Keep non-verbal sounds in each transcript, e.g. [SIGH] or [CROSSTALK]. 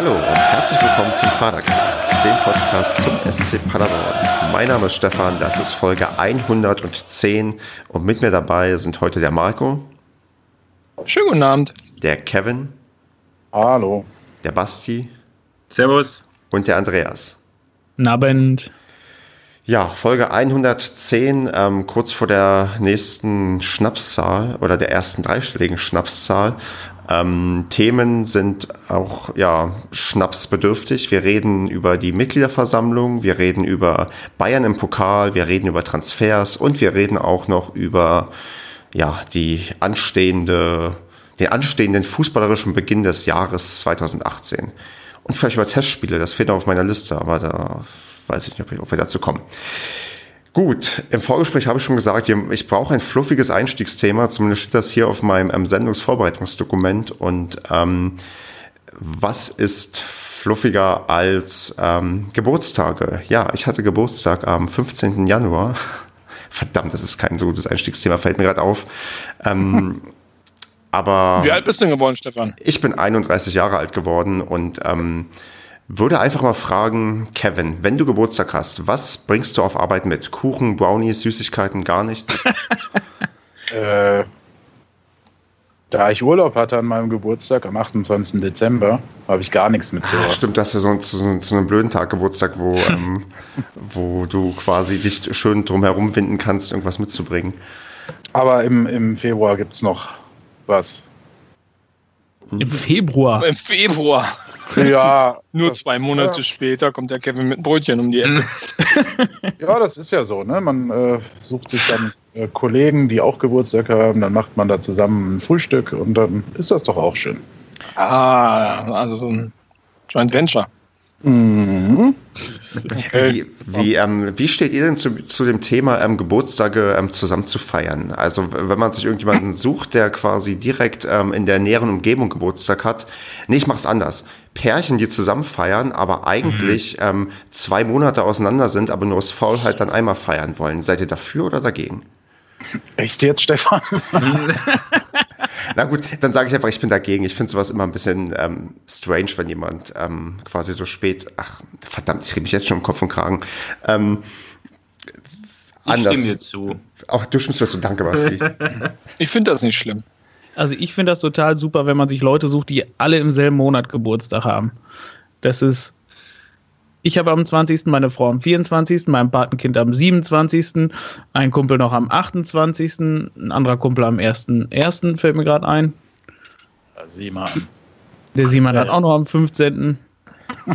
Hallo und herzlich willkommen zum Padercast, dem Podcast zum SC Paderborn. Mein Name ist Stefan, das ist Folge 110 und mit mir dabei sind heute der Marco. Schönen guten Abend. Der Kevin. Hallo. Der Basti. Servus. Und der Andreas. Guten Abend. Ja, Folge 110, ähm, kurz vor der nächsten Schnapszahl oder der ersten dreistelligen Schnapszahl. Ähm, Themen sind auch ja, schnapsbedürftig. Wir reden über die Mitgliederversammlung, wir reden über Bayern im Pokal, wir reden über Transfers und wir reden auch noch über ja, die anstehende, den anstehenden fußballerischen Beginn des Jahres 2018. Und vielleicht über Testspiele, das fehlt noch auf meiner Liste, aber da weiß ich nicht, ob wir dazu kommen. Gut, im Vorgespräch habe ich schon gesagt, ich brauche ein fluffiges Einstiegsthema, zumindest steht das hier auf meinem ähm, Sendungsvorbereitungsdokument. Und ähm, was ist fluffiger als ähm, Geburtstage? Ja, ich hatte Geburtstag am 15. Januar. [LAUGHS] Verdammt, das ist kein so gutes Einstiegsthema, fällt mir gerade auf. Ähm, [LAUGHS] aber. Wie alt bist du denn geworden, Stefan? Ich bin 31 Jahre alt geworden und ähm, würde einfach mal fragen, Kevin, wenn du Geburtstag hast, was bringst du auf Arbeit mit? Kuchen, Brownies, Süßigkeiten, gar nichts? [LAUGHS] äh, da ich Urlaub hatte an meinem Geburtstag am 28. Dezember, habe ich gar nichts mitgebracht. Ach, stimmt, das ist ja so, so, so einen blöden Tag Geburtstag, wo, [LAUGHS] ähm, wo du quasi dich schön drumherum winden kannst, irgendwas mitzubringen. Aber im, im Februar gibt es noch was. Im Februar? Im Februar. Ja. [LAUGHS] Nur zwei Monate ja. später kommt der Kevin mit einem Brötchen um die Ecke. [LAUGHS] ja, das ist ja so. Ne? Man äh, sucht sich dann äh, Kollegen, die auch Geburtstag haben, dann macht man da zusammen ein Frühstück und dann ist das doch auch schön. Ah, also so ein Joint Venture. Mhm. [LAUGHS] Wie, wie, ähm, wie steht ihr denn zu, zu dem Thema ähm, Geburtstage ähm, zusammen zu feiern? Also wenn man sich irgendjemanden sucht, der quasi direkt ähm, in der näheren Umgebung Geburtstag hat. Nee, ich mach's anders. Pärchen, die zusammen feiern, aber eigentlich mhm. ähm, zwei Monate auseinander sind, aber nur aus Faulheit dann einmal feiern wollen. Seid ihr dafür oder dagegen? Echt jetzt, Stefan? [LAUGHS] Na gut, dann sage ich einfach, ich bin dagegen. Ich finde sowas immer ein bisschen ähm, strange, wenn jemand ähm, quasi so spät, ach verdammt, ich rede mich jetzt schon im Kopf und Kragen. Ähm, anders. Ich stimme dir zu. Auch du stimmst mir zu, danke Basti. [LAUGHS] ich finde das nicht schlimm. Also ich finde das total super, wenn man sich Leute sucht, die alle im selben Monat Geburtstag haben. Das ist ich habe am 20., meine Frau am 24., mein Patenkind am 27., ein Kumpel noch am 28., ein anderer Kumpel am 1.1. fällt mir gerade ein. Simon. Der Simon hat auch noch am 15.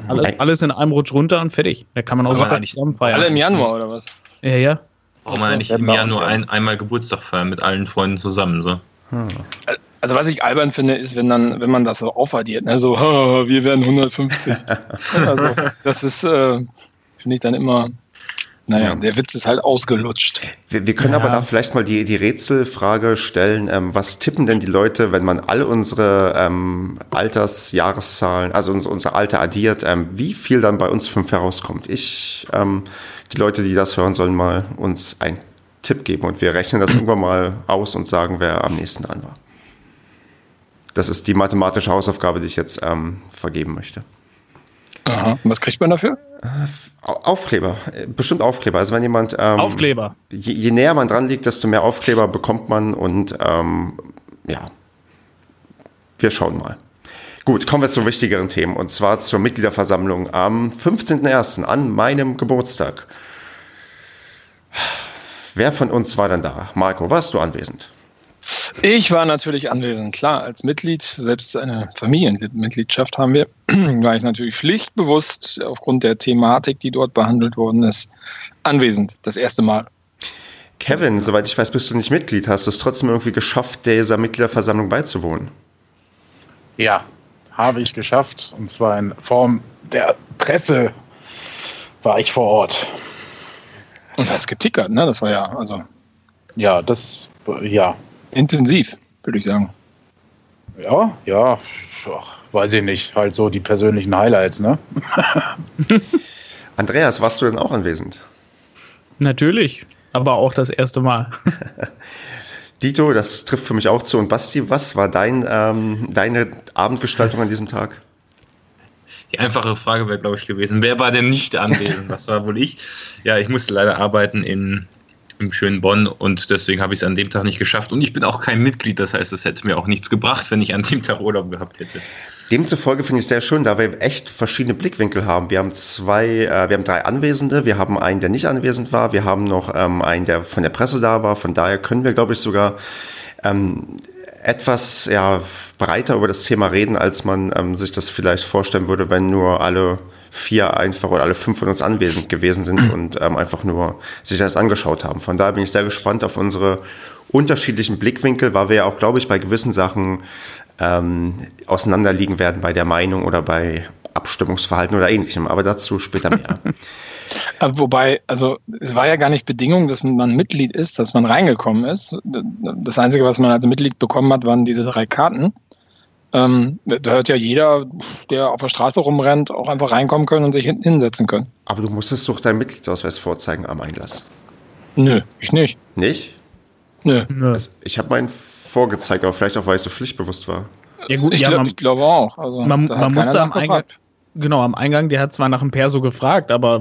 Alles, alles, in einem Rutsch runter und fertig. Da kann man auch super zusammen feiern. Alle im Januar oder was? Ja, ja. Braucht man eigentlich im Januar ein, einmal Geburtstag feiern mit allen Freunden zusammen, so. Hm. Also was ich albern finde, ist, wenn dann, wenn man das so aufaddiert, ne? so, wir werden 150. [LAUGHS] also das ist, äh, finde ich dann immer, naja, ja. der Witz ist halt ausgelutscht. Wir, wir können ja. aber da vielleicht mal die, die Rätselfrage stellen. Ähm, was tippen denn die Leute, wenn man all unsere ähm, Altersjahreszahlen, also unser, unser Alter addiert, ähm, wie viel dann bei uns fünf herauskommt? Ich, ähm, die Leute, die das hören, sollen mal uns einen Tipp geben und wir rechnen das [CLEARS THROAT] irgendwann mal aus und sagen, wer am nächsten dran war. Das ist die mathematische Hausaufgabe, die ich jetzt ähm, vergeben möchte. Aha. Was kriegt man dafür? Äh, Aufkleber, bestimmt Aufkleber. Also wenn jemand ähm, Aufkleber. Je, je, näher man dran liegt, desto mehr Aufkleber bekommt man und ähm, ja, wir schauen mal. Gut, kommen wir zu wichtigeren Themen und zwar zur Mitgliederversammlung am 15.01. an meinem Geburtstag. Wer von uns war denn da? Marco, warst du anwesend? Ich war natürlich anwesend, klar, als Mitglied, selbst eine Familienmitgliedschaft haben wir, [CLEARS THROAT] war ich natürlich pflichtbewusst aufgrund der Thematik, die dort behandelt worden ist, anwesend, das erste Mal. Kevin, soweit ich weiß, bist du nicht Mitglied. Hast du es trotzdem irgendwie geschafft, dieser Mitgliederversammlung beizuwohnen? Ja, habe ich geschafft. Und zwar in Form der Presse war ich vor Ort. Und hast getickert, ne? Das war ja, also. Ja, das, ja, intensiv, würde ich sagen. Ja, ja, Ach, weiß ich nicht. Halt so die persönlichen Highlights, ne? [LAUGHS] Andreas, warst du denn auch anwesend? Natürlich, aber auch das erste Mal. [LAUGHS] Dito, das trifft für mich auch zu. Und Basti, was war dein, ähm, deine Abendgestaltung an diesem Tag? Die einfache Frage wäre, glaube ich, gewesen, wer war denn nicht anwesend? Das war wohl ich. Ja, ich musste leider arbeiten in, im schönen Bonn und deswegen habe ich es an dem Tag nicht geschafft. Und ich bin auch kein Mitglied, das heißt, es hätte mir auch nichts gebracht, wenn ich an dem Tag Urlaub gehabt hätte. Demzufolge finde ich sehr schön, da wir echt verschiedene Blickwinkel haben. Wir haben zwei, äh, wir haben drei Anwesende, wir haben einen, der nicht anwesend war, wir haben noch ähm, einen, der von der Presse da war. Von daher können wir, glaube ich, sogar ähm, etwas ja, breiter über das Thema reden, als man ähm, sich das vielleicht vorstellen würde, wenn nur alle vier einfach oder alle fünf von uns anwesend gewesen sind mhm. und ähm, einfach nur sich das angeschaut haben. Von daher bin ich sehr gespannt auf unsere unterschiedlichen Blickwinkel, weil wir ja auch, glaube ich, bei gewissen Sachen ähm, auseinanderliegen werden bei der Meinung oder bei Abstimmungsverhalten oder ähnlichem. Aber dazu später mehr. [LAUGHS] Wobei, also es war ja gar nicht Bedingung, dass man Mitglied ist, dass man reingekommen ist. Das Einzige, was man als Mitglied bekommen hat, waren diese drei Karten. Ähm, da hört ja jeder, der auf der Straße rumrennt, auch einfach reinkommen können und sich hinten hinsetzen können. Aber du musstest doch deinen Mitgliedsausweis vorzeigen am Einlass. Nö, ich nicht. Nicht? Nö. Also, ich habe meinen vorgezeigt, aber vielleicht auch, weil ich so pflichtbewusst war. Ja gut, ich, ja, glaub, man, ich glaube auch. Also, man, man musste am Eingang, genau, am Eingang, der hat zwar nach dem Perso gefragt, aber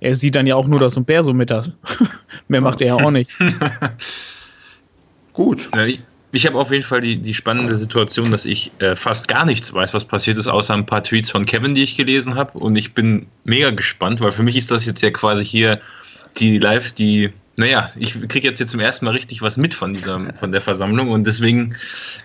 er sieht dann ja auch nur, dass du ein Perso mit hast. [LAUGHS] Mehr macht er ja auch nicht. [LAUGHS] gut. Ja, ich, ich habe auf jeden Fall die, die spannende Situation, dass ich äh, fast gar nichts weiß, was passiert ist, außer ein paar Tweets von Kevin, die ich gelesen habe. Und ich bin mega gespannt, weil für mich ist das jetzt ja quasi hier die live, die naja, ich kriege jetzt hier zum ersten Mal richtig was mit von dieser, von der Versammlung und deswegen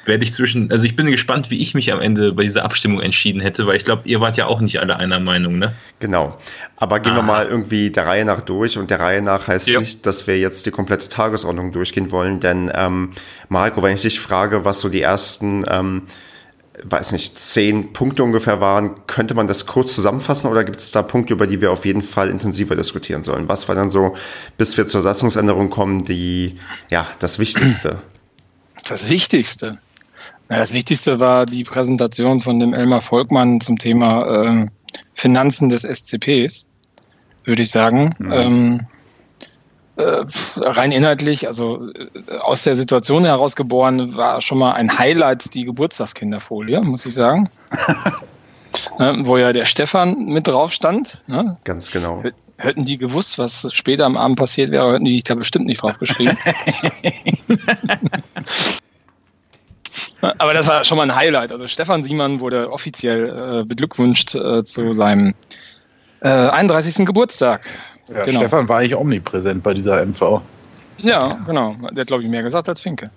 werde ich zwischen, also ich bin gespannt, wie ich mich am Ende bei dieser Abstimmung entschieden hätte, weil ich glaube, ihr wart ja auch nicht alle einer Meinung, ne? Genau. Aber gehen ah. wir mal irgendwie der Reihe nach durch und der Reihe nach heißt ja. nicht, dass wir jetzt die komplette Tagesordnung durchgehen wollen, denn ähm, Marco, wenn ich dich frage, was so die ersten ähm, weiß nicht, zehn Punkte ungefähr waren. Könnte man das kurz zusammenfassen oder gibt es da Punkte, über die wir auf jeden Fall intensiver diskutieren sollen? Was war dann so, bis wir zur Satzungsänderung kommen, die, ja, das Wichtigste? [CLEARS THROAT] Das Wichtigste? Na, das Wichtigste war die Präsentation von dem Elmar Volkmann zum Thema äh, Finanzen des SCPs, würde ich sagen. Mhm. Ähm, äh, rein inhaltlich, also äh, aus der Situation heraus geboren, war schon mal ein Highlight die Geburtstagskinderfolie, muss ich sagen. äh, [LAUGHS] wo ja der Stefan mit drauf stand. Ne? Ganz genau. Hätten die gewusst, was später am Abend passiert wäre, hätten die da bestimmt nicht drauf geschrieben. [LAUGHS] Aber das war schon mal ein Highlight. Also Stefan Siemann wurde offiziell äh, beglückwünscht zu seinem 31. Geburtstag. Ja, genau. Stefan war eigentlich omnipräsent bei dieser MV. Ja, genau. Der hat, glaube ich, mehr gesagt als Finke.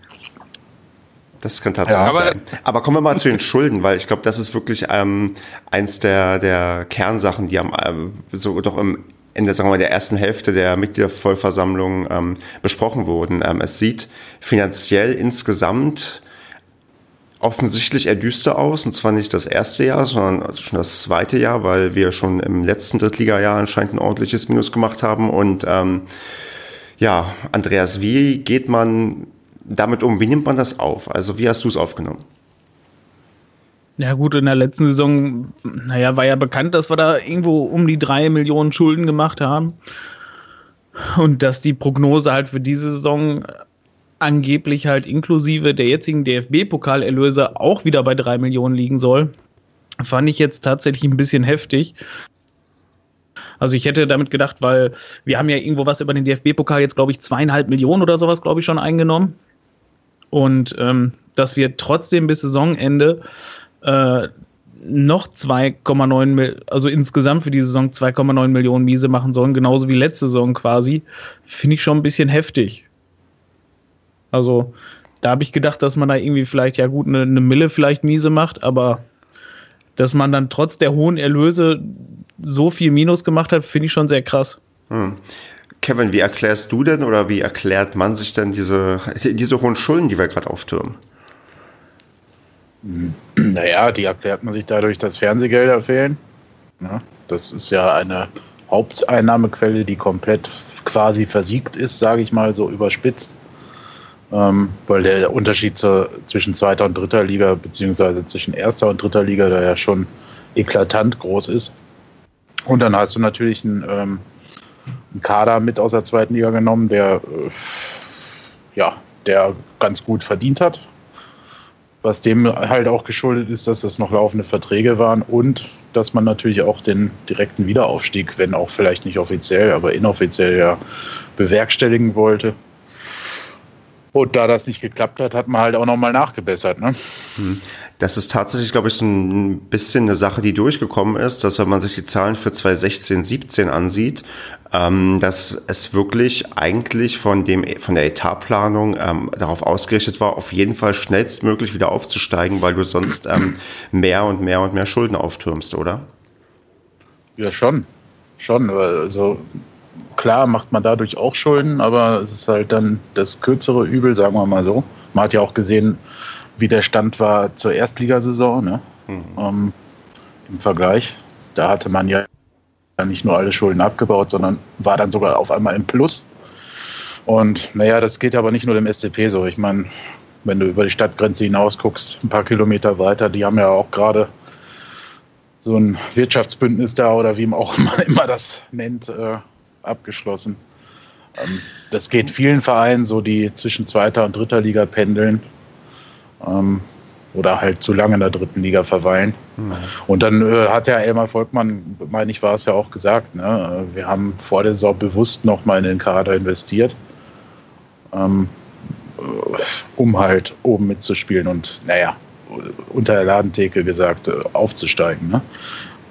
Das kann tatsächlich ja, aber sein. Aber kommen wir mal zu den Schulden, weil ich glaube, das ist wirklich ähm, eins der, der Kernsachen, die am, ähm, so doch im in der, sagen wir mal, der ersten Hälfte der Mitgliedervollversammlung ähm, besprochen wurden. Ähm, es sieht finanziell insgesamt offensichtlich eher düster aus. Und zwar nicht das erste Jahr, sondern schon das zweite Jahr, weil wir schon im letzten Drittligajahr anscheinend ein ordentliches Minus gemacht haben. Und ähm, ja, Andreas, wie geht man damit um? Wie nimmt man das auf? Also wie hast du es aufgenommen? Ja gut, in der letzten Saison, naja, war ja bekannt, dass wir da irgendwo um die drei Millionen Schulden gemacht haben. Und dass die Prognose halt für diese Saison angeblich halt inklusive der jetzigen DFB-Pokalerlöse auch wieder bei drei Millionen liegen soll, fand ich jetzt tatsächlich ein bisschen heftig. Also ich hätte damit gedacht, weil wir haben ja irgendwo was über den DFB-Pokal jetzt, glaube ich, zweieinhalb Millionen oder sowas, glaube ich, schon eingenommen. Und ähm, dass wir trotzdem bis Saisonende äh, noch 2,9, also insgesamt für die Saison 2,9 Millionen Miese machen sollen, genauso wie letzte Saison quasi, finde ich schon ein bisschen heftig. Also da habe ich gedacht, dass man da irgendwie vielleicht, ja gut, eine, eine Mille vielleicht miese macht, aber dass man dann trotz der hohen Erlöse so viel Minus gemacht hat, finde ich schon sehr krass. Hm. Kevin, wie erklärst du denn oder wie erklärt man sich denn diese, diese hohen Schulden, die wir gerade auftürmen? Naja, die erklärt man sich dadurch, dass Fernsehgelder fehlen. Ja, das ist ja eine Haupteinnahmequelle, die komplett quasi versiegt ist, sage ich mal so überspitzt ähm, weil der Unterschied zur, zwischen zweiter und dritter Liga, beziehungsweise zwischen erster und dritter Liga, da ja schon eklatant groß ist. Und dann hast du natürlich einen, ähm, einen Kader mit aus der zweiten Liga genommen, der, äh, ja, der ganz gut verdient hat. Was dem halt auch geschuldet ist, dass das noch laufende Verträge waren und dass man natürlich auch den direkten Wiederaufstieg, wenn auch vielleicht nicht offiziell, aber inoffiziell ja bewerkstelligen wollte. Und da das nicht geklappt hat, hat man halt auch nochmal nachgebessert. Ne? Hm. Das ist tatsächlich, glaube ich, so ein bisschen eine Sache, die durchgekommen ist, dass wenn man sich die Zahlen für 2016, 17 ansieht, ähm, dass es wirklich eigentlich von dem von der Etatplanung ähm, darauf ausgerichtet war, auf jeden Fall schnellstmöglich wieder aufzusteigen, weil du sonst [CLEARS THROAT] ähm, mehr und mehr und mehr Schulden auftürmst, oder? Ja, schon. Schon. Also klar macht man dadurch auch Schulden, aber es ist halt dann das kürzere Übel, sagen wir mal so. Man hat ja auch gesehen, wie der Stand war zur Erstligasaison ne? Mhm. Ähm, im Vergleich. Da hatte man ja nicht nur alle Schulden abgebaut, sondern war dann sogar auf einmal im Plus. Und naja, das geht aber nicht nur dem SCP so. Ich meine, wenn du über die Stadtgrenze hinaus guckst, ein paar Kilometer weiter, die haben ja auch gerade so ein Wirtschaftsbündnis da oder wie man auch [LAUGHS] immer das nennt, äh, abgeschlossen. Ähm, das geht vielen Vereinen so, die zwischen zweiter und dritter Liga pendeln ähm, oder halt zu lange in der dritten Liga verweilen. Mhm. Und dann äh, hat ja Elmar Volkmann, meine ich, war es ja auch gesagt, ne? wir haben vor der Saison bewusst nochmal in den Kader investiert, ähm, äh, um halt oben mitzuspielen und naja, unter der Ladentheke gesagt, äh, aufzusteigen. Ne?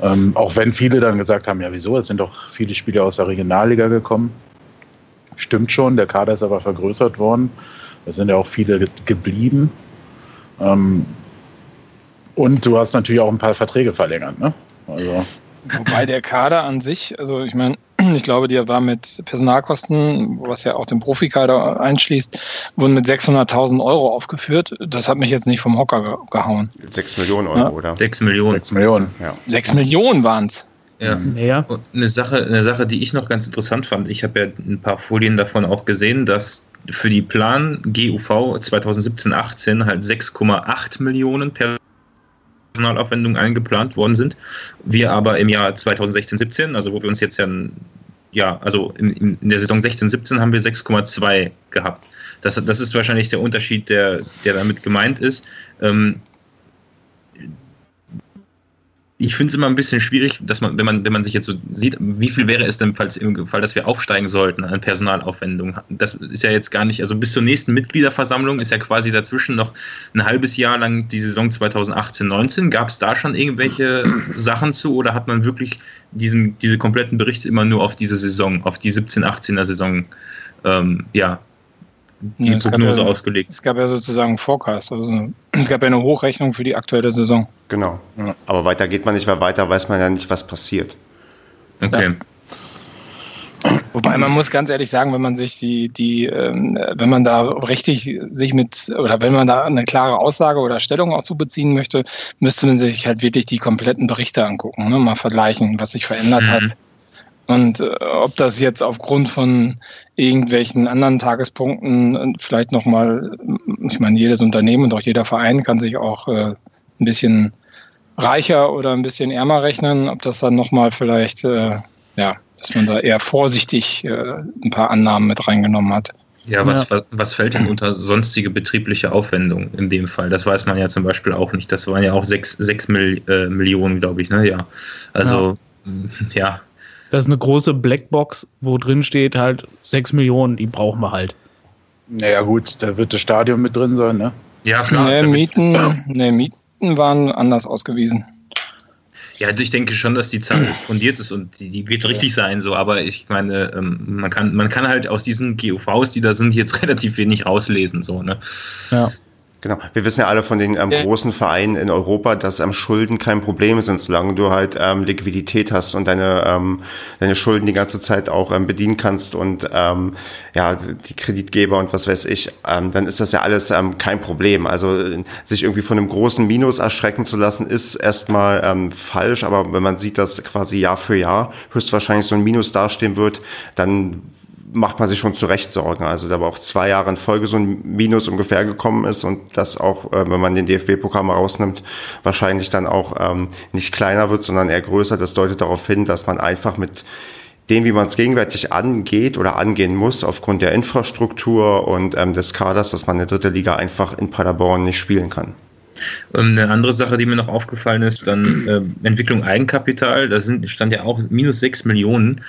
Ähm, auch wenn viele dann gesagt haben, ja wieso, es sind doch viele Spieler aus der Regionalliga gekommen. Stimmt schon, der Kader ist aber vergrößert worden. Es sind ja auch viele geblieben. Ähm, und du hast natürlich auch ein paar Verträge verlängert, ne? Also. Wobei der Kader an sich, also ich meine, ich glaube, die war mit Personalkosten, was ja auch den Profikader einschließt, wurden mit 600.000 Euro aufgeführt. Das hat mich jetzt nicht vom Hocker gehauen. 6 Millionen Euro, ja? oder? 6 Millionen. 6 Millionen, ja. 6 Millionen waren es. Ja. ja. Eine Sache, eine Sache, die ich noch ganz interessant fand, ich habe ja ein paar Folien davon auch gesehen, dass für die Plan GUV 2017-18 halt 6,8 Millionen Personalaufwendungen eingeplant worden sind. Wir aber im Jahr 2016-17, also wo wir uns jetzt ja, ja also in, in der Saison 16-17 haben wir 6,2 gehabt. Das, das ist wahrscheinlich der Unterschied, der, der damit gemeint ist. Ähm, ich finde es immer ein bisschen schwierig, dass man, wenn man, wenn man sich jetzt so sieht, wie viel wäre es denn, falls im Fall, dass wir aufsteigen sollten an Personalaufwendungen? Das ist ja jetzt gar nicht, also bis zur nächsten Mitgliederversammlung ist ja quasi dazwischen noch ein halbes Jahr lang die Saison 2018-19. Gab es da schon irgendwelche [CLEARS THROAT] Sachen zu oder hat man wirklich diesen, diese kompletten Berichte immer nur auf diese Saison, auf die 17-18er Saison, ähm, ja, die ja, Prognose ja, ausgelegt. Es gab ja sozusagen einen Forecast. Also [CLEARS THROAT] es gab ja eine Hochrechnung für die aktuelle Saison. Genau. Ja. Aber weiter geht man nicht, weil weiter weiß man ja nicht, was passiert. Okay. Wobei man muss ganz ehrlich sagen, wenn man sich die, die, ähm, wenn man da richtig sich mit, oder wenn man da eine klare Aussage oder Stellung auch zu beziehen möchte, müsste man sich halt wirklich die kompletten Berichte angucken, ne? mal vergleichen, was sich verändert mhm. hat und äh, ob das jetzt aufgrund von irgendwelchen anderen Tagespunkten äh, vielleicht nochmal, ich meine, jedes Unternehmen und auch jeder Verein kann sich auch äh, ein bisschen reicher oder ein bisschen ärmer rechnen, ob das dann nochmal vielleicht, äh, ja, dass man da eher vorsichtig äh, ein paar Annahmen mit reingenommen hat. Ja, was, ja. was, was fällt denn unter sonstige betriebliche Aufwendungen in dem Fall? Das weiß man ja zum Beispiel auch nicht. Das waren ja auch sechs, sechs Mil, äh, Millionen, glaube ich, ne? Ja. Also, ja. ja. Das ist eine große Blackbox, wo drin steht halt 6 Millionen, die brauchen wir halt. Naja, gut, da wird das Stadion mit drin sein, ne? Ja, klar. Nee, Mieten, nee, Mieten waren anders ausgewiesen. Ja, also ich denke schon, dass die Zahl fundiert ist und die, die wird richtig sein, so, aber ich meine, ähm, man kann, man kann halt aus diesen GUVs, die da sind, jetzt [LAUGHS] relativ wenig rauslesen, so, ne? Ja. Genau. Wir wissen ja alle von den ähm, ja. großen Vereinen in Europa, dass ähm, Schulden kein Problem sind, solange du halt ähm, Liquidität hast und deine, ähm, deine Schulden die ganze Zeit auch ähm, bedienen kannst und ähm, ja, die Kreditgeber und was weiß ich, ähm, dann ist das ja alles ähm, kein Problem. Also sich irgendwie von einem großen Minus erschrecken zu lassen, ist erstmal ähm, falsch, aber wenn man sieht, dass quasi Jahr für Jahr höchstwahrscheinlich so ein Minus dastehen wird, dann macht man sich schon zu Recht Sorgen. Also da war auch zwei Jahre in Folge so ein Minus ungefähr gekommen ist und das auch, äh, wenn man den DFB-Pokal mal rausnimmt, wahrscheinlich dann auch ähm, nicht kleiner wird, sondern eher größer. Das deutet darauf hin, dass man einfach mit dem, wie man es gegenwärtig angeht oder angehen muss, aufgrund der Infrastruktur und ähm, des Kaders, dass man eine dritte Liga einfach in Paderborn nicht spielen kann. Ähm, eine andere Sache, die mir noch aufgefallen ist, dann äh, Entwicklung Eigenkapital. Da sind, stand ja auch minus 6 Millionen.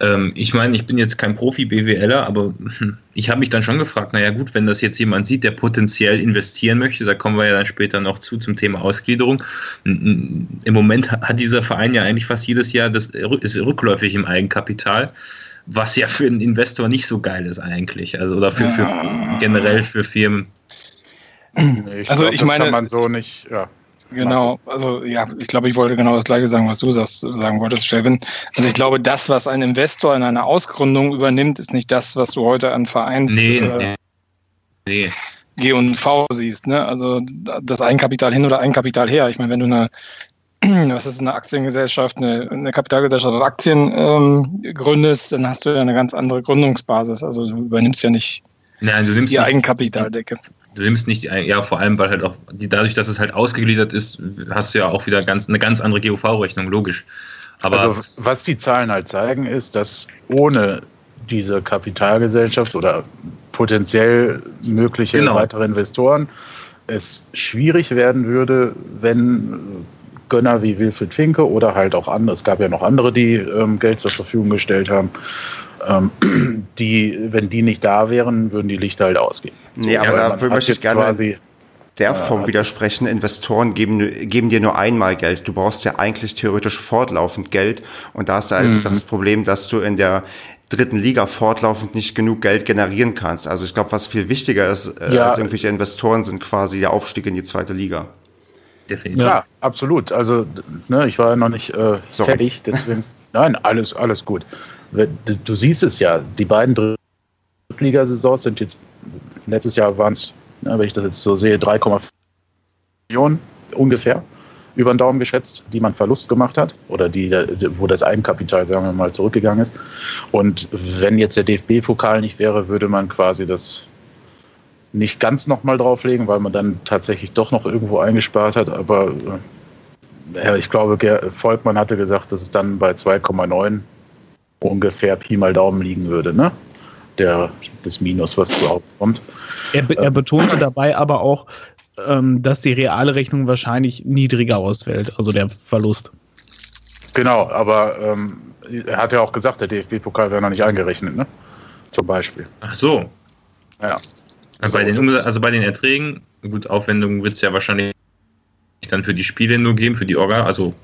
Ähm, ich meine, ich bin jetzt kein Profi-BWLer, aber hm, ich habe mich dann schon gefragt, naja gut, wenn das jetzt jemand sieht, der potenziell investieren möchte, da kommen wir ja dann später noch zu zum Thema Ausgliederung. Im Moment hat dieser Verein ja eigentlich fast jedes Jahr, das ist rückläufig im Eigenkapital was ja für einen Investor nicht so geil ist eigentlich. Also oder für, für generell für Firmen. Nee, ich also glaub, ich meine, kann man so nicht. Ja. Genau, also ja, ich glaube, ich wollte genau das gleiche sagen, was du sagst, sagen wolltest, Stefan. Also ich glaube, das, was ein Investor in einer Ausgründung übernimmt, ist nicht das, was du heute an Vereins nee, äh, nee. G und V siehst. Ne? Also das Eigenkapital hin oder Eigenkapital her. Ich meine, wenn du eine [CLEARS THROAT] was ist eine Aktiengesellschaft, eine, eine Kapitalgesellschaft auf Aktien ähm, gründest, dann hast du ja eine ganz andere Gründungsbasis. Also du übernimmst ja nicht Nein, du nimmst die nicht, Eigenkapitaldecke. Du nimmst nicht, ja, vor allem, weil halt auch, die, dadurch, dass es halt ausgegliedert ist, hast du ja auch wieder ganz, eine ganz andere GOV-Rechnung, logisch. Aber also, was die Zahlen halt zeigen, ist, dass ohne diese Kapitalgesellschaft oder potenziell mögliche genau. weitere Investoren es schwierig werden würde, wenn Gönner wie Wilfried Finke oder halt auch andere, es gab ja noch andere, die ähm, Geld zur Verfügung gestellt haben, ähm, [CLEARS THROAT] die, wenn die nicht da wären, würden die Lichter halt ausgehen. Nee, so, aber da möchte ich gerne quasi, der Form äh, widersprechen. Investoren geben, geben dir nur einmal Geld. Du brauchst ja eigentlich theoretisch fortlaufend Geld. Und da ist halt mhm. das Problem, dass du in der dritten Liga fortlaufend nicht genug Geld generieren kannst. Also ich glaube, was viel wichtiger ist äh, ja. als irgendwelche Investoren, sind quasi der Aufstieg in die zweite Liga definitiv. Ja, absolut. Also, ne, ich war ja noch nicht äh, fertig, deswegen. [LAUGHS] nein, alles, alles gut. Du, du, siehst es ja, die beiden Drittligasaisons sind jetzt, letztes Jahr waren es, ne, wenn ich das jetzt so sehe, 3,5 Millionen ungefähr über den Daumen geschätzt, die man Verlust gemacht hat oder die, wo das Eigenkapital, sagen wir mal, zurückgegangen ist. Und wenn jetzt der DFB-Pokal nicht wäre, würde man quasi das nicht ganz nochmal drauflegen, weil man dann tatsächlich doch noch irgendwo eingespart hat. Aber äh, ich glaube, Volkmann hatte gesagt, dass es dann bei 2,9 ungefähr Pi mal Daumen liegen würde, ne? Der, das Minus, was überhaupt kommt. Er, er betonte dabei aber auch, ähm, dass die reale Rechnung wahrscheinlich niedriger ausfällt, also der Verlust. Genau, aber ähm, er hat ja auch gesagt, der DFB-Pokal wäre noch nicht eingerechnet, ne? Zum Beispiel. Ach so. Ja. Also bei, den, also bei den Erträgen, gut, Aufwendungen wird es ja wahrscheinlich dann für die Spiele nur geben, für die Orga, also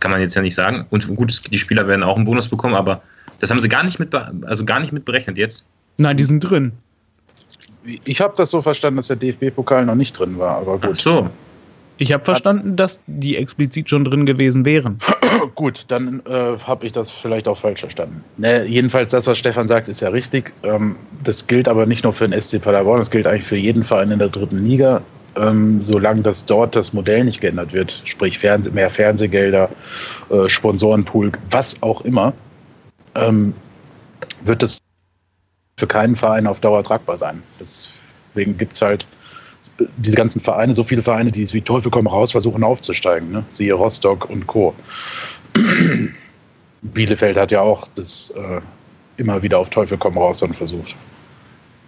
kann man jetzt ja nicht sagen. Und gut, die Spieler werden auch einen Bonus bekommen, aber das haben sie gar nicht mit, also gar nicht mit berechnet jetzt. Nein, die sind drin. Ich habe das so verstanden, dass der DFB-Pokal noch nicht drin war, aber gut. Ach so. Ich habe verstanden, dass die explizit schon drin gewesen wären. [CLEARS THROAT] Gut, dann äh, habe ich das vielleicht auch falsch verstanden. Ne, jedenfalls das, was Stefan sagt, ist ja richtig. Ähm, das gilt aber nicht nur für den SC Paderborn, das gilt eigentlich für jeden Verein in der dritten Liga. Ähm, solange das dort das Modell nicht geändert wird, sprich Fernseh mehr Fernsehgelder, äh, Sponsorenpool, was auch immer, ähm, wird das für keinen Verein auf Dauer tragbar sein. Deswegen gibt es halt diese ganzen Vereine, so viele Vereine, die wie Teufel kommen raus versuchen aufzusteigen. Ne? Siehe Rostock und Co. [CLEARS THROAT] Bielefeld hat ja auch das äh, immer wieder auf Teufel komm raus dann versucht.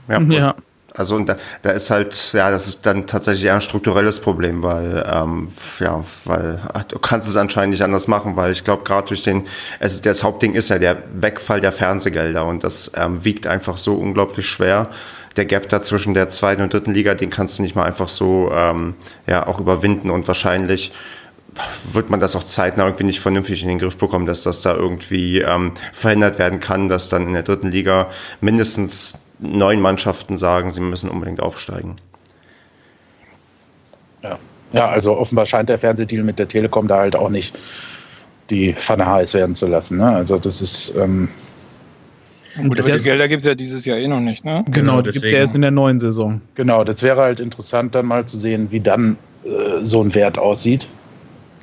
Ja. ja. Also und da, da ist halt, ja, das ist dann tatsächlich eher ein strukturelles Problem, weil, ähm, ja, weil du kannst es anscheinend nicht anders machen, weil ich glaube, gerade durch den, es, das Hauptding ist ja der Wegfall der Fernsehgelder und das ähm, wiegt einfach so unglaublich schwer. Der Gap da zwischen der zweiten und dritten Liga, den kannst du nicht mal einfach so ähm, ja auch überwinden und wahrscheinlich wird man das auch zeitnah irgendwie nicht vernünftig in den Griff bekommen, dass das da irgendwie ähm, verhindert werden kann, dass dann in der dritten Liga mindestens neun Mannschaften sagen, sie müssen unbedingt aufsteigen. Ja. ja, also offenbar scheint der Fernsehdeal mit der Telekom da halt auch nicht die Pfanne heiß werden zu lassen. Ne? Also das ist ähm, Gut, aber die Gelder gibt es ja dieses Jahr eh noch nicht, ne? Genau, die gibt es ja erst in der neuen Saison. Genau, das wäre halt interessant, dann mal zu sehen, wie dann äh, so ein Wert aussieht.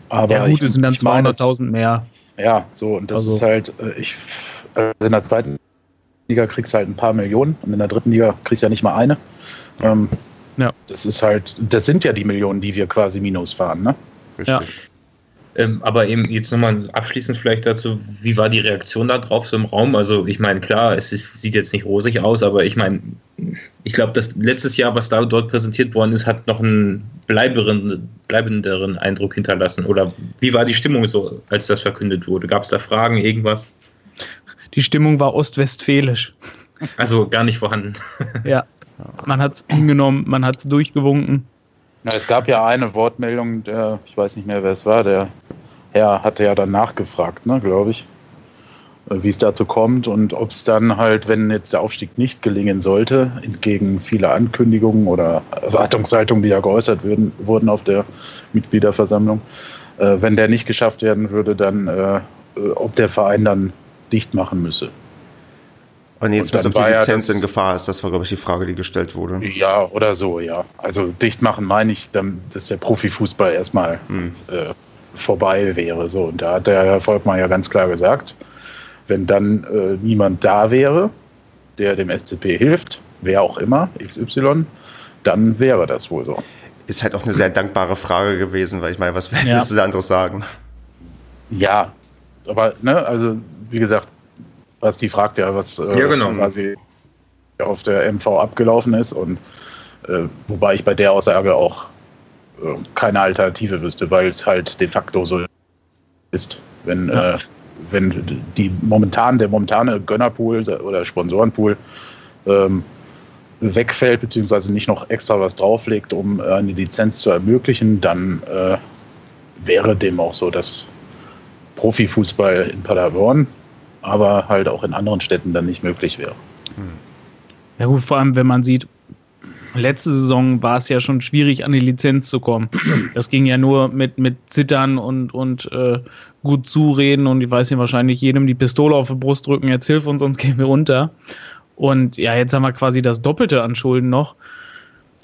Aber ja, gut, es sind dann 200.000 mehr. Ja, so, und das also. ist halt, äh, ich, also in der zweiten Liga kriegst du halt ein paar Millionen und in der dritten Liga kriegst du ja nicht mal eine. Ähm, ja. Das ist halt, das sind ja die Millionen, die wir quasi minus fahren, ne? Richtig. Ja. Ähm, aber eben jetzt nochmal abschließend vielleicht dazu, wie war die Reaktion da drauf so im Raum? Also ich meine, klar, es ist, sieht jetzt nicht rosig aus, aber ich meine, ich glaube, das letztes Jahr, was da dort präsentiert worden ist, hat noch einen bleiberen, bleibenderen Eindruck hinterlassen. Oder wie war die Stimmung so, als das verkündet wurde? Gab es da Fragen, irgendwas? Die Stimmung war ostwestfälisch. Also gar nicht vorhanden. [LAUGHS] ja, man hat es hingenommen, man hat es durchgewunken. Na, es gab ja eine Wortmeldung, der, ich weiß nicht mehr, wer es war, der Herr hatte ja dann nachgefragt, ne, glaube ich, äh, wie es dazu kommt und ob es dann halt, wenn jetzt der Aufstieg nicht gelingen sollte, entgegen vieler Ankündigungen oder Erwartungshaltungen, die ja geäußert würden, wurden auf der Mitgliederversammlung, äh, wenn der nicht geschafft werden würde, dann äh, ob der Verein dann dicht machen müsse. Und jetzt, ob die Lizenz ja in Gefahr ist, das war, glaube ich, die Frage, die gestellt wurde. Ja, oder so, ja. Also dicht machen meine ich, dass der Profifußball erstmal hm. äh, vorbei wäre. So, und da hat der Herr Volkmann ja ganz klar gesagt, wenn dann äh, niemand da wäre, der dem SCP hilft, wer auch immer, XY, dann wäre das wohl so. Ist halt auch eine sehr dankbare Frage gewesen, weil ich meine, was [LAUGHS] willst ja. du da anderes sagen? Ja, aber, ne, also wie gesagt, Basti fragt ja, was äh, ja, genau. quasi auf der MV abgelaufen ist und äh, wobei ich bei der Aussage auch äh, keine Alternative wüsste, weil es halt de facto so ist. Wenn, ja. Äh, wenn die momentan, der momentane Gönnerpool oder Sponsorenpool ähm, wegfällt, beziehungsweise nicht noch extra was drauflegt, um äh, eine Lizenz zu ermöglichen, dann äh, wäre dem auch so, dass Profifußball in Paderborn aber halt auch in anderen Städten dann nicht möglich wäre. Ja gut, vor allem wenn man sieht, letzte Saison war es ja schon schwierig, an die Lizenz zu kommen. [CLEARS THROAT] Das ging ja nur mit, mit Zittern und, und äh, gut zureden und ich weiß nicht, wahrscheinlich jedem die Pistole auf die Brust drücken, jetzt hilf uns, sonst gehen wir unter. Und ja, jetzt haben wir quasi das Doppelte an Schulden noch.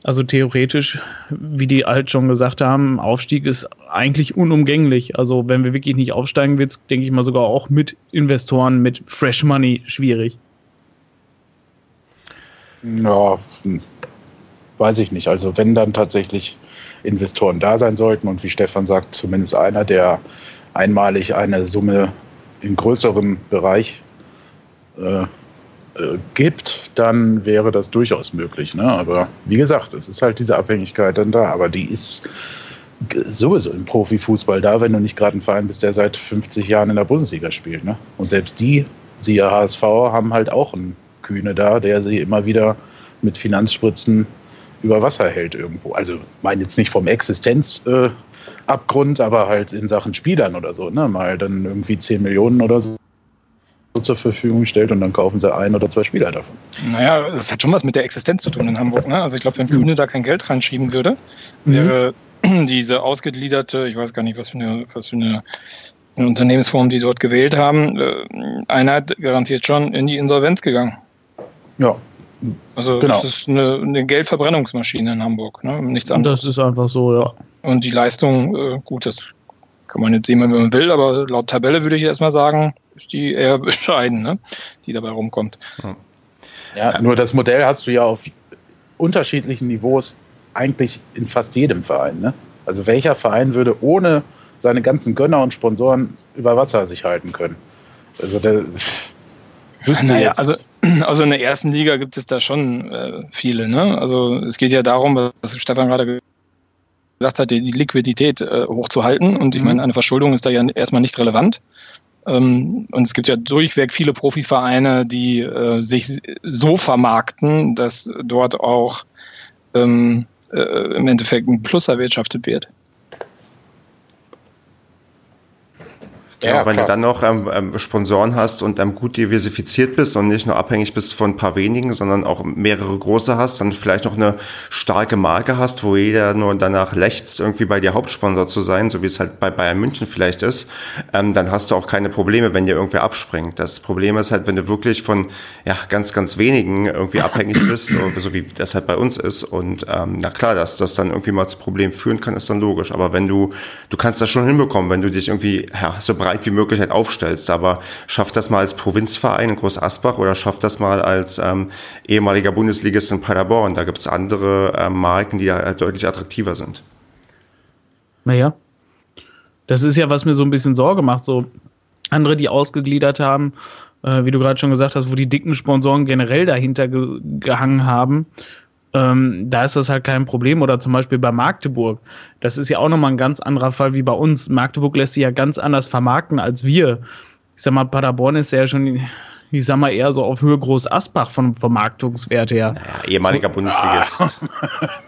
Also theoretisch, wie die alt schon gesagt haben, Aufstieg ist eigentlich unumgänglich. Also wenn wir wirklich nicht aufsteigen, wird es, denke ich mal, sogar auch mit Investoren, mit Fresh Money schwierig. Ja, hm, weiß ich nicht. Also wenn dann tatsächlich Investoren da sein sollten und wie Stefan sagt, zumindest einer, der einmalig eine Summe im größeren Bereich äh, äh, gibt, dann wäre das durchaus möglich. Ne? Aber wie gesagt, es ist halt diese Abhängigkeit dann da. Aber die ist sowieso im Profifußball da, wenn du nicht gerade ein Verein bist, der seit 50 Jahren in der Bundesliga spielt. Ne? Und selbst die, siehe HSV, haben halt auch einen Kühne da, der sie immer wieder mit Finanzspritzen über Wasser hält irgendwo. Also meine jetzt nicht vom Existenzabgrund, äh, aber halt in Sachen Spielern oder so. Ne? Mal dann irgendwie 10 Millionen oder so zur Verfügung stellt und dann kaufen sie ein oder zwei Spieler davon. Naja, das hat schon was mit der Existenz zu tun in Hamburg. Ne? Also ich glaube, wenn Kühne da kein Geld reinschieben würde, mhm. wäre [CLEARS THROAT] diese ausgegliederte, ich weiß gar nicht, was für eine, was für eine, eine Unternehmensform die dort gewählt haben, äh, Einheit garantiert schon in die Insolvenz gegangen. Ja. Also genau. das ist eine, eine Geldverbrennungsmaschine in Hamburg, ne? nichts anderes. Das ist einfach so, ja. Und die Leistung, äh, gut, das kann man jetzt sehen, wenn man will, aber laut Tabelle würde ich erstmal sagen, ist die eher [LAUGHS] bescheiden, ne? die dabei rumkommt. Ja, nur das Modell hast du ja auf unterschiedlichen Niveaus eigentlich in fast jedem Verein. Ne? Also welcher Verein würde ohne seine ganzen Gönner und Sponsoren über Wasser sich halten können? Also der [LAUGHS] naja, also, [CLEARS THROAT] also in der ersten Liga gibt es da schon äh, viele. Ne? Also es geht ja darum, was Stefan gerade gesagt hat, die Liquidität äh, hochzuhalten. Und ich mhm. meine, eine Verschuldung ist da ja erstmal nicht relevant. Ähm, und es gibt ja durchweg viele Profivereine, die äh, sich so vermarkten, dass dort auch ähm, äh, im Endeffekt ein Plus erwirtschaftet wird. Ja, wenn klar. du dann noch ähm, ähm, Sponsoren hast und ähm, gut diversifiziert bist und nicht nur abhängig bist von ein paar wenigen, sondern auch mehrere große hast, dann vielleicht noch eine starke Marke hast, wo jeder nur danach lechzt, irgendwie bei dir Hauptsponsor zu sein, so wie es halt bei Bayern München vielleicht ist, ähm, dann hast du auch keine Probleme, wenn dir irgendwer abspringt. Das Problem ist halt, wenn du wirklich von ja, ganz, ganz wenigen irgendwie abhängig bist, so, so wie das halt bei uns ist. Und ähm, na klar, dass das dann irgendwie mal zu Problemen führen kann, ist dann logisch. Aber wenn du, du kannst das schon hinbekommen, wenn du dich irgendwie ja, so breit wie möglich halt aufstellst. Aber schafft das mal als Provinzverein in Groß Asbach oder schafft das mal als ähm, ehemaliger Bundesligist in Paderborn. Da gibt es andere ähm, Marken, die ja halt deutlich attraktiver sind. Naja. Das ist ja, was mir so ein bisschen Sorge macht. So andere, die ausgegliedert haben, äh, wie du gerade schon gesagt hast, wo die dicken Sponsoren generell dahinter ge gehangen haben. Ähm, da ist das halt kein Problem. Oder zum Beispiel bei Magdeburg. Das ist ja auch nochmal ein ganz anderer Fall wie bei uns. Magdeburg lässt sich ja ganz anders vermarkten als wir. Ich sag mal, Paderborn ist ja schon, ich sag mal, eher so auf Höhe Groß Asbach vom Vermarktungswert her. Naja, ehemaliger so, Bundesligist. [LAUGHS]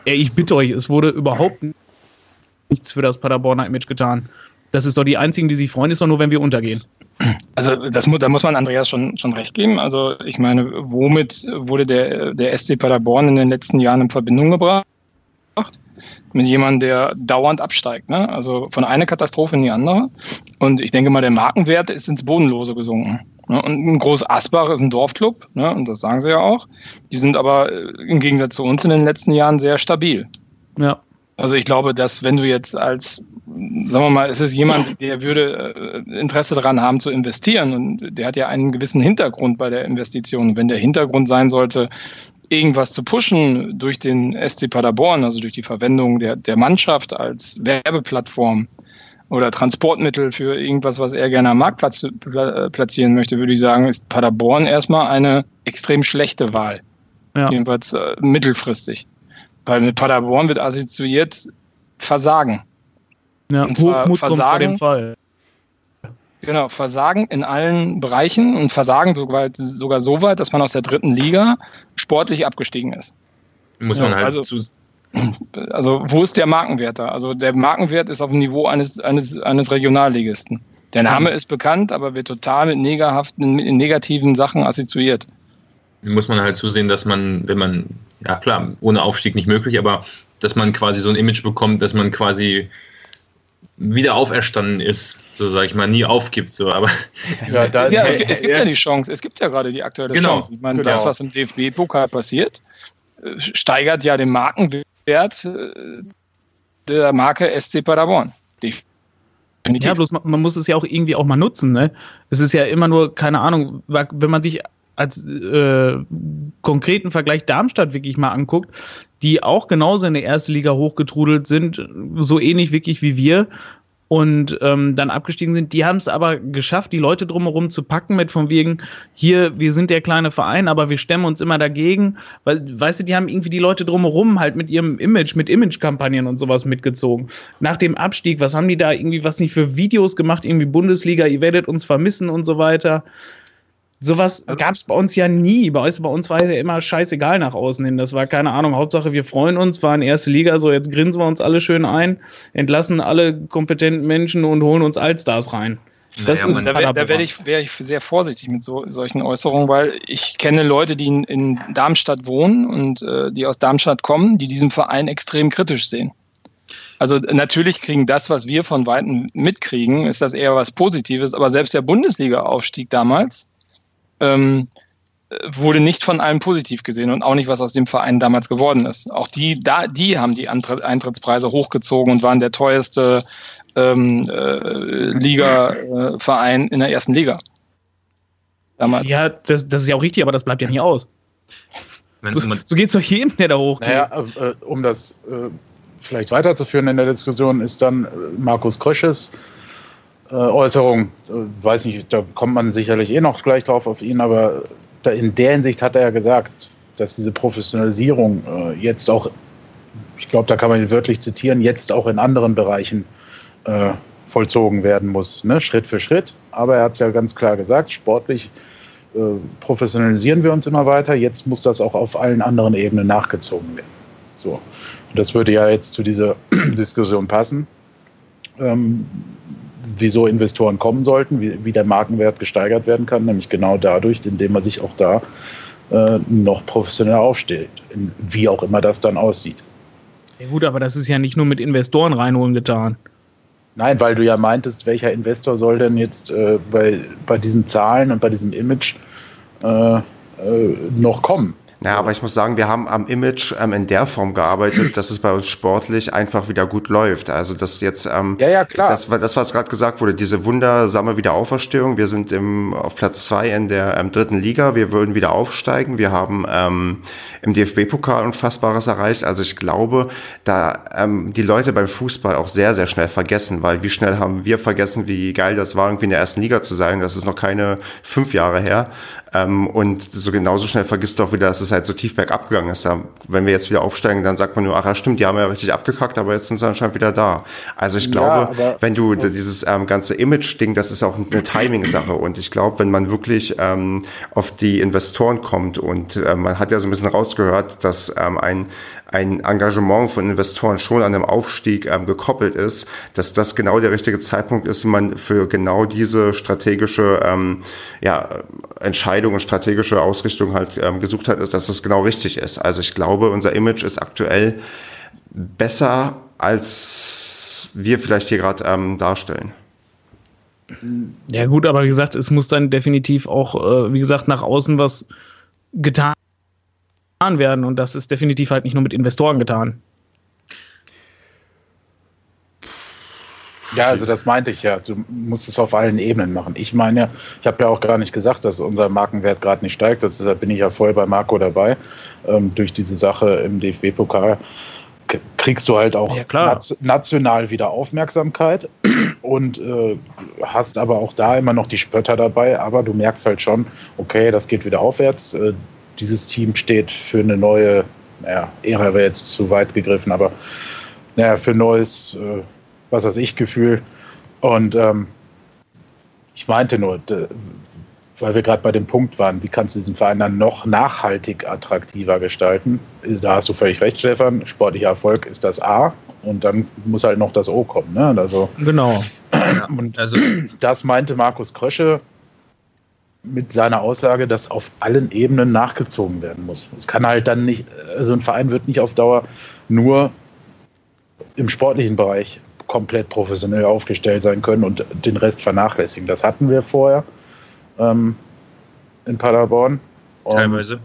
Ja, ich bitte euch, es wurde überhaupt nichts für das Paderborner Image getan. Das ist doch die einzigen, die sich freuen, ist doch nur, wenn wir untergehen. Also das, da muss man Andreas schon, schon recht geben. Also ich meine, womit wurde der, der SC Paderborn in den letzten Jahren in Verbindung gebracht? Mit jemandem, der dauernd absteigt. Ne? Also von einer Katastrophe in die andere. Und ich denke mal, der Markenwert ist ins Bodenlose gesunken. Ne? Und ein Groß Asbach ist ein Dorfclub, ne? und das sagen sie ja auch. Die sind aber äh, im Gegensatz zu uns in den letzten Jahren sehr stabil. Ja. Also ich glaube, dass wenn du jetzt als, sagen wir mal, es ist jemand, der würde äh, Interesse daran haben zu investieren und der hat ja einen gewissen Hintergrund bei der Investition. wenn der Hintergrund sein sollte, irgendwas zu pushen durch den SC Paderborn, also durch die Verwendung der, der Mannschaft als Werbeplattform oder Transportmittel für irgendwas, was er gerne am Markt platzieren möchte, würde ich sagen, ist Paderborn erstmal eine extrem schlechte Wahl. Ja. Jedenfalls äh, mittelfristig. Weil mit Paderborn wird assoziiert Versagen. Ja, und zwar Hochmut Versagen, vor dem Fall. Genau, Versagen in allen Bereichen und Versagen sogar, sogar so weit, dass man aus der dritten Liga sportlich abgestiegen ist. Muss man ja, halt also, zu. [CLEARS THROAT] Also, wo ist der Markenwert da? Also, der Markenwert ist auf dem Niveau eines, eines, eines Regionalligisten. Der Name ist bekannt, aber wird total mit mit negativen Sachen assoziiert. Muss man halt zusehen, dass man, wenn man ja klar, ohne Aufstieg nicht möglich, aber dass man quasi so ein Image bekommt, dass man quasi wieder auferstanden ist, so sage ich mal, nie aufgibt. So, aber [LAUGHS] ja, da, ja es, gibt, es, gibt ja die Chance, es gibt ja gerade die aktuelle genau, Chance. Ich meine, genau. das, was im DFB-Pokal passiert, äh, steigert ja den Markenwert äh, der Marke SC Paderborn. Definitiv. Ja, bloß man, man, muss es ja auch irgendwie auch mal nutzen. Ne? Es ist ja immer nur, keine Ahnung, wenn man sich als äh, konkreten Vergleich Darmstadt wirklich mal anguckt, die auch genauso in der erste Liga hochgetrudelt sind, so ähnlich wirklich wie wir und ähm, dann abgestiegen sind, die haben es aber geschafft, die Leute drumherum zu packen mit von wegen, hier, wir sind der kleine Verein, aber wir stemmen uns immer dagegen, weil, weißt du, die haben irgendwie die Leute drumherum halt mit ihrem Image, mit Imagekampagnen und sowas mitgezogen. Nach dem Abstieg, was haben die da irgendwie, was nicht für Videos gemacht, irgendwie Bundesliga, ihr werdet uns vermissen und so weiter. Sowas also, gab es bei uns ja nie. Bei uns, bei uns war es ja immer scheißegal nach außen hin. Das war keine Ahnung. Hauptsache, wir freuen uns, waren erste Liga, so jetzt grinsen wir uns alle schön ein, entlassen alle kompetenten Menschen und holen uns Allstars rein. Das naja, ist da, da werde ich, wär ich sehr vorsichtig mit so, solchen Äußerungen, weil ich kenne Leute, die in, in Darmstadt wohnen und äh, die aus Darmstadt kommen, die diesen Verein extrem kritisch sehen. Also natürlich kriegen das, was wir von Weitem mitkriegen, ist das eher was Positives, aber selbst der Bundesliga-Aufstieg damals ähm, wurde nicht von allen positiv gesehen und auch nicht, was aus dem Verein damals geworden ist. Auch die, da, die haben die Eintrittspreise hochgezogen und waren der teuerste ähm, äh, Liga-Verein in der ersten Liga. Damals. Ja, das, das ist ja auch richtig, aber das bleibt ja nicht aus. So, so geht es doch jedem, der da hochgeht. Naja, äh, um das äh, vielleicht weiterzuführen in der Diskussion, ist dann äh, Markus Krösches Äußerung, äh, weiß nicht, da kommt man sicherlich eh noch gleich drauf auf ihn, aber in der Hinsicht hat er ja gesagt, dass diese Professionalisierung äh, jetzt auch, ich glaube, da kann man ihn wörtlich zitieren, jetzt auch in anderen Bereichen äh, vollzogen werden muss, ne? Schritt für Schritt. Aber er hat es ja ganz klar gesagt, sportlich äh, professionalisieren wir uns immer weiter, jetzt muss das auch auf allen anderen Ebenen nachgezogen werden. So. Und das würde ja jetzt zu dieser [CLEARS THROAT] Diskussion passen. Ähm, wieso Investoren kommen sollten, wie, wie der Markenwert gesteigert werden kann, nämlich genau dadurch, indem man sich auch da äh, noch professioneller aufstellt, wie auch immer das dann aussieht. Ja gut, aber das ist ja nicht nur mit Investoren reinholen getan. Nein, weil du ja meintest, welcher Investor soll denn jetzt äh, bei, bei diesen Zahlen und bei diesem Image äh, äh noch kommen? Naja, aber ich muss sagen, wir haben am Image ähm, in der Form gearbeitet, [CLEARS THROAT] dass es bei uns sportlich einfach wieder gut läuft. Also das jetzt, ähm, ja, ja, klar. Das, das was gerade gesagt wurde, diese wundersame Wiederauferstehung. Wir sind im, auf Platz zwei in der ähm, dritten Liga. Wir würden wieder aufsteigen. Wir haben ähm, im DFB-Pokal Unfassbares erreicht. Also ich glaube, da ähm, die Leute beim Fußball auch sehr, sehr schnell vergessen, weil wie schnell haben wir vergessen, wie geil das war, irgendwie in der ersten Liga zu sein. Das ist noch keine fünf Jahre her. Ähm, und so genauso schnell vergisst du auch wieder, dass es halt so tief bergab gegangen ist. Ja, wenn wir jetzt wieder aufsteigen, dann sagt man nur, ach ja, stimmt, die haben ja richtig abgekackt, aber jetzt sind sie anscheinend wieder da. Also ich glaube, ja, wenn du dieses ähm, ganze Image-Ding, das ist auch eine Timing-Sache. Und ich glaube, wenn man wirklich ähm, auf die Investoren kommt und äh, man hat ja so ein bisschen rausgehört, dass ähm, ein ein Engagement von Investoren schon an einem Aufstieg ähm, gekoppelt ist, dass das genau der richtige Zeitpunkt ist, wenn man für genau diese strategische ähm, ja, Entscheidung und strategische Ausrichtung halt ähm, gesucht hat, dass das genau richtig ist. Also ich glaube, unser Image ist aktuell besser, als wir vielleicht hier gerade ähm, darstellen. Ja gut, aber wie gesagt, es muss dann definitiv auch, äh, wie gesagt, nach außen was getan werden und das ist definitiv halt nicht nur mit Investoren getan. Ja, also das meinte ich ja. Du musst es auf allen Ebenen machen. Ich meine, ich habe ja auch gar nicht gesagt, dass unser Markenwert gerade nicht steigt. Das, da bin ich ja voll bei Marco dabei. Ähm, durch diese Sache im DFB-Pokal kriegst du halt auch ja, national wieder Aufmerksamkeit und äh, hast aber auch da immer noch die Spötter dabei. Aber du merkst halt schon, okay, das geht wieder aufwärts. Äh, dieses Team steht für eine neue, naja, Ära wäre jetzt zu weit gegriffen, aber naja, für neues, äh, was weiß ich, Gefühl. Und ähm, ich meinte nur, weil wir gerade bei dem Punkt waren, wie kannst du diesen Verein dann noch nachhaltig attraktiver gestalten? Da hast du völlig recht, Stefan. Sportlicher Erfolg ist das A und dann muss halt noch das O kommen. Ne? Also, genau. [CLEARS THROAT] Und also, das meinte Markus Krösche mit seiner Aussage, dass auf allen Ebenen nachgezogen werden muss. Es kann halt dann nicht, also ein Verein wird nicht auf Dauer nur im sportlichen Bereich komplett professionell aufgestellt sein können und den Rest vernachlässigen. Das hatten wir vorher ähm, in Paderborn. Und Teilweise.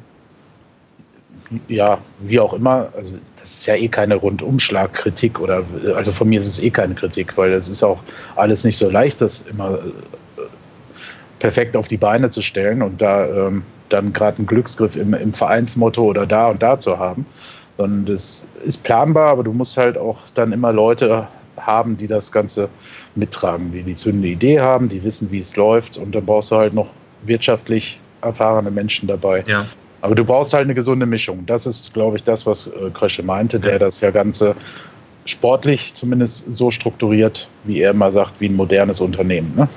Ja, wie auch immer. Also das ist ja eh keine Rundumschlagkritik oder also von mir ist es eh keine Kritik, weil es ist auch alles nicht so leicht, das immer perfekt auf die Beine zu stellen und da ähm, dann gerade einen Glücksgriff im, im Vereinsmotto oder da und da zu haben. Sondern das ist planbar, aber du musst halt auch dann immer Leute haben, die das Ganze mittragen, die die zündende Idee haben, die wissen, wie es läuft und dann brauchst du halt noch wirtschaftlich erfahrene Menschen dabei. Ja. Aber du brauchst halt eine gesunde Mischung. Das ist, glaube ich, das, was äh, Krösche meinte, der das ja Ganze sportlich zumindest so strukturiert, wie er immer sagt, wie ein modernes Unternehmen. Ne?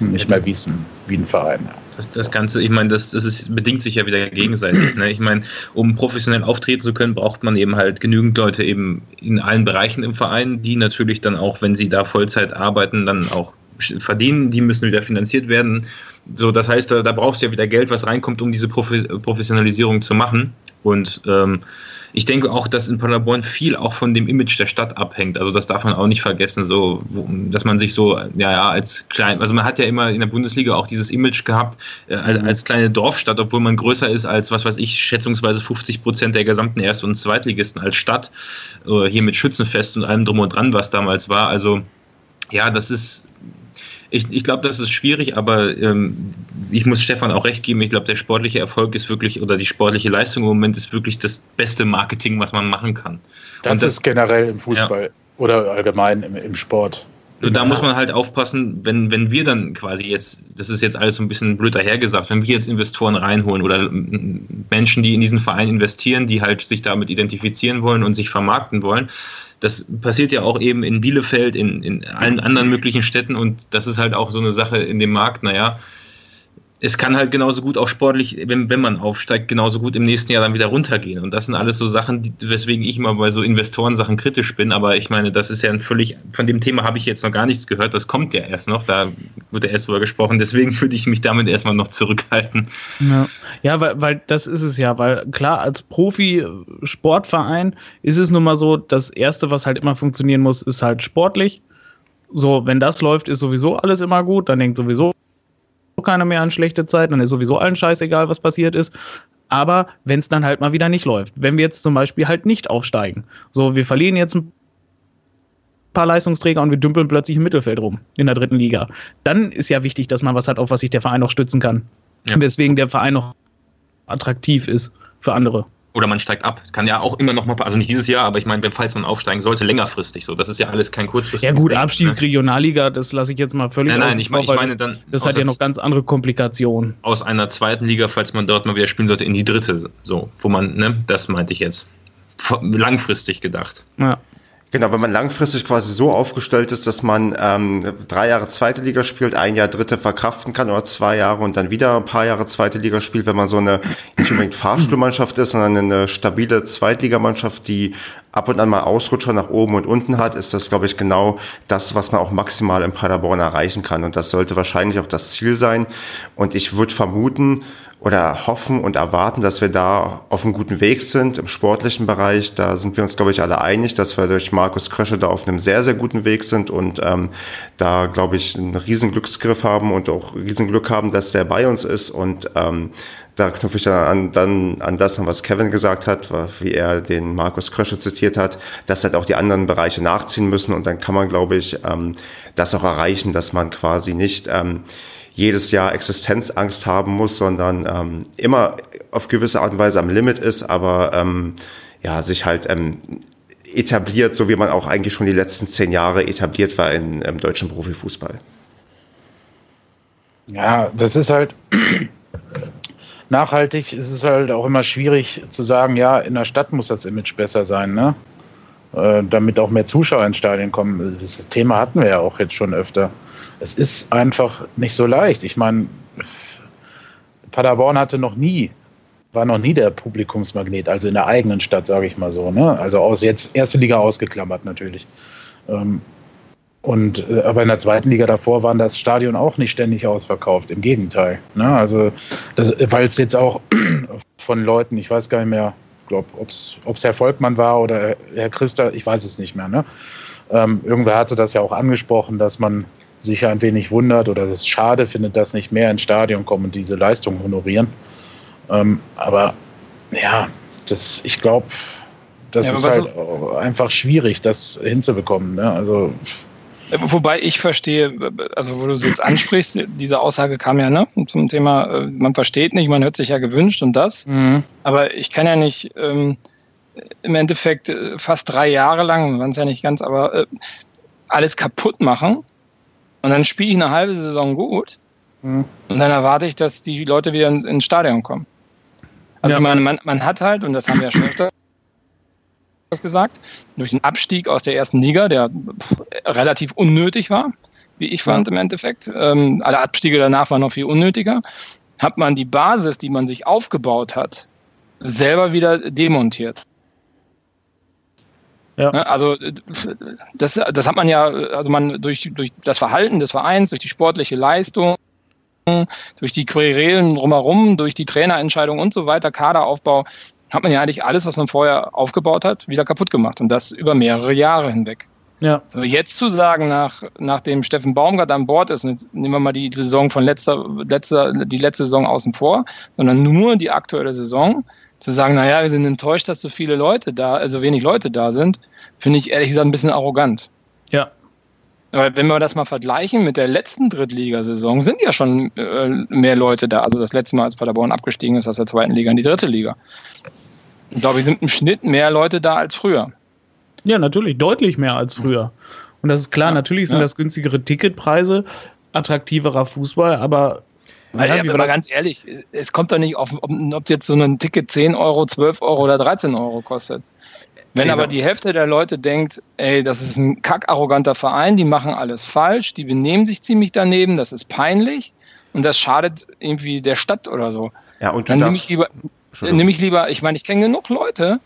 Nicht mehr wie ein, wie ein Verein. Das, das Ganze, ich meine, das, das ist, bedingt sich ja wieder gegenseitig. Ne? Ich meine, um professionell auftreten zu können, braucht man eben halt genügend Leute eben in allen Bereichen im Verein, die natürlich dann auch, wenn sie da Vollzeit arbeiten, dann auch verdienen, die müssen wieder finanziert werden. So, das heißt, da, da brauchst du ja wieder Geld, was reinkommt, um diese Profi Professionalisierung zu machen. Und ähm, ich denke auch, dass in Paderborn viel auch von dem Image der Stadt abhängt. Also das darf man auch nicht vergessen, so, dass man sich so, ja, ja, als klein, also man hat ja immer in der Bundesliga auch dieses Image gehabt, äh, als, als, kleine Dorfstadt, obwohl man größer ist als, was weiß ich, schätzungsweise 50 Prozent der gesamten Erst- und Zweitligisten als Stadt, äh, hier mit Schützenfest und allem drum und dran, was damals war. Also ja, das ist ich, ich glaube, das ist schwierig, aber ähm, ich muss Stefan auch recht geben. Ich glaube, der sportliche Erfolg ist wirklich, oder die sportliche Leistung im Moment ist wirklich das beste Marketing, was man machen kann. Das, das ist generell im Fußball ja. oder allgemein im, im Sport. Nur da muss man halt aufpassen, wenn, wenn wir dann quasi jetzt, das ist jetzt alles so ein bisschen blöd dahergesagt, wenn wir jetzt Investoren reinholen oder Menschen, die in diesen Verein investieren, die halt sich damit identifizieren wollen und sich vermarkten wollen, das passiert ja auch eben in Bielefeld, in, in allen anderen möglichen Städten. Und das ist halt auch so eine Sache in dem Markt, naja, es kann halt genauso gut auch sportlich, wenn, wenn man aufsteigt, genauso gut im nächsten Jahr dann wieder runtergehen. Und das sind alles so Sachen, die, weswegen ich immer bei so Investorensachen kritisch bin. Aber ich meine, das ist ja ein völlig, von dem Thema habe ich jetzt noch gar nichts gehört. Das kommt ja erst noch. Da wird ja erst drüber gesprochen. Deswegen [LAUGHS] würde ich mich damit erstmal noch zurückhalten. Ja, ja weil, weil das ist es ja. Weil klar, als Profi-Sportverein ist es nun mal so, das Erste, was halt immer funktionieren muss, ist halt sportlich. So, wenn das läuft, ist sowieso alles immer gut. Dann denkt sowieso keiner mehr an schlechte Zeiten, dann ist sowieso allen scheißegal, was passiert ist. Aber wenn es dann halt mal wieder nicht läuft, wenn wir jetzt zum Beispiel halt nicht aufsteigen, so wir verlieren jetzt ein paar Leistungsträger und wir dümpeln plötzlich im Mittelfeld rum in der dritten Liga, dann ist ja wichtig, dass man was hat, auf was sich der Verein noch stützen kann. Ja. Weswegen der Verein noch attraktiv ist für andere oder man steigt ab. Kann ja auch immer noch mal, also nicht dieses Jahr, aber ich meine, falls man aufsteigen sollte, längerfristig so. Das ist ja alles kein kurzfristiges Ja gut, Denken, Abstieg ne? Regionalliga, das lasse ich jetzt mal völlig Nein, nein, ich, mein, ich meine dann... Das, das hat ja noch ganz andere Komplikationen. Aus einer zweiten Liga, falls man dort mal wieder spielen sollte, in die dritte, so, wo man, ne, das meinte ich jetzt. Langfristig gedacht. Ja. Genau, wenn man langfristig quasi so aufgestellt ist, dass man ähm, drei Jahre zweite Liga spielt, ein Jahr dritte verkraften kann oder zwei Jahre und dann wieder ein paar Jahre zweite Liga spielt, wenn man so eine nicht unbedingt Fahrstuhlmannschaft ist, sondern eine stabile Zweitligamannschaft, die ab und an mal Ausrutscher nach oben und unten hat, ist das, glaube ich, genau das, was man auch maximal in Paderborn erreichen kann. Und das sollte wahrscheinlich auch das Ziel sein. Und ich würde vermuten, oder hoffen und erwarten, dass wir da auf einem guten Weg sind im sportlichen Bereich. Da sind wir uns, glaube ich, alle einig, dass wir durch Markus Krösche da auf einem sehr, sehr guten Weg sind und ähm, da, glaube ich, einen riesen Glücksgriff haben und auch riesen Glück haben, dass der bei uns ist und ähm, da knüpfe ich dann an, dann an das was Kevin gesagt hat, wie er den Markus Krösche zitiert hat, dass halt auch die anderen Bereiche nachziehen müssen und dann kann man, glaube ich, ähm, das auch erreichen, dass man quasi nicht ähm, jedes Jahr Existenzangst haben muss, sondern ähm, immer auf gewisse Art und Weise am Limit ist, aber ähm, ja, sich halt ähm, etabliert, so wie man auch eigentlich schon die letzten zehn Jahre etabliert war in, im deutschen Profifußball. Ja, das ist halt [CLEARS THROAT] nachhaltig, ist es halt auch immer schwierig zu sagen, ja, in der Stadt muss das Image besser sein, ne? Äh, damit auch mehr Zuschauer ins Stadion kommen. Das Thema hatten wir ja auch jetzt schon öfter es ist einfach nicht so leicht. Ich meine, Paderborn hatte noch nie, war noch nie der Publikumsmagnet, also in der eigenen Stadt, sage ich mal so. Ne? Also aus jetzt erste Liga ausgeklammert natürlich. Ähm, und äh, aber in der zweiten Liga davor waren das Stadion auch nicht ständig ausverkauft. Im Gegenteil. Ne? Also weil es jetzt auch [CLEARS THROAT] von Leuten, ich weiß gar nicht mehr, glaube, ob es Herr Volkmann war oder Herr Christa, ich weiß es nicht mehr. Ne? Ähm, irgendwer hatte das ja auch angesprochen, dass man sich ein wenig wundert oder es schade findet, dass nicht mehr ins Stadion kommen und diese Leistung honorieren. Ähm, aber ja, das, ich glaube, das ja, ist halt einfach schwierig, das hinzubekommen. Ne? Also Wobei ich verstehe, also wo du es jetzt ansprichst, diese Aussage kam ja ne, zum Thema, äh, man versteht nicht, man hört sich ja gewünscht und das. Mhm. Aber ich kann ja nicht ähm, im Endeffekt äh, fast drei Jahre lang, waren es ja nicht ganz, aber äh, alles kaputt machen und dann spiele ich eine halbe Saison gut. Mhm. Und dann erwarte ich, dass die Leute wieder ins, ins Stadion kommen. Also ja. meine, man, man hat halt, und das haben wir ja schon öfter gesagt, durch den Abstieg aus der ersten Liga, der relativ unnötig war, wie ich fand im Endeffekt. Ähm, alle Abstiege danach waren noch viel unnötiger. Hat man die Basis, die man sich aufgebaut hat, selber wieder demontiert. Ja. Ne, also das, das hat man ja, also man durch, durch das Verhalten des Vereins, durch die sportliche Leistung, durch die Querelen drumherum, durch die Trainerentscheidung und so weiter, Kaderaufbau, hat man ja eigentlich alles, was man vorher aufgebaut hat, wieder kaputt gemacht. Und das über mehrere Jahre hinweg. Ja. So, jetzt zu sagen, nach, nachdem Steffen Baumgart an Bord ist, und jetzt nehmen wir mal die Saison von letzter, letzter, die letzte Saison außen vor, sondern nur die aktuelle Saison, zu sagen, naja, wir sind enttäuscht, dass so viele Leute da, also wenig Leute da sind, finde ich ehrlich gesagt ein bisschen arrogant. Ja. Weil wenn wir das mal vergleichen mit der letzten Drittligasaison, sind ja schon äh, mehr Leute da. Also das letzte Mal, als Paderborn abgestiegen ist aus der zweiten Liga in die dritte Liga. Ich glaube, es sind im Schnitt mehr Leute da als früher. Ja, natürlich, deutlich mehr als früher. Und das ist klar, ja, natürlich sind ja. das günstigere Ticketpreise, attraktiverer Fußball, aber weil, ja, aber ganz ehrlich, es kommt doch nicht auf, ob, ob jetzt so ein Ticket 10 Euro, 12 Euro oder 13 Euro kostet. Wenn aber die Hälfte der Leute denkt, ey, das ist ein kackarroganter Verein, die machen alles falsch, die benehmen sich ziemlich daneben, das ist peinlich und das schadet irgendwie der Stadt oder so. Ja, und dann nehme ich lieber, nehme ich lieber, ich meine, ich kenne genug Leute,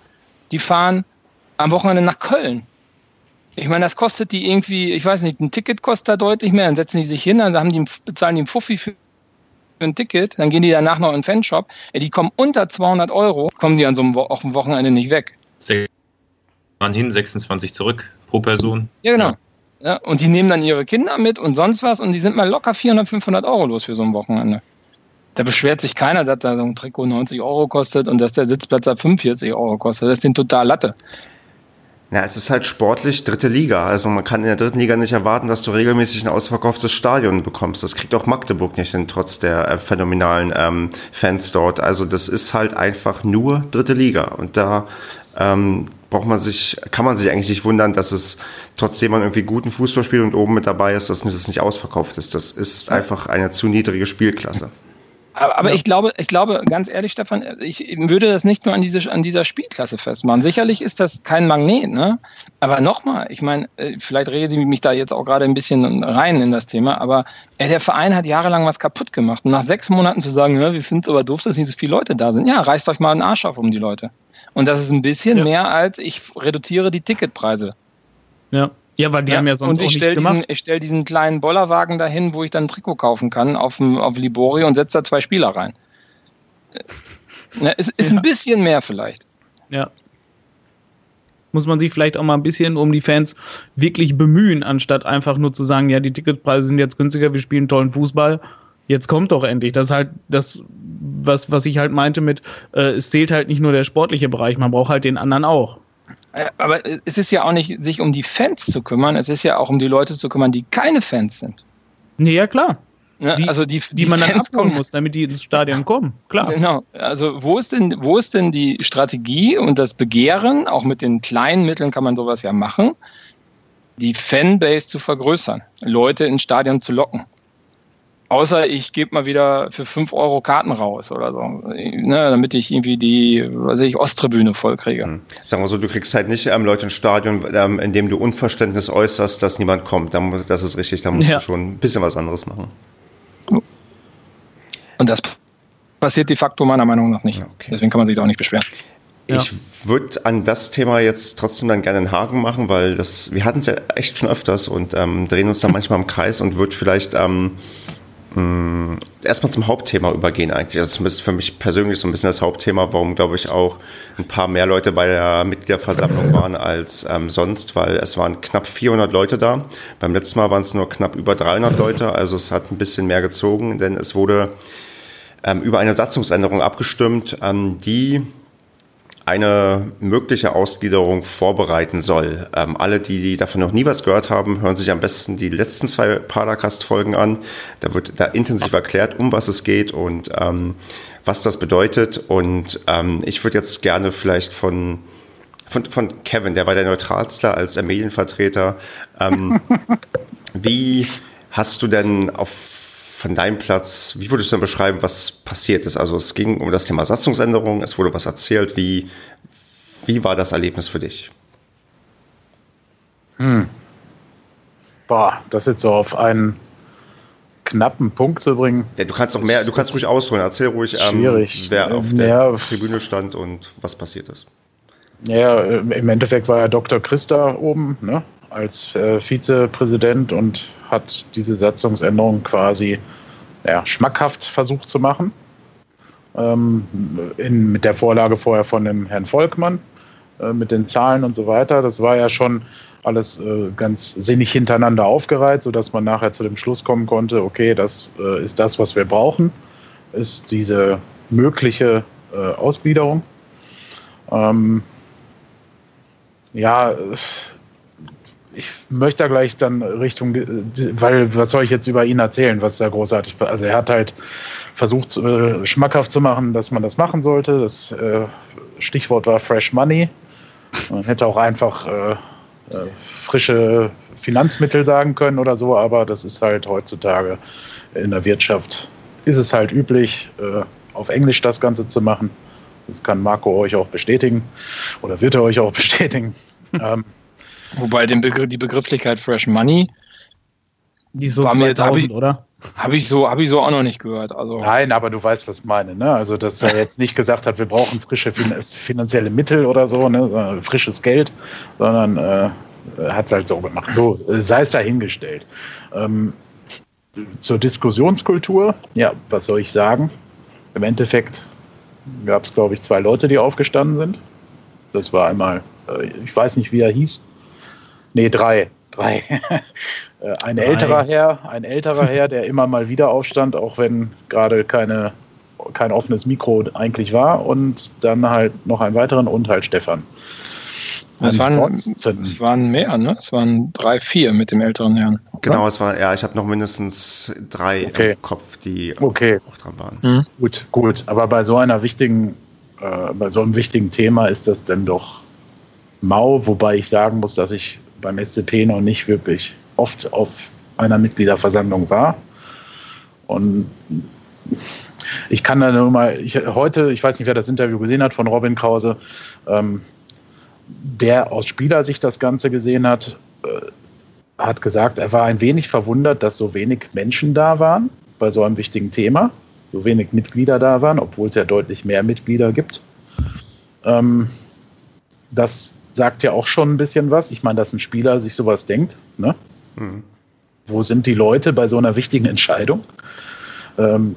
die fahren am Wochenende nach Köln. Ich meine, das kostet die irgendwie, ich weiß nicht, ein Ticket kostet da deutlich mehr. Dann setzen die sich hin, dann haben die, bezahlen die einen Fuffi für ein Ticket, dann gehen die danach noch in den Fanshop. Ey, die kommen unter 200 Euro, kommen die an so einem Wochenende nicht weg. Mann hin, 26 zurück pro Person. Ja, genau. Ja. und die nehmen dann ihre Kinder mit und sonst was und die sind mal locker 400, 500 Euro los für so ein Wochenende. Da beschwert sich keiner, dass da so ein Trikot 90 Euro kostet und dass der Sitzplatz ab 45 Euro kostet. Das ist den total Latte. Ja, es ist halt sportlich dritte Liga. Also man kann in der dritten Liga nicht erwarten, dass du regelmäßig ein ausverkauftes Stadion bekommst. Das kriegt auch Magdeburg nicht hin, trotz der äh, phänomenalen ähm, Fans dort. Also das ist halt einfach nur dritte Liga. Und da ähm, braucht man sich, kann man sich eigentlich nicht wundern, dass es trotzdem man irgendwie guten Fußball spielt und oben mit dabei ist, dass es nicht ausverkauft ist. Das ist einfach eine zu niedrige Spielklasse. Aber, ja. ich glaube, ich glaube, ganz ehrlich, Stefan, ich würde das nicht nur an, diese, an dieser Spielklasse festmachen. Sicherlich ist das kein Magnet, ne? Aber nochmal, ich meine, äh, vielleicht rede ich mich da jetzt auch gerade ein bisschen rein in das Thema, aber ey, der Verein hat jahrelang was kaputt gemacht. Und nach sechs Monaten zu sagen, ja, wir finden es aber doof, dass nicht so viele Leute da sind. Ja, reißt euch mal einen Arsch auf um die Leute. Und das ist ein bisschen ja. mehr als ich reduziere die Ticketpreise. Ja. Ja, weil die ja, haben ja sonst und ich stelle diesen, ich stell diesen kleinen Bollerwagen dahin, wo ich dann ein Trikot kaufen kann auf, auf Libori und setze da zwei Spieler rein. Na, ist ist ja. ein bisschen mehr vielleicht. Ja. Muss man sich vielleicht auch mal ein bisschen um die Fans wirklich bemühen, anstatt einfach nur zu sagen, ja, die Ticketpreise sind jetzt günstiger, wir spielen tollen Fußball. Jetzt kommt doch endlich. Das ist halt das, was, was ich halt meinte mit, äh, es zählt halt nicht nur der sportliche Bereich, man braucht halt den anderen auch. Äh, aber es ist ja auch nicht, sich um die Fans zu kümmern, es ist ja auch um die Leute zu kümmern, die keine Fans sind. Nee, ja klar. Ja, die, also die, die, die man Fans dann abholen muss, damit die ins Stadion kommen. Klar. Genau. Also wo ist denn, wo ist denn die Strategie und das Begehren, auch mit den kleinen Mitteln kann man sowas ja machen, die Fanbase zu vergrößern, Leute ins Stadion zu locken. Außer ich gebe mal wieder für 5 Euro Karten raus oder so, ne, damit ich irgendwie die, was weiß ich, Osttribüne vollkriege. Hm. Sagen wir so, du kriegst halt nicht ähm, Leute ins Stadion, ähm, indem du Unverständnis äußerst, dass niemand kommt. Das ist richtig, da musst ja. du schon ein bisschen was anderes machen. Und das passiert de facto meiner Meinung nach nicht. Okay. Deswegen kann man sich da auch nicht beschweren. Ich würde an das Thema jetzt trotzdem dann gerne einen Haken machen, weil das, wir hatten es ja echt schon öfters und ähm, drehen uns dann [LAUGHS] manchmal im Kreis und würde vielleicht ähm, Mm, erstmal zum Hauptthema übergehen eigentlich. Das ist zumindest für mich persönlich so ein bisschen das Hauptthema, warum, glaube ich, auch ein paar mehr Leute bei der Mitgliederversammlung waren als ähm, sonst, weil es waren knapp 400 Leute da. Beim letzten Mal waren es nur knapp über 300 Leute, also es hat ein bisschen mehr gezogen, denn es wurde ähm, über eine Satzungsänderung abgestimmt, ähm, die eine mögliche Ausgliederung vorbereiten soll. Ähm, alle, die davon noch nie was gehört haben, hören sich am besten die letzten zwei Paracast-Folgen an. Da wird da intensiv erklärt, um was es geht und ähm, was das bedeutet. Und ähm, ich würde jetzt gerne vielleicht von, von, von Kevin, der war der neutralste als Medienvertreter. Ähm, [LAUGHS] wie hast du denn auf von deinem Platz, wie würdest du denn beschreiben, was passiert ist? Also es ging um das Thema Satzungsänderung, es wurde was erzählt. Wie, wie war das Erlebnis für dich? Hm. Boah, das jetzt so auf einen knappen Punkt zu bringen. Ja, du kannst auch mehr, du kannst ruhig ausholen. Erzähl ruhig, ähm, wer auf der ja. Tribüne stand und was passiert ist. Ja, im Endeffekt war ja Dr. Christa oben, ne, als äh, Vizepräsident und hat diese Satzungsänderung quasi ja, schmackhaft versucht zu machen. Ähm, in, mit der Vorlage vorher von dem Herrn Volkmann, äh, mit den Zahlen und so weiter. Das war ja schon alles äh, ganz sinnig hintereinander aufgereiht, sodass man nachher zu dem Schluss kommen konnte, okay, das äh, ist das, was wir brauchen, ist diese mögliche äh, Ausgliederung. Ähm, ja, ich möchte da gleich dann Richtung, weil was soll ich jetzt über ihn erzählen, was da großartig, also er hat halt versucht, äh, schmackhaft zu machen, dass man das machen sollte. Das äh, Stichwort war Fresh Money. Man hätte auch einfach äh, äh, frische Finanzmittel sagen können oder so, aber das ist halt heutzutage in der Wirtschaft, ist es halt üblich, auf Englisch das Ganze zu machen. Das kann Marco euch auch bestätigen oder wird er euch auch [LAUGHS] bestätigen. ähm, Wobei den Begr die Begrifflichkeit Fresh Money, die so 2000, mir, oder? Habe ich, so, hab ich so auch noch nicht gehört. Also. Nein, aber du weißt, was ich meine. Ne? Also, dass er jetzt nicht gesagt hat, wir brauchen frische finanzielle Mittel oder so, ne? frisches Geld, sondern äh, hat es halt so gemacht. So äh, sei es dahingestellt. Ähm, zur Diskussionskultur, ja, was soll ich sagen? Im Endeffekt gab es, glaube ich, zwei Leute, die aufgestanden sind. Das war einmal, äh, ich weiß nicht, wie er hieß, Nee, drei. Drei. [LAUGHS] Äh, ein Drei. älterer Herr, ein älterer Herr, der immer mal wieder aufstand, auch wenn gerade keine, kein offenes Mikro eigentlich war. Und dann halt noch einen weiteren und halt Stefan. Es waren, es waren mehr, ne? Es waren drei, vier mit dem älteren Herrn. Genau, es war, ja, ich habe noch mindestens drei okay. im Kopf, die okay. auch dran waren. Mhm. Gut, gut. Aber bei so einer wichtigen, äh, bei so einem wichtigen Thema ist das denn doch mau, wobei ich sagen muss, dass ich beim SCP noch nicht wirklich oft auf einer Mitgliederversammlung war. Und ich kann da nur mal, ich, heute, ich weiß nicht, wer das Interview gesehen hat von Robin Krause, ähm, der aus Spielersicht das Ganze gesehen hat, äh, hat gesagt, er war ein wenig verwundert, dass so wenig Menschen da waren bei so einem wichtigen Thema, so wenig Mitglieder da waren, obwohl es ja deutlich mehr Mitglieder gibt. Ähm, das sagt ja auch schon ein bisschen was. Ich meine, dass ein Spieler sich sowas denkt. Ne? Mhm. Wo sind die Leute bei so einer wichtigen Entscheidung? Ähm,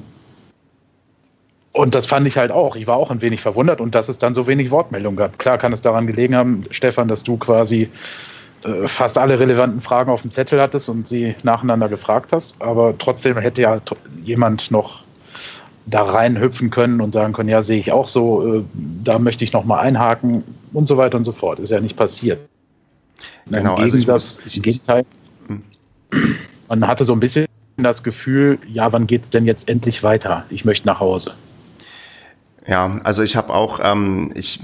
und das fand ich halt auch. Ich war auch ein wenig verwundert und dass es dann so wenig Wortmeldungen gab. Klar kann es daran gelegen haben, Stefan, dass du quasi äh, fast alle relevanten Fragen auf dem Zettel hattest und sie nacheinander gefragt hast. Aber trotzdem hätte ja jemand noch da reinhüpfen können und sagen können, ja, sehe ich auch so, äh, da möchte ich noch mal einhaken und so weiter und so fort. Ist ja nicht passiert. Genau, Im also ich muss, ich, im Gegenteil, hm. man hatte so ein bisschen das Gefühl, ja, wann geht es denn jetzt endlich weiter? Ich möchte nach Hause. Ja, also ich habe auch, ähm, ich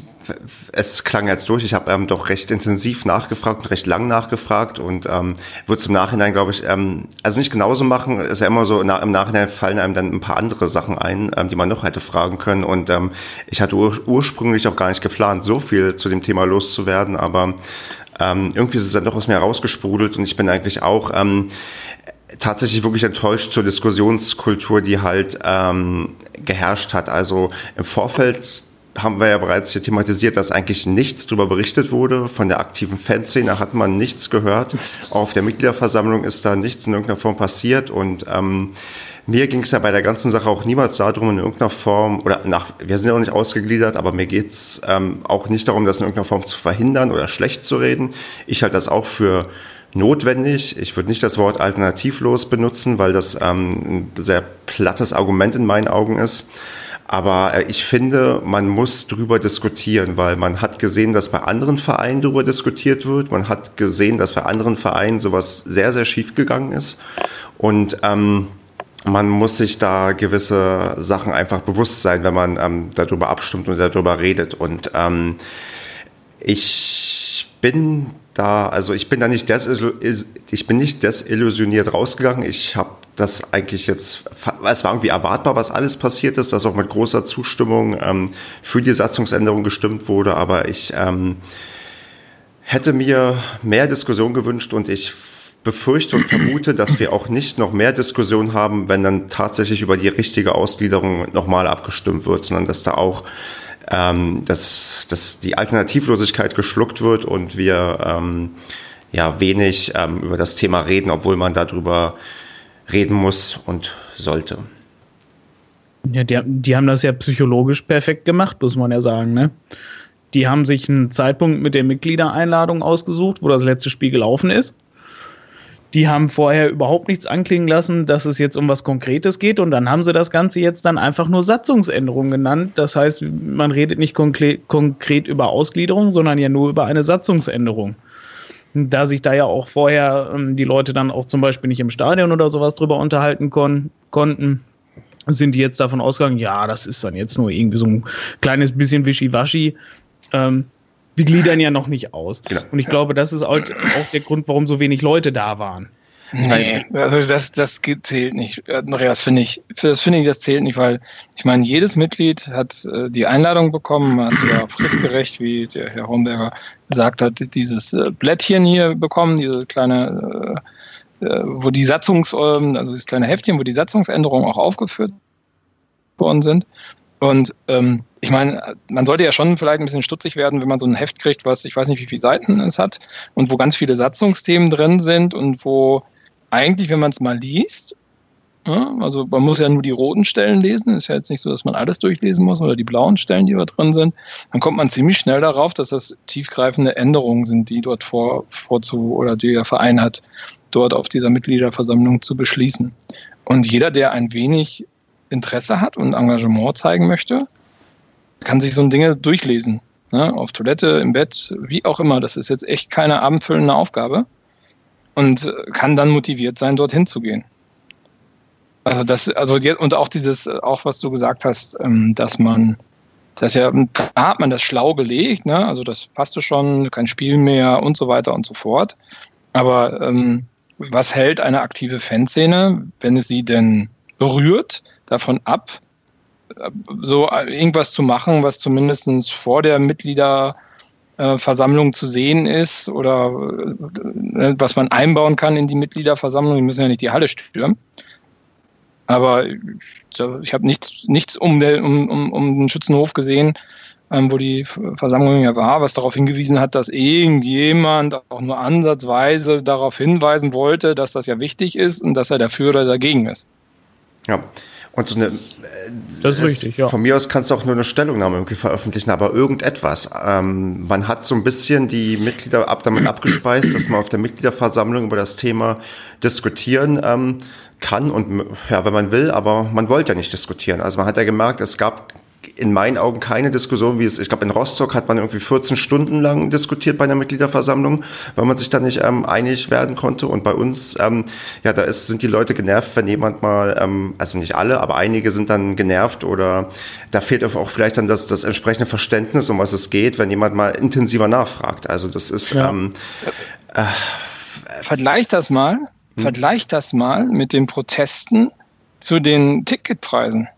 es klang jetzt durch. Ich habe ähm, doch recht intensiv nachgefragt und recht lang nachgefragt und ähm, würde zum Nachhinein, glaube ich, ähm, also nicht genauso machen. Ist ja immer so, na, im Nachhinein fallen einem dann ein paar andere Sachen ein, ähm, die man noch hätte fragen können. Und ähm, ich hatte ur ursprünglich auch gar nicht geplant, so viel zu dem Thema loszuwerden, aber ähm, irgendwie ist es dann doch aus mir herausgesprudelt und ich bin eigentlich auch ähm, tatsächlich wirklich enttäuscht zur Diskussionskultur, die halt ähm, geherrscht hat. Also im Vorfeld haben wir ja bereits hier thematisiert, dass eigentlich nichts darüber berichtet wurde. Von der aktiven Fanszene hat man nichts gehört. Auf der Mitgliederversammlung ist da nichts in irgendeiner Form passiert. Und ähm, mir ging es ja bei der ganzen Sache auch niemals darum, in irgendeiner Form, oder nach, wir sind ja auch nicht ausgegliedert, aber mir geht's ähm, auch nicht darum, das in irgendeiner Form zu verhindern oder schlecht zu reden. Ich halte das auch für notwendig. Ich würde nicht das Wort alternativlos benutzen, weil das ähm, ein sehr plattes Argument in meinen Augen ist. Aber äh, ich finde, man muss drüber diskutieren, weil man hat gesehen, dass bei anderen Vereinen drüber diskutiert wird. Man hat gesehen, dass bei anderen Vereinen sowas sehr, sehr schief gegangen ist. Und ähm, man muss sich da gewisse Sachen einfach bewusst sein, wenn man ähm, darüber abstimmt und darüber redet. Und ähm, ich bin da, also ich bin da nicht ich bin nicht desillusioniert rausgegangen. Ich habe das eigentlich jetzt, es war irgendwie erwartbar, was alles passiert ist, dass auch mit großer Zustimmung ähm, für die Satzungsänderung gestimmt wurde, aber ich ähm, hätte mir mehr Diskussion gewünscht und ich befürchte und vermute, dass wir auch nicht noch mehr Diskussion haben, wenn dann tatsächlich über die richtige Ausgliederung nochmal abgestimmt wird, sondern dass da auch ähm, dass, dass die Alternativlosigkeit geschluckt wird und wir ähm, ja wenig ähm, über das Thema reden, obwohl man darüber reden muss und sollte. Ja, die, die haben das ja psychologisch perfekt gemacht, muss man ja sagen. Ne? Die haben sich einen Zeitpunkt mit der Mitgliedereinladung ausgesucht, wo das letzte Spiel gelaufen ist. Die haben vorher überhaupt nichts anklingen lassen, dass es jetzt um was Konkretes geht und dann haben sie das Ganze jetzt dann einfach nur Satzungsänderung genannt. Das heißt, man redet nicht konkret, konkret über Ausgliederung, sondern ja nur über eine Satzungsänderung da sich da ja auch vorher ähm, die Leute dann auch zum Beispiel nicht im Stadion oder sowas drüber unterhalten kon konnten, sind die jetzt davon ausgegangen, ja, das ist dann jetzt nur irgendwie so ein kleines bisschen Wischiwaschi. Ähm, wir gliedern ja noch nicht aus. Genau. Und ich glaube, das ist auch, auch der Grund, warum so wenig Leute da waren. Nee, also das, das zählt nicht. Andreas, finde ich, das finde ich, das zählt nicht, weil ich meine, jedes Mitglied hat äh, die Einladung bekommen, hat ja fristgerecht, wie der Herr Homberger gesagt hat, dieses äh, Blättchen hier bekommen, diese kleine, äh, äh wo die Satzungs, ähm, also dieses kleine Heftchen, wo die Satzungsänderungen auch aufgeführt worden sind. Und ähm, ich meine, man sollte ja schon vielleicht ein bisschen stutzig werden, wenn man so ein Heft kriegt, was ich weiß nicht, wie viele Seiten es hat und wo ganz viele Satzungsthemen drin sind und wo eigentlich, wenn man es mal liest, Ja, also man muss ja nur die roten Stellen lesen. Ist ja jetzt nicht so, dass man alles durchlesen muss oder die blauen Stellen, die da drin sind. Dann kommt man ziemlich schnell darauf, dass das tiefgreifende Änderungen sind, die dort vor, vorzu oder die der Verein hat, dort auf dieser Mitgliederversammlung zu beschließen. Und jeder, der ein wenig Interesse hat und Engagement zeigen möchte, kann sich so ein Dinge durchlesen. Ne? Auf Toilette, im Bett, wie auch immer. Das ist jetzt echt keine abendfüllende Aufgabe. Und kann dann motiviert sein, dorthin zu gehen. Also das, also die, und auch dieses, auch was du gesagt hast, ähm, dass man, dass ja, da hat man das schlau gelegt, ne? Also das passte schon, kein Spiel mehr und so weiter und so fort. Aber ähm, was hält eine aktive Fanszene, wenn es sie denn berührt, davon ab, so irgendwas zu machen, was zumindest vor der Mitgliederversammlung zu sehen ist oder äh, was man einbauen kann in die Mitgliederversammlung. Die müssen ja nicht die Halle stürmen. Aber ich habe nichts, nichts um, der, um, um, um den Schützenhof gesehen, ähm, wo die Versammlung ja war, was darauf hingewiesen hat, dass irgendjemand auch nur ansatzweise darauf hinweisen wollte, dass das ja wichtig ist und dass er dafür oder dagegen ist. Ja. Und so eine, äh, das ist richtig, ja. Von mir aus kannst du auch nur eine Stellungnahme irgendwie veröffentlichen, aber irgendetwas. Ähm, man hat so ein bisschen die Mitglieder ab, damit abgespeist, dass man auf der Mitgliederversammlung über das Thema diskutieren ähm, kann und ja, wenn man will, aber man wollte ja nicht diskutieren. Also man hat ja gemerkt, es gab in meinen Augen keine Diskussion, wie es, ich glaube, in Rostock hat man irgendwie 14 Stunden lang diskutiert bei einer Mitgliederversammlung, weil man sich da nicht ähm, einig werden konnte. Und bei uns, ähm, ja, da ist, sind die Leute genervt, wenn jemand mal, ähm, also nicht alle, aber einige sind dann genervt oder da fehlt auch vielleicht dann das, das entsprechende Verständnis, um was es geht, wenn jemand mal intensiver nachfragt. Also das ist, ja. ähm, äh, Vergleich das mal hm. Vergleich das mal mit den Protesten zu den Ticketpreisen.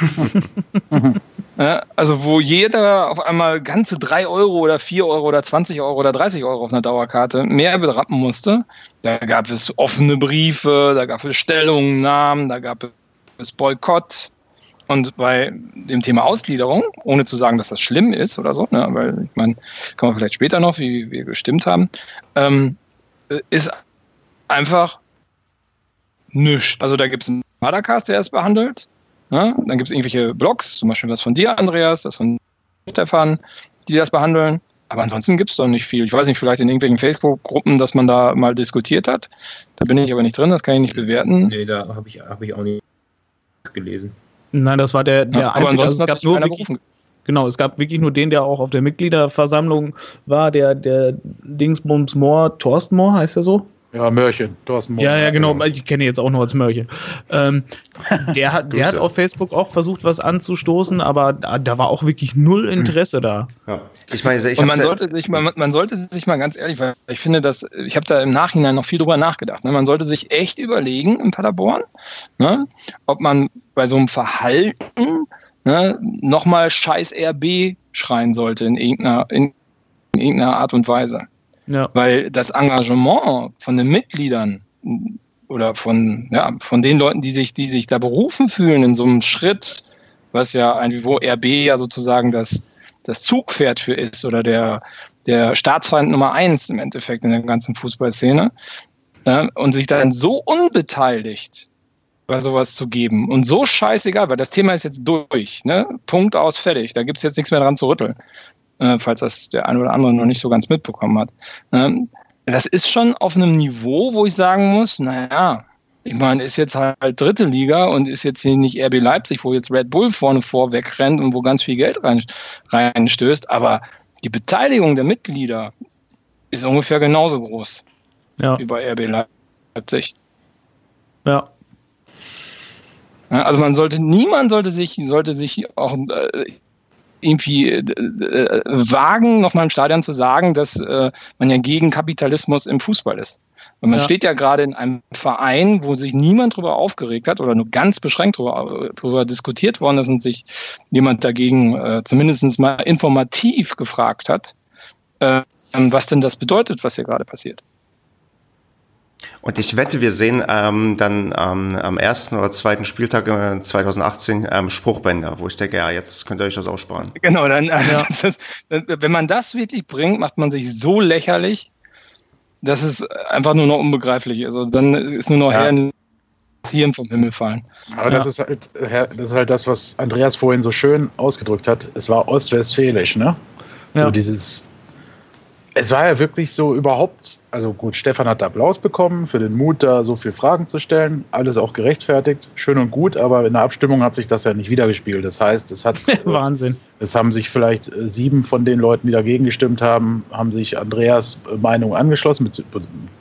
[LAUGHS] ja, also wo jeder auf einmal ganze 3 Euro oder 4 Euro oder 20 Euro oder 30 Euro auf einer Dauerkarte mehr bedrappen musste. Da gab es offene Briefe, da gab es Stellungnahmen, da gab es Boykott. Und bei dem Thema Ausgliederung, ohne zu sagen, dass das schlimm ist oder so, ne, weil ich meine, kann man vielleicht später noch, wie wir gestimmt haben, ähm, ist einfach nichts. Also da gibt es einen Padercast, der es behandelt. Ne? Dann gibt es irgendwelche Blogs, zum Beispiel was von dir, Andreas, das von Stefan, die das behandeln. Aber ansonsten gibt es doch nicht viel. Ich weiß nicht, vielleicht in irgendwelchen Facebook-Gruppen, dass man da mal diskutiert hat. Da bin ich aber nicht drin, das kann ich nicht bewerten. Nee, da habe ich, hab ich auch nicht gelesen. Nein, das war der, der ja, einzige. Also es gab nur wirklich, Genau, es gab wirklich nur den, der auch auf der Mitgliederversammlung war, der, der Dingsbums Moor, Thorsten Moor heißt er so? Ja, Mörchen. Thorsten Mohr. Ja, ja, genau. Ich kenne jetzt auch nur als Mörchen. Ähm, der hat, der hat auf Facebook auch versucht, was anzustoßen, aber da, da war auch wirklich null Interesse da. Ja. Ich meine, ich Und man sollte, sich mal, man sollte sich mal ganz ehrlich, weil ich finde, dass ich habe da im Nachhinein noch viel drüber nachgedacht. Ne? Man sollte sich echt überlegen in Paderborn, ne? ob man bei so einem Verhalten ne, nochmal Scheiß RB schreien sollte in irgendeiner, in, in irgendeiner Art und Weise. Ja. Weil das Engagement von den Mitgliedern oder von, ja, von den Leuten, die sich, die sich da berufen fühlen in so einem Schritt, was ja ein, wo RB ja sozusagen das, das Zugpferd für ist oder der, der Staatsfeind Nummer eins im Endeffekt in der ganzen Fußballszene, ja, und sich dann so unbeteiligt bei sowas zu geben und so scheißegal, weil das Thema ist jetzt durch, ne? Punkt aus, fertig. Da gibt es jetzt nichts mehr dran zu rütteln äh, falls das der eine oder andere noch nicht so ganz mitbekommen hat. Ähm, das ist schon auf einem Niveau, wo ich sagen muss, naja, ich meine, ist jetzt halt dritte Liga und ist jetzt hier nicht RB Leipzig, wo jetzt Red Bull vorne vorweg rennt und wo ganz viel Geld rein, reinstößt, aber die Beteiligung der Mitglieder ist ungefähr genauso groß ja. wie bei RB Leipzig. Ja. Also man sollte, niemand sollte sich, sollte sich auch äh, irgendwie äh, äh, wagen, nochmal im Stadion zu sagen, dass äh, man ja gegen Kapitalismus im Fußball ist. Und man ja. steht ja gerade in einem Verein, wo sich niemand darüber aufgeregt hat oder nur ganz beschränkt darüber diskutiert worden ist und sich jemand dagegen äh, zumindest mal informativ gefragt hat, äh, was denn das bedeutet, was hier gerade passiert. Und ich wette, wir sehen ähm, dann ähm, am ersten oder zweiten Spieltag äh, 2018 ähm, Spruchbänder, wo ich denke, ja, jetzt könnt ihr euch das aussparen. Genau, dann, ja. [LAUGHS] ist, wenn man das wirklich bringt, macht man sich so lächerlich, dass es einfach nur noch unbegreiflich ist. Also dann ist nur noch ja. her passieren vom Himmel fallen. Aber ja. das, ist halt, das ist halt das, was Andreas vorhin so schön ausgedrückt hat. Es war ostwestfälisch, ne? Ja. So dieses. Es war ja wirklich so überhaupt, also gut, Stefan hat Applaus bekommen für den Mut, da so viele Fragen zu stellen. Alles auch gerechtfertigt, schön und gut, aber in der Abstimmung hat sich das ja nicht wiedergespielt. Das heißt, es hat. [LAUGHS] Wahnsinn. Es haben sich vielleicht äh, sieben von den Leuten, die dagegen gestimmt haben, haben sich Andreas Meinung angeschlossen.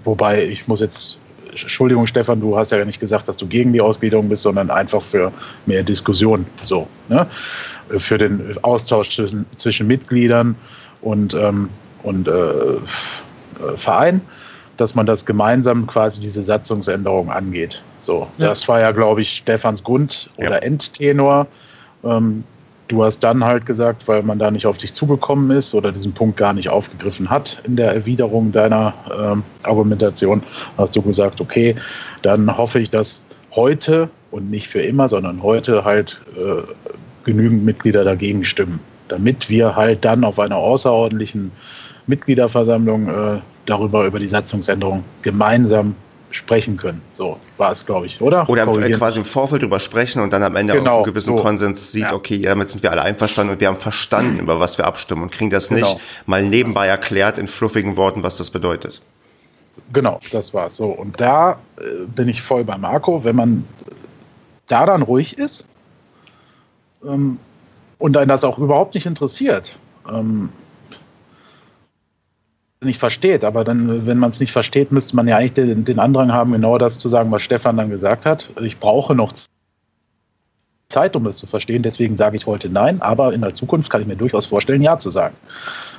Wobei, ich muss jetzt Entschuldigung, Stefan, du hast ja nicht gesagt, dass du gegen die Ausgliederung bist, sondern einfach für mehr Diskussion. So, ne? Für den Austausch zwischen, zwischen Mitgliedern und, ähm, und äh, Verein, dass man das gemeinsam quasi diese Satzungsänderung angeht. So, ja. das war ja, glaube ich, Stefans Grund- oder ja. Endtenor. Ähm, Du hast dann halt gesagt, weil man da nicht auf dich zugekommen ist oder diesen Punkt gar nicht aufgegriffen hat in der Erwiderung deiner ähm, Argumentation, hast du gesagt, okay, dann hoffe ich, dass heute und nicht für immer, sondern heute halt äh, genügend Mitglieder dagegen stimmen, damit wir halt dann auf einer außerordentlichen Mitgliederversammlung äh, darüber, über die Satzungsänderung gemeinsam sprechen können. So war es, glaube ich, oder? Oder quasi im Vorfeld drüber sprechen und dann am Ende genau, auf einen gewissen so. Konsens sieht, ja. okay, damit sind wir alle einverstanden und wir haben verstanden, über was wir abstimmen und kriegen das genau. nicht mal nebenbei erklärt in fluffigen Worten, was das bedeutet. Genau, das war's. So, und da äh, bin ich voll bei Marco, wenn man da dann ruhig ist ähm, und einen das auch überhaupt nicht interessiert, ähm, nicht versteht. Aber dann, wenn man es nicht versteht, müsste man ja eigentlich den, den Andrang haben, genau das zu sagen, was Stefan dann gesagt hat. Ich brauche noch Zeit, um das zu verstehen. Deswegen sage ich heute nein. Aber in der Zukunft kann ich mir durchaus vorstellen, ja zu sagen.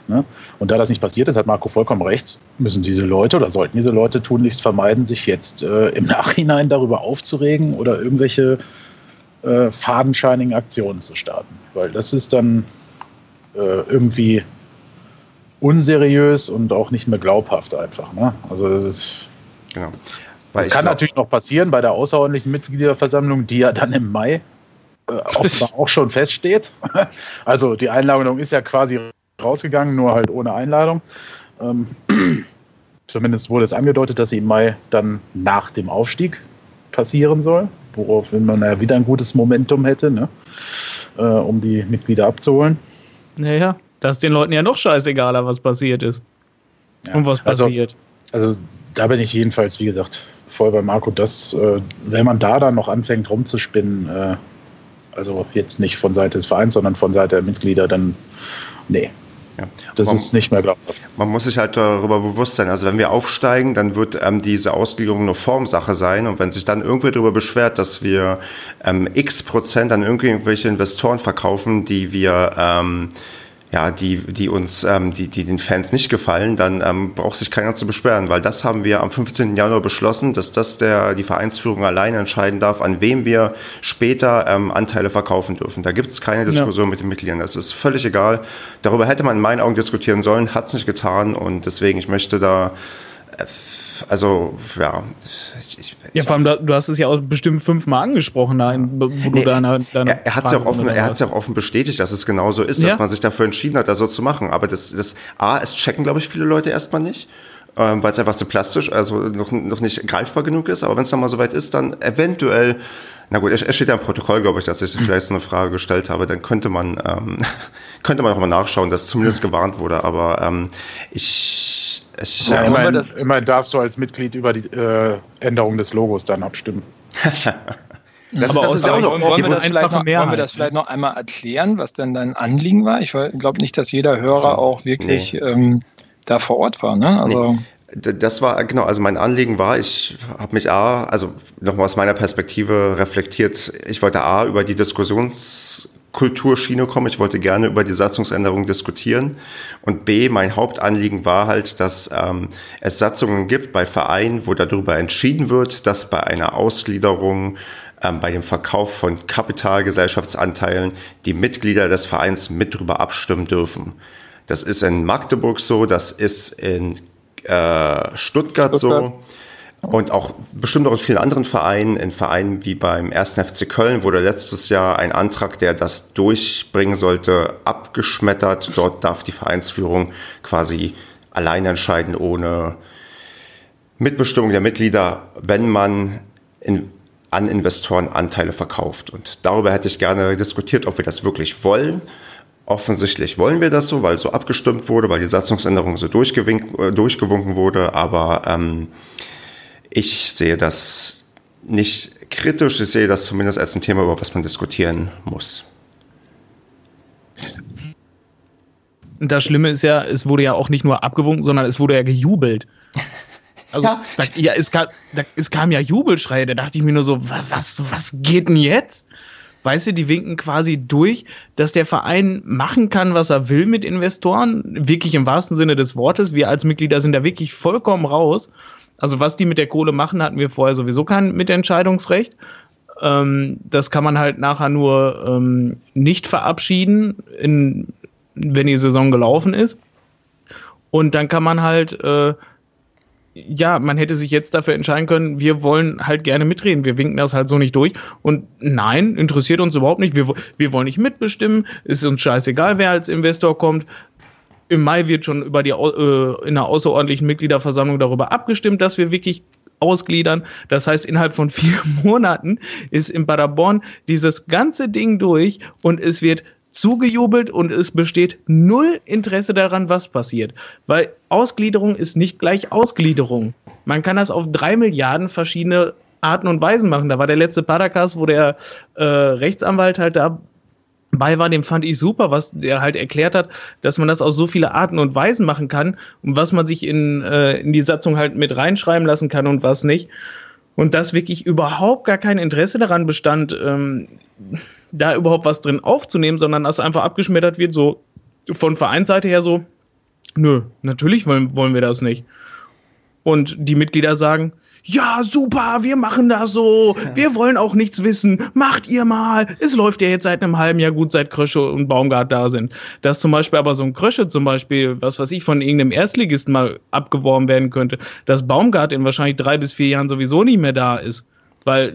Ne? Und da das nicht passiert ist, hat Marco vollkommen recht, müssen diese Leute oder sollten diese Leute tunlichst vermeiden, sich jetzt äh, im [LAUGHS] Nachhinein darüber aufzuregen oder irgendwelche äh, fadenscheinigen Aktionen zu starten. Weil das ist dann äh, irgendwie unseriös und auch nicht mehr glaubhaft einfach. Ne? Also das, genau. das kann glaub, natürlich noch passieren bei der außerordentlichen Mitgliederversammlung, die ja dann im Mai äh, [LAUGHS] auch, auch schon feststeht. [LAUGHS] Also die Einladung ist ja quasi rausgegangen, nur halt ohne Einladung. Ähm, [CLEARS THROAT] zumindest wurde es angedeutet, dass sie im Mai dann nach dem Aufstieg passieren soll, woraufhin man ja wieder ein gutes Momentum hätte, ne? äh, um die Mitglieder abzuholen. Naja, da ist den Leuten ja noch scheißegaler, was passiert ist. Ja, und was also, passiert. Also, da bin ich jedenfalls, wie gesagt, voll bei Marco, dass, äh, wenn man da dann noch anfängt rumzuspinnen, äh, also jetzt nicht von Seite des Vereins, sondern von Seite der Mitglieder, dann nee. Ja. Das man, ist nicht mehr glaubhaft. Man muss sich halt darüber bewusst sein. Also wenn wir aufsteigen, dann wird ähm, diese Ausgliederung eine Formsache sein. Und wenn sich dann irgendwer darüber beschwert, dass wir ähm, x Prozent an irgendwelche Investoren verkaufen, die wir ähm, ja, die, die uns, ähm, die, die den Fans nicht gefallen, dann ähm, braucht sich keiner zu beschweren, weil das haben wir am 15. Januar beschlossen, dass das der, die Vereinsführung alleine entscheiden darf, an wem wir später ähm, Anteile verkaufen dürfen. Da gibt es keine Diskussion ja. mit den Mitgliedern. Das ist völlig egal. Darüber hätte man in meinen Augen diskutieren sollen, hat es nicht getan und deswegen, ich möchte da äh, also ja. Ich, ich, ja, vor allem, du hast es ja auch bestimmt fünfmal angesprochen, wo nee, du deine, deine Er, er hat es ja, auch offen, er hat's ja auch offen bestätigt, dass es genau so ist, dass ja. man sich dafür entschieden hat, das so zu machen. Aber das, das A, es checken, glaube ich, viele Leute erstmal nicht. Ähm, weil es einfach zu plastisch, also noch, noch nicht greifbar genug ist. Aber wenn es dann mal soweit ist, dann eventuell, na gut, es steht ja im Protokoll, glaube ich, dass ich [LAUGHS] vielleicht so eine Frage gestellt habe, dann könnte man, ähm, [LAUGHS] könnte man auch mal nachschauen, dass zumindest [LAUGHS] gewarnt wurde. Aber ähm, ich ich, ja, immerhin, immerhin, darfst du als Mitglied über die äh, Änderung des Logos dann abstimmen. [LAUGHS] Das, aber das ist ja auch noch, wollen, wir das vielleicht noch, wollen wir das vielleicht noch einmal erklären, was denn dein Anliegen war? Ich glaube nicht, dass jeder Hörer auch wirklich nee. ähm, da vor Ort war. Ne? Also nee. Das war, genau, also mein Anliegen war, ich habe mich A, also nochmal aus meiner Perspektive reflektiert, ich wollte A, über die Diskussions- Kulturschiene komme. Ich wollte gerne über die Satzungsänderung diskutieren. Und B, mein Hauptanliegen war halt, dass ähm, es Satzungen gibt bei Vereinen, wo darüber entschieden wird, dass bei einer Ausgliederung ähm, bei dem Verkauf von Kapitalgesellschaftsanteilen die Mitglieder des Vereins mit drüber abstimmen dürfen. Das ist in Magdeburg so, das ist in äh, Stuttgart, Stuttgart. so. Und auch bestimmt auch in vielen anderen Vereinen, in Vereinen wie beim 1. FC Köln wurde letztes Jahr ein Antrag, der das durchbringen sollte, abgeschmettert. Dort darf die Vereinsführung quasi allein entscheiden, ohne Mitbestimmung der Mitglieder, wenn man in an Investoren Anteile verkauft. Und darüber hätte ich gerne diskutiert, ob wir das wirklich wollen. Offensichtlich wollen wir das so, weil so abgestimmt wurde, weil die Satzungsänderung so äh, durchgewunken wurde. Aber ähm, ich sehe das nicht kritisch. Ich sehe das zumindest als ein Thema, über was man diskutieren muss. Das Schlimme ist ja, es wurde ja auch nicht nur abgewunken, sondern es wurde ja gejubelt. [LAUGHS] Also, ja, da, ja es, kam, da, es kam ja Jubelschreie, da dachte ich mir nur so, was, was geht denn jetzt? Weißt du, die winken quasi durch, dass der Verein machen kann, was er will mit Investoren, wirklich im wahrsten Sinne des Wortes. Wir als Mitglieder sind da wirklich vollkommen raus. Also was die mit der Kohle machen, hatten wir vorher sowieso kein Mitentscheidungsrecht. Ähm, das kann man halt nachher nur ähm, nicht verabschieden, in, wenn die Saison gelaufen ist. Und dann kann man halt, äh, ja, man hätte sich jetzt dafür entscheiden können, wir wollen halt gerne mitreden, wir winken das halt so nicht durch. Und nein, interessiert uns überhaupt nicht, wir, wir wollen nicht mitbestimmen, ist uns scheißegal, wer als Investor kommt. Im Mai wird schon über die, äh, in der außerordentlichen Mitgliederversammlung darüber abgestimmt, dass wir wirklich ausgliedern. Das heißt, innerhalb von [LAUGHS] vier Monaten ist in Paderborn dieses ganze Ding durch und es wird zugejubelt und es besteht null Interesse daran, was passiert. Weil Ausgliederung ist nicht gleich Ausgliederung. Man kann das auf drei Milliarden verschiedene Arten und Weisen machen. Da war der letzte Podcast, wo der äh, Rechtsanwalt halt dabei war, dem fand ich super, was der halt erklärt hat, dass man das auf so viele Arten und Weisen machen kann und was man sich in, äh, in die Satzung halt mit reinschreiben lassen kann und was nicht. Und dass wirklich überhaupt gar kein Interesse daran bestand, ähm, da überhaupt was drin aufzunehmen, sondern dass einfach abgeschmettert wird, so von Vereinsseite her so, nö, natürlich wollen, wollen wir das nicht. Und die Mitglieder sagen, ja, super, wir machen das so, wir wollen auch nichts wissen, macht ihr mal. Es läuft ja jetzt seit einem halben Jahr gut, seit Krösche und Baumgart da sind. Dass zum Beispiel aber so ein Krösche zum Beispiel, was weiß ich, von irgendeinem Erstligisten mal abgeworben werden könnte, dass Baumgart in wahrscheinlich drei bis vier Jahren sowieso nicht mehr da ist. Weil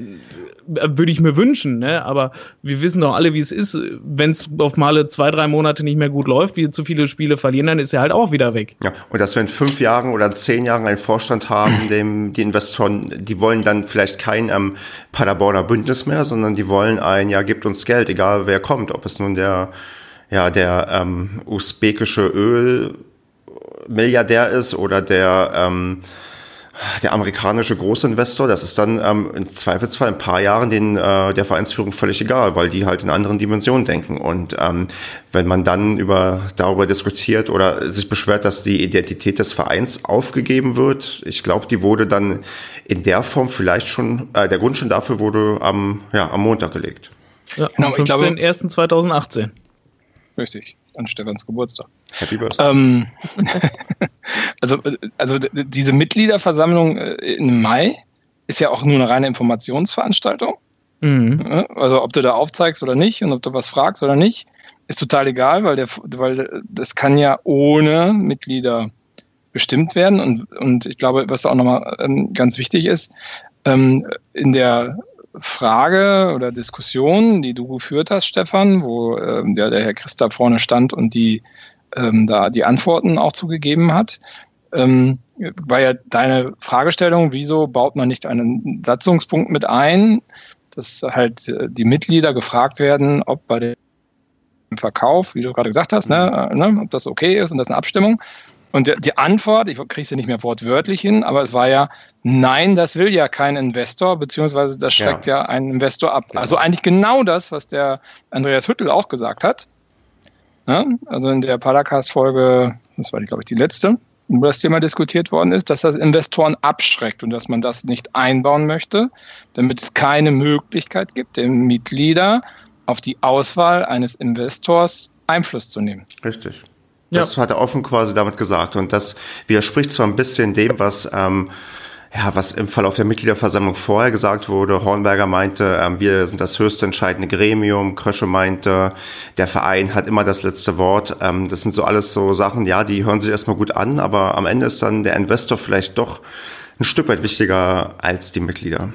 würde ich mir wünschen, ne? aber wir wissen doch alle, wie es ist. Wenn es auf Male zwei, drei Monate nicht mehr gut läuft, wir zu viele Spiele verlieren, dann ist er halt auch wieder weg. Ja, und dass wir in fünf Jahren oder zehn Jahren einen Vorstand haben, mhm. dem die Investoren, die wollen dann vielleicht kein ähm, Paderborner Bündnis mehr, sondern die wollen ein, ja, gibt uns Geld, egal wer kommt, ob es nun der, ja, der ähm, usbekische Ölmilliardär ist oder der ähm, der amerikanische Großinvestor, das ist dann ähm, im Zweifelsfall ein paar Jahren den, äh, der Vereinsführung völlig egal, weil die halt in anderen Dimensionen denken. Und ähm, wenn man dann über, darüber diskutiert oder sich beschwert, dass die Identität des Vereins aufgegeben wird, ich glaube, die wurde dann in der Form vielleicht schon, äh, der Grund schon dafür wurde am, ja, am Montag gelegt. Ja, genau, am 15.01.2018. Richtig an Stefans Geburtstag. Happy Birthday. Ähm, [LAUGHS] also, also diese Mitgliederversammlung äh, im Mai ist ja auch nur eine reine Informationsveranstaltung. Mhm. Also ob du da aufzeigst oder nicht und ob du was fragst oder nicht, ist total egal, weil, der, weil das kann ja ohne Mitglieder bestimmt werden. Und, und ich glaube, was auch nochmal ähm, ganz wichtig ist, ähm, in der Frage oder Diskussion, die du geführt hast, Stefan, wo ähm, der, der Herr Christa vorne stand und die ähm, da die Antworten auch zugegeben hat, ähm, war ja deine Fragestellung, wieso baut man nicht einen Satzungspunkt mit ein, dass halt äh, die Mitglieder gefragt werden, ob bei dem Verkauf, wie du gerade gesagt hast, ne, äh, ne, ob das okay ist und das ist eine Abstimmung. Und die, Antwort, ich kriege sie nicht mehr wortwörtlich hin, aber es war ja, nein, das will ja kein Investor, beziehungsweise das schreckt ja, ja einen Investor ab. Ja. Also eigentlich genau das, was der Andreas Hüttel auch gesagt hat. Ja, also in der Paracast-Folge, das war, glaube ich, die letzte, wo das Thema diskutiert worden ist, dass das Investoren abschreckt und dass man das nicht einbauen möchte, damit es keine Möglichkeit gibt, den Mitglieder auf die Auswahl eines Investors Einfluss zu nehmen. Richtig. Das ja. hat er offen quasi damit gesagt. Und das widerspricht zwar ein bisschen dem, was, ähm, ja, was im Verlauf der Mitgliederversammlung vorher gesagt wurde. Hornberger meinte, ähm, wir sind das höchste entscheidende Gremium. Krösche meinte, der Verein hat immer das letzte Wort. Ähm, das sind so alles so Sachen, ja, die hören sich erstmal gut an, aber am Ende ist dann der Investor vielleicht doch ein Stück weit wichtiger als die Mitglieder.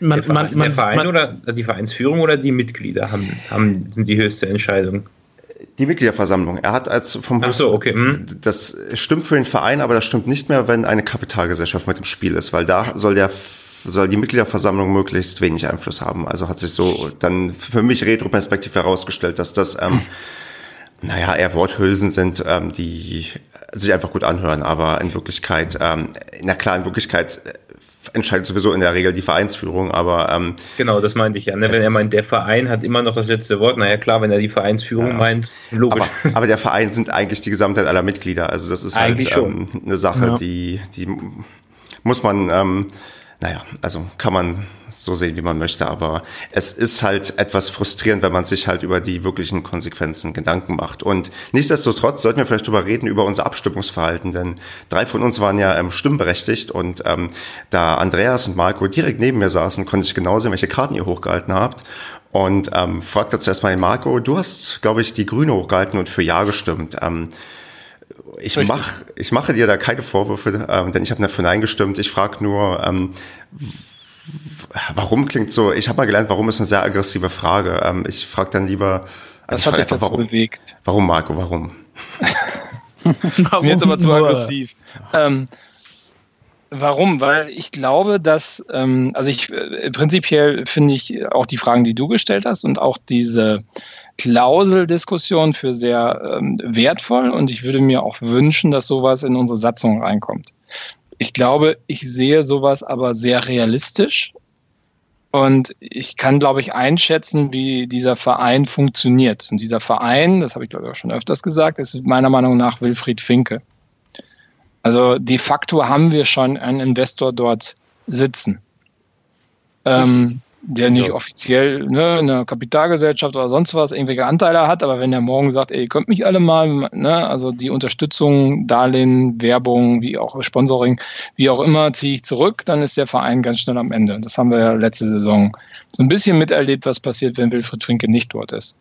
Man, der Verein, man, der Verein oder die Vereinsführung oder die Mitglieder haben, haben, sind die höchste Entscheidung? Die Mitgliederversammlung. Er hat als vom Ach so, okay. Hm. Das stimmt für den Verein, aber das stimmt nicht mehr, wenn eine Kapitalgesellschaft mit im Spiel ist, weil da soll der soll die Mitgliederversammlung möglichst wenig Einfluss haben. Also hat sich so dann für mich retroperspektiv herausgestellt, dass das, ähm, naja, eher Worthülsen sind, ähm, die sich einfach gut anhören, aber in Wirklichkeit, ähm, na klar, in Wirklichkeit entscheidet sowieso in der Regel die Vereinsführung, aber ähm, genau, das meinte ich ja. Ne? Wenn er meint, der Verein hat immer noch das letzte Wort, naja klar, wenn er die Vereinsführung ja. meint, logisch. Aber, aber, der Verein sind eigentlich die Gesamtheit aller Mitglieder. Also das ist eigentlich halt ähm, eine Sache, ja. die, die muss man ähm, naja, also kann man so sehen, wie man möchte, aber es ist halt etwas frustrierend, wenn man sich halt über die wirklichen Konsequenzen Gedanken macht. Und nichtsdestotrotz sollten wir vielleicht darüber reden, über unser Abstimmungsverhalten, denn drei von uns waren ja ähm, stimmberechtigt und ähm, da Andreas und Marco direkt neben mir saßen, konnte ich genau sehen, welche Karten ihr hochgehalten habt. Und ähm, fragt jetzt erstmal Marco, du hast, glaube ich, die Grüne hochgehalten und für Ja gestimmt. Ähm, ich, mach, ich mache dir da keine Vorwürfe, ähm, denn ich habe dafür Nein gestimmt. Ich frage nur, ähm, warum klingt so, ich habe mal gelernt, warum ist eine sehr aggressive Frage. Ähm, ich frage dann lieber, also hat dich dazu warum, bewegt? Warum, Marco, warum? [LAUGHS] ist mir jetzt aber zu aggressiv. Ähm, warum? Weil ich glaube, dass, ähm, also ich äh, prinzipiell finde ich auch die Fragen, die du gestellt hast und auch diese Klauseldiskussion für sehr ähm, wertvoll und ich würde mir auch wünschen, dass sowas in unsere Satzung reinkommt. Ich glaube, ich sehe sowas aber sehr realistisch und ich kann, glaube ich, einschätzen, wie dieser Verein funktioniert. Und dieser Verein, das habe ich, glaube ich, auch schon öfters gesagt, ist meiner Meinung nach Wilfried Finke. Also de facto haben wir schon einen Investor dort sitzen. Ähm, der nicht ja. offiziell ne, eine Kapitalgesellschaft oder sonst was irgendwelche Anteile hat, aber wenn der morgen sagt, ey, ihr könnt mich alle mal, ne, also die Unterstützung, Darlehen, Werbung, wie auch Sponsoring, wie auch immer, ziehe ich zurück, dann ist der Verein ganz schnell am Ende. Das haben wir ja letzte Saison so ein bisschen miterlebt, was passiert, wenn Wilfried Finke nicht dort ist.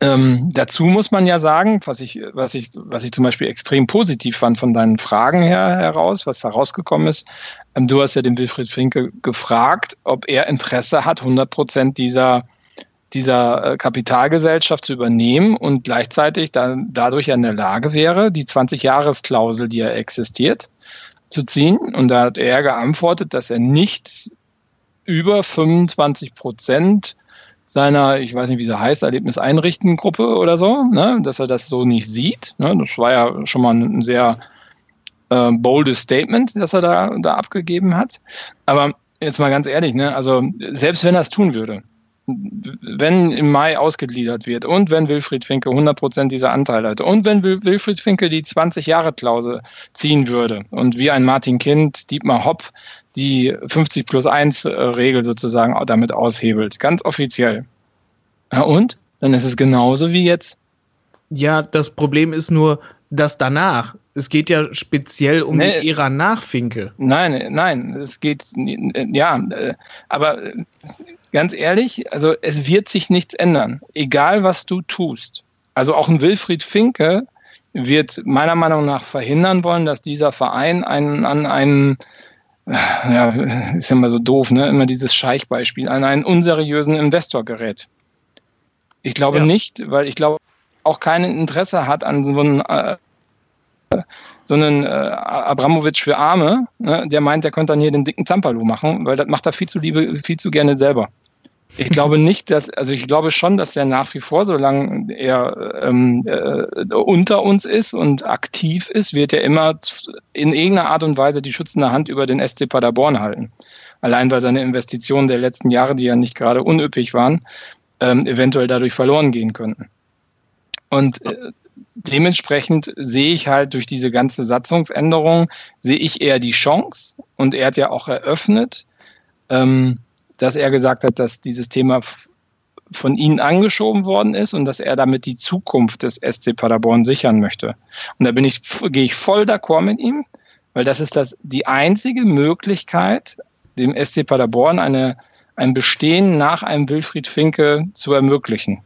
Ähm, dazu muss man ja sagen, was ich, was, ich, was ich zum Beispiel extrem positiv fand von deinen Fragen her heraus, was herausgekommen ist. Ähm, du hast ja den Wilfried Finke gefragt, ob er Interesse hat, 100 Prozent dieser, dieser äh, Kapitalgesellschaft zu übernehmen und gleichzeitig dann dadurch in der Lage wäre, die 20-Jahres-Klausel, die ja existiert, zu ziehen. Und da hat er geantwortet, dass er nicht über 25 Prozent seiner, ich weiß nicht, wie sie heißt, Erlebniseinrichtengruppe oder so, ne, dass er das so nicht sieht. Ne, das war ja schon mal ein sehr äh, boldes Statement, das er da, da abgegeben hat. Aber jetzt mal ganz ehrlich, ne, also selbst wenn er es tun würde, wenn im Mai ausgegliedert wird und wenn Wilfried Finke 100% dieser Anteile hat und wenn Wilfried Finke die 20-Jahre-Klausel ziehen würde und wie ein Martin Kind, Dietmar Hopp die 50 plus 1 äh, Regel sozusagen damit aushebelt, ganz offiziell. Ja, und? Dann ist es genauso wie jetzt. Ja, das Problem ist nur, dass danach, es geht ja speziell um nee, die Ära nach Finke. Nein, nein, es geht, ja, äh, aber äh, ganz ehrlich, also es wird sich nichts ändern, egal was du tust. Also auch ein Wilfried Finke wird meiner Meinung nach verhindern wollen, dass dieser Verein einen, an einen ja, ist ja immer so doof, ne? Immer dieses Scheichbeispiel an einen unseriösen Investor gerät. Ich glaube ja. nicht, weil ich glaube auch kein Interesse hat an so einem äh, so einen äh, Abramowitsch für Arme, ne? der meint, der könnte dann hier den dicken Zampalo machen, weil das macht er viel zu liebe, viel zu gerne selber. Ich glaube nicht, dass, also ich glaube schon, dass er nach wie vor, solange er ähm, äh, unter uns ist und aktiv ist, wird er immer in irgendeiner Art und Weise die schützende Hand über den SC Paderborn halten. Allein weil seine Investitionen der letzten Jahre, die ja nicht gerade unüppig waren, ähm, eventuell dadurch verloren gehen könnten. Und äh, dementsprechend sehe ich halt durch diese ganze Satzungsänderung, sehe ich eher die Chance und er hat ja auch eröffnet, ähm, dass er gesagt hat, dass dieses Thema von Ihnen angeschoben worden ist und dass er damit die Zukunft des SC Paderborn sichern möchte. Und da bin ich, gehe ich voll d'accord mit ihm, weil das ist das, die einzige Möglichkeit, dem SC Paderborn eine, ein Bestehen nach einem Wilfried Finke zu ermöglichen.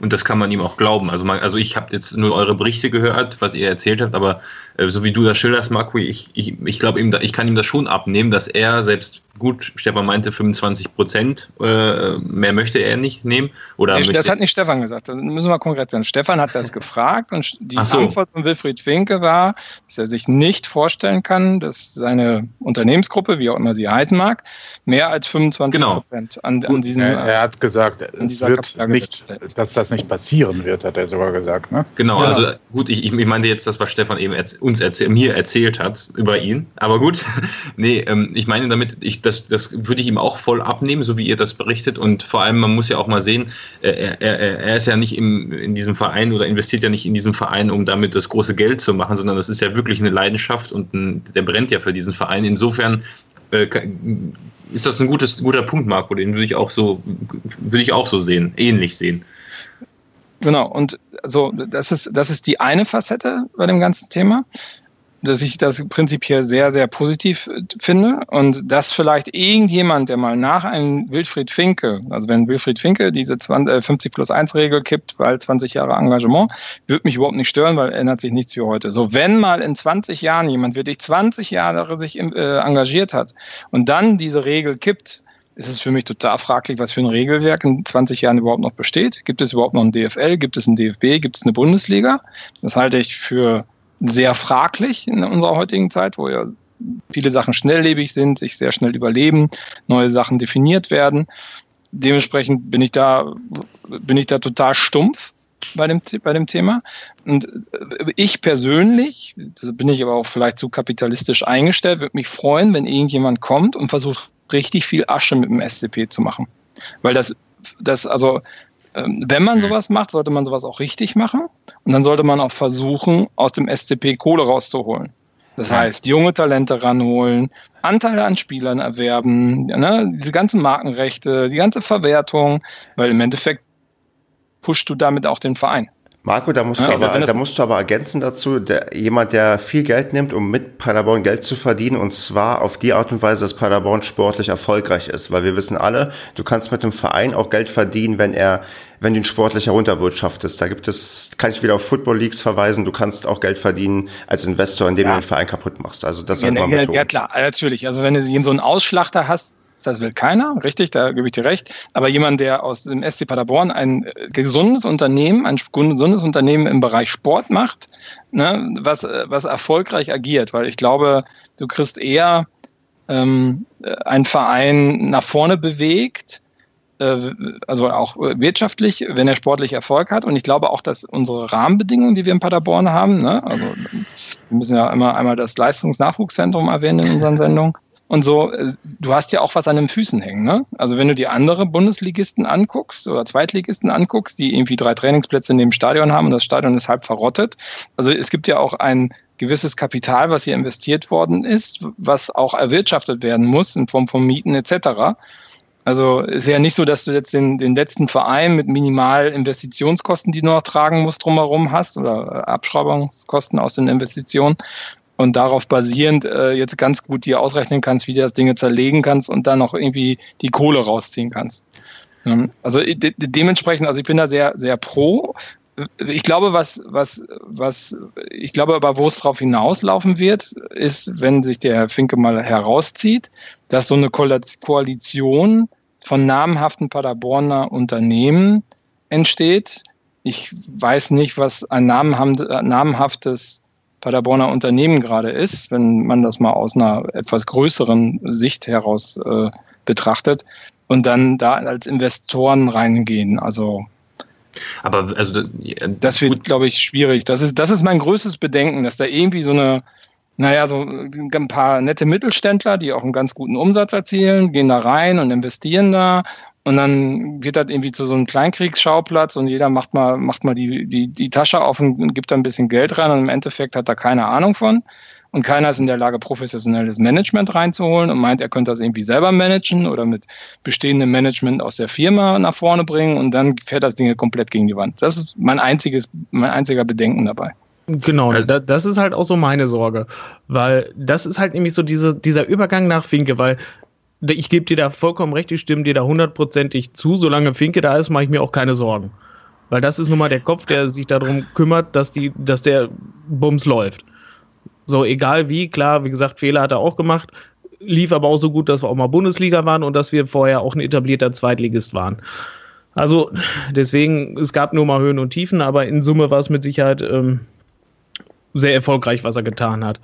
Und das kann man ihm auch glauben. Also, man, also ich habe jetzt nur eure Berichte gehört, was ihr erzählt habt, aber so wie du das schilderst, Marco, ich, ich, ich glaube, ich kann ihm das schon abnehmen, dass er selbst gut, Stefan meinte 25 Prozent, äh, mehr möchte er nicht nehmen. Oder nee, das hat nicht Stefan gesagt, da müssen wir konkret sein. Stefan hat das [LAUGHS] gefragt und die so. Antwort von Wilfried Finke war, dass er sich nicht vorstellen kann, dass seine Unternehmensgruppe, wie auch immer sie heißen mag, mehr als 25 Prozent genau. an, an diesem. Er, er hat gesagt, es wird nicht, dass das nicht passieren wird, hat er sogar gesagt. Ne? Genau, ja. also gut, ich, ich meinte jetzt das, was Stefan eben uns erzähl, mir erzählt hat über ihn. Aber gut, [LAUGHS] nee, ähm, ich meine damit, ich das, das würde ich ihm auch voll abnehmen, so wie ihr das berichtet. Und vor allem, man muss ja auch mal sehen, äh, er, er, er ist ja nicht im, in diesem Verein oder investiert ja nicht in diesem Verein, um damit das große Geld zu machen, sondern das ist ja wirklich eine Leidenschaft und ein, der brennt ja für diesen Verein. Insofern äh, ist das ein gutes, guter Punkt, Marco. Den würde ich auch so, würde ich auch so sehen, ähnlich sehen. Genau, und so, das ist, das ist die eine Facette bei dem ganzen Thema dass ich das prinzipiell sehr, sehr positiv äh, finde und dass vielleicht irgendjemand, der mal nach einem Wilfried Finke, also wenn Wilfried Finke diese 20, 50 äh, plus 1 Regel kippt, weil 20 Jahre Engagement, wird mich überhaupt nicht stören, weil ändert sich nichts für heute. So, wenn mal in 20 Jahren jemand wirklich 20 Jahre sich äh, engagiert hat und dann diese Regel kippt, ist es für mich total fraglich, was für ein Regelwerk in 20 Jahren überhaupt noch besteht. Gibt es überhaupt noch ein DFL? Gibt es ein DFB? Gibt es eine Bundesliga? Das halte ich für sehr fraglich in unserer heutigen Zeit, wo ja viele Sachen schnelllebig sind, sich sehr schnell überleben, neue Sachen definiert werden. Dementsprechend bin ich da, bin ich da total stumpf bei dem, bei dem Thema. Und ich persönlich, das bin ich aber auch vielleicht zu kapitalistisch eingestellt, würde mich freuen, wenn irgendjemand kommt und versucht, richtig viel Asche mit dem SCP zu machen. Weil das, das also ähm, wenn man sowas macht, sollte man sowas auch richtig machen. Und dann sollte man auch versuchen, aus dem SCP Kohle rauszuholen. Das heißt, junge Talente ranholen, Anteile an Spielern erwerben, ne, diese ganzen Markenrechte, die ganze Verwertung, weil im Endeffekt pusht du damit auch den Verein. Marco, da musst, ja, du, aber, da musst du aber ergänzen dazu, der, jemand, der viel Geld nimmt, um mit Paderborn Geld zu verdienen, und zwar auf die Art und Weise, dass Paderborn sportlich erfolgreich ist. Weil wir wissen alle, du kannst mit dem Verein auch Geld verdienen, wenn er, wenn du ihn sportlich herunterwirtschaftest. Da gibt es, kann ich wieder auf Football Leagues verweisen, du kannst auch Geld verdienen als Investor, indem ja. du den Verein kaputt machst. Also das ja, sollte man ja, ja, klar, natürlich. Also wenn du so einen Ausschlachter hast, das will keiner, richtig, da gebe ich dir recht. Aber jemand, der aus dem SC Paderborn ein äh, gesundes Unternehmen, ein gesundes Unternehmen im Bereich Sport macht, ne, was, äh, was erfolgreich agiert, weil ich glaube, du kriegst eher ähm, einen Verein nach vorne bewegt, äh, also auch wirtschaftlich, wenn er sportlich Erfolg hat. Und ich glaube auch, dass unsere Rahmenbedingungen, die wir in Paderborn haben, ne, also wir müssen ja immer einmal das Leistungsnachwuchszentrum erwähnen in unseren [LAUGHS] Sendungen, und so, äh, du hast ja auch was an den Füßen hängen. Ne? Also wenn du die andere Bundesligisten anguckst oder Zweitligisten anguckst, die irgendwie drei Trainingsplätze in dem Stadion haben und das Stadion ist halb verrottet. Also es gibt ja auch ein gewisses Kapital, was hier investiert worden ist, was auch erwirtschaftet werden muss in Form von Mieten etc. Also ist ja nicht so, dass du jetzt den, den letzten Verein mit minimal Investitionskosten, die du noch tragen musst, drumherum hast oder Abschreibungskosten aus den Investitionen, und darauf basierend äh, jetzt ganz gut dir ausrechnen kannst, wie du das Ding zerlegen kannst und dann noch irgendwie die Kohle rausziehen kannst. Ähm, also de dementsprechend, also ich bin da sehr, sehr pro. Ich glaube, was, was, was, ich glaube aber, wo es drauf hinauslaufen wird, ist, wenn sich der Herr Finke mal herauszieht, dass so eine Koalition von namhaften Paderborner Unternehmen entsteht. Ich weiß nicht, was ein namhaftes Paderborner Unternehmen gerade ist, wenn man das mal aus einer etwas größeren Sicht heraus äh, betrachtet und dann da als Investoren reingehen. Also aber also das wird, glaube ich, schwierig. Das ist, das ist mein größtes Bedenken, dass da irgendwie so eine, naja, so ein paar nette Mittelständler, die auch einen ganz guten Umsatz erzielen, gehen da rein und investieren da und dann wird das irgendwie zu so einem Kleinkriegsschauplatz und jeder macht mal, macht mal die, die, die Tasche auf und gibt da ein bisschen Geld rein und im Endeffekt hat er keine Ahnung von. Und keiner ist in der Lage, professionelles Management reinzuholen und meint, er könnte das irgendwie selber managen oder mit bestehendem Management aus der Firma nach vorne bringen und dann fährt das Ding komplett gegen die Wand. Das ist mein einziges, mein einziger Bedenken dabei. Genau, das ist halt auch so meine Sorge, weil das ist halt nämlich so diese, dieser Übergang nach Finke, weil ich gebe dir da vollkommen recht, ich stimme dir da hundertprozentig zu. Solange Finke da ist, mache ich mir auch keine Sorgen. Weil das ist nun mal der Kopf, der sich darum kümmert, dass, die, dass der Bums läuft. So, egal wie, klar, wie gesagt, Fehler hat er auch gemacht, lief aber auch so gut, dass wir auch mal Bundesliga waren und dass wir vorher auch ein etablierter Zweitligist waren. Also deswegen, es gab nur mal Höhen und Tiefen, aber in Summe war es mit Sicherheit ähm, sehr erfolgreich, was er getan hat.